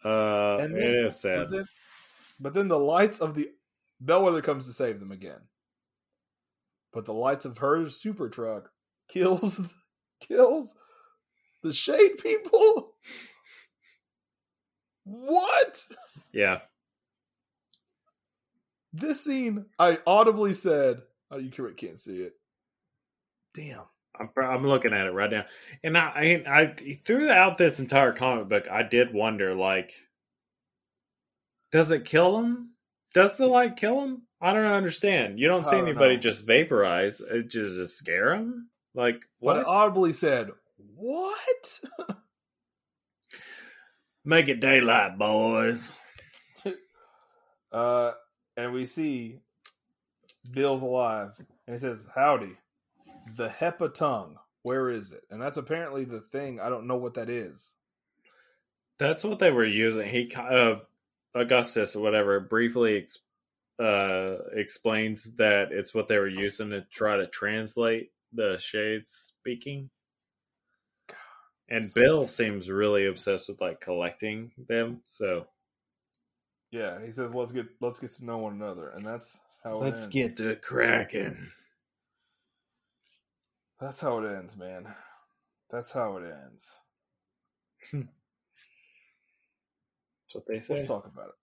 uh, And then- it is but, sad. then, but then the lights of the Bellwether comes to save them again. But the lights of her super truck *laughs* kills kills the shade people. *laughs* What? Yeah, This scene, I audibly said, "Oh, you can't- see it." Damn. I'm, I'm looking at it right now, and I, I, I throughout this entire comic book, I did wonder, like, does it kill him? Does the light kill him? I don't understand. You don't see don't anybody know. just vaporize. It just, just scare him. Like But I what? audibly said, "What?" *laughs* Make it daylight, boys. Uh, and we see Bill's alive, and he says, "Howdy, the Hepa tongue. Where is it?" And that's apparently the thing. I don't know what that is. That's what they were using. He uh, Augustus or whatever briefly ex- uh, explains that it's what they were using to try to translate the shades speaking. And Bill seems really obsessed with like collecting them. So Yeah, he says, "Let's get let's get to know one another," and that's how. It let's ends. get to cracking. That's how it ends, man. That's how it ends. That's what they say. Let's talk about it.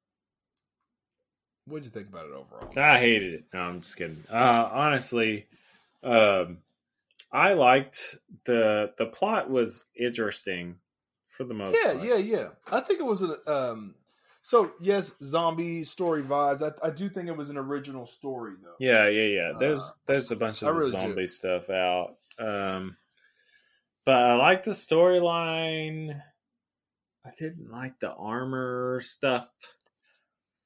What'd you think about it overall? I hated it. No, I'm just kidding. Uh, honestly, um, I liked the the plot was interesting for the most Yeah, part. yeah, yeah. I think it was a um. So yes, zombie story vibes. I, I do think it was an original story though. Yeah, yeah, yeah. There's Uh, there's a bunch of the really do. zombie stuff out. Um but I like the storyline. I didn't like the armor stuff.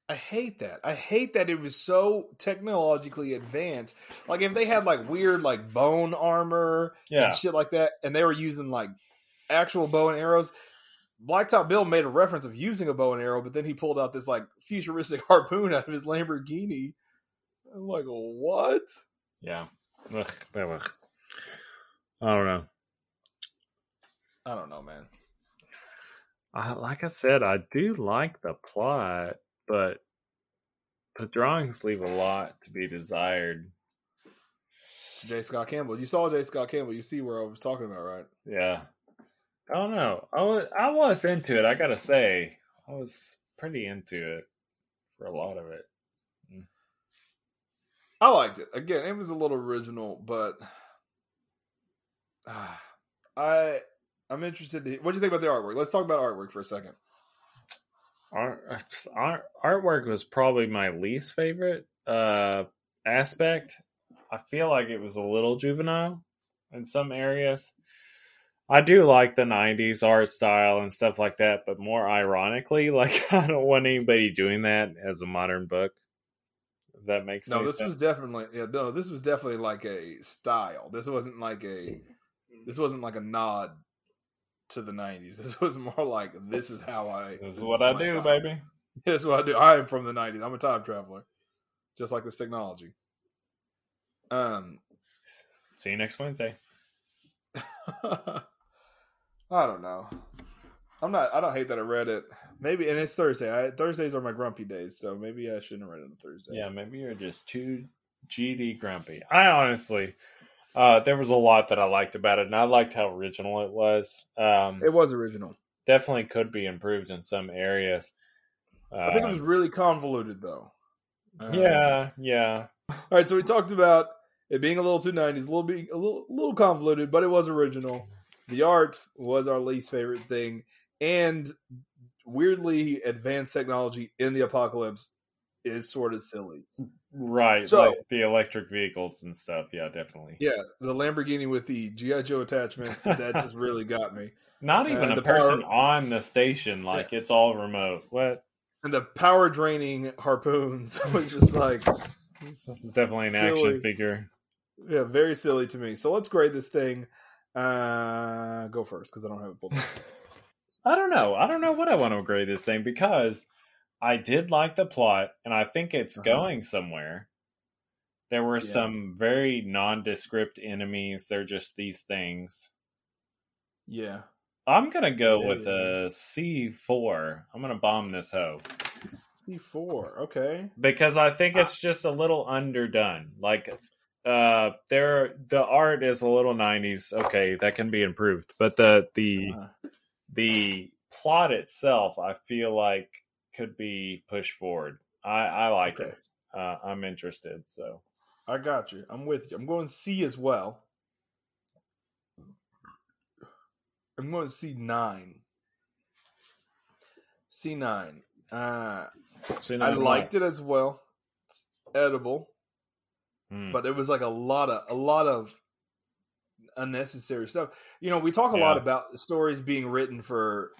I hate that. I hate that it was so technologically advanced. Like if they had like weird like bone armor Yeah. and shit like that, and they were using like actual bow and arrows. Blacktop Bill made a reference of using a bow and arrow, but then he pulled out this like futuristic *laughs* harpoon out of his Lamborghini. I'm like, what? Yeah. Ugh, ugh. I don't know. I don't know, man. I, like I said, I do like the plot, but the drawings leave a lot to be desired. J. Scott Campbell. You saw J. Scott Campbell. You see where I was talking about, right? Yeah. I don't know. I was I was into it, I gotta say. I was pretty into it for a lot of it. I liked it. Again, it was a little original, but uh, *sighs* I I'm interested. To, what do you think about the artwork? Let's talk about artwork for a second. Art, art artwork was probably my least favorite uh aspect. I feel like it was a little juvenile in some areas. I do like the 90s art style and stuff like that, but more ironically, *laughs* like I don't want anybody doing that as a modern book. If that makes No, this sense. was definitely yeah. No, this was definitely like a style. This wasn't like a. This wasn't like a nod to the '90s. *laughs* This was more like this is how I. This is what I do, style. baby. *laughs* This is what I do. I am from the '90s. I'm a time traveler, just like this technology. Um, See you next Wednesday. I don't know. I'm not. I don't hate that I read it. Maybe, and it's Thursday. I, Thursdays are my grumpy days, so maybe I shouldn't have read it on Thursday. Yeah, maybe you're just too GD grumpy. I honestly, uh, there was a lot that I liked about it, and I liked how original it was. Um, it was original. definitely could be improved in some areas. I think it was Um, really convoluted, though. Um, yeah, yeah, All right, so we talked about it being a little too '90s, a little bit, a little, a little convoluted, but it was original. The art was our least favorite thing, and weirdly advanced technology in the apocalypse is sort of silly. Right. So- like the electric vehicles and stuff. Yeah, definitely. Yeah, the Lamborghini with the GI Joe attachment that just *laughs* really got me, Not even And a the person power- on the station. Like it's all remote. What? and the power draining harpoons *laughs* was just like This is definitely an Silly. action figure. yeah, very silly to me. So let's grade this thing. Uh, go first because I don't have it pulled. *laughs* I don't know. I don't know what I want to grade this thing because I did like the plot and I think it's Uh-huh. going somewhere. There were Yeah. some very nondescript enemies. They're just these things. Yeah, I'm gonna go Yeah, with yeah. a C four. I'm gonna bomb this hoe C four. Okay, because I think Ah. it's just a little underdone. Like, uh, there the art is a little '90s. Okay, that can be improved, but the the Uh, the plot itself, I feel like could be pushed forward. I I like Okay. it. Uh, I'm interested. So I got you. I'm with you. I'm going C as well. I'm going nine. C nine. Uh, So, I liked it as well. It's edible, Hmm. but it was like a lot of a lot of unnecessary stuff. You know, we talk a lot about stories being written for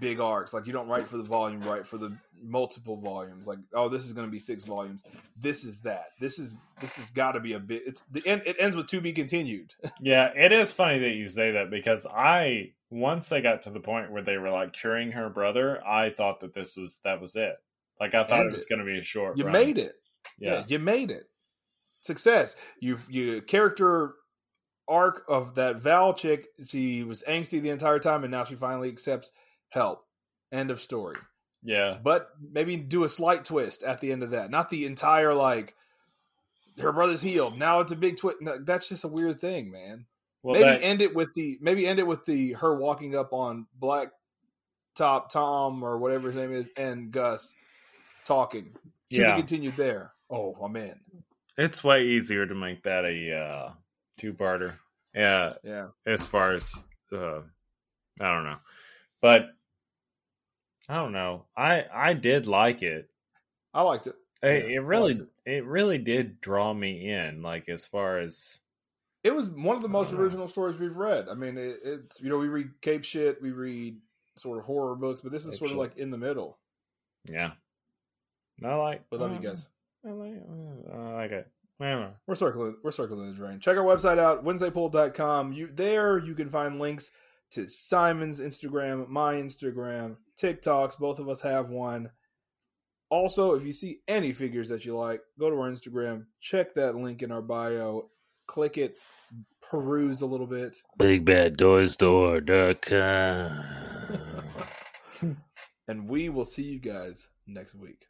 big arcs. Like you don't write for the volume, write for the multiple volumes. Like, oh, this is going to be six volumes. This is that. This is this has got to be a bit. It's the end. It ends with to be continued. *laughs* Yeah, it is funny that you say that because I once they got to the point where they were like curing her brother, I thought that this was that was it. Like I thought it was going to be a short. you run. made it. Yeah. Yeah. you made it. Success. You've you character arc of that Val chick. She was angsty the entire time, and now she finally accepts help. End of story. yeah, But maybe do a slight twist at the end of that. Not the entire like her brother's healed. Now it's a big twist. No, that's just a weird thing, man. Well, maybe that- end it with the maybe end it with the her walking up on Black Top Tom or whatever his name is and Gus talking. To Yeah. be continued there. Oh, I'm in. It's way easier to make that a uh, two parter. Yeah, Yeah. as far as uh, I don't know, but I don't know. I I did like it. I liked it. It, Yeah, it really liked it really did draw me in. Like as far as It was one of the most original stories we've read. I mean, it, it's you know we read cape shit, we read sort of horror books, but this is Cape sort of like in the middle. yeah, I like. We love you uh, guys. Uh, I like, I like it. We're circling. We're circling the drain. Check our website out, WednesdayPull.com. You there you can find links to Simon's Instagram, my Instagram, TikToks. Both of us have one. Also, if you see any figures that you like, go to our Instagram, check that link in our bio, click it, peruse a little bit. BigBadToyStore.com. *laughs* and we will see you guys next week.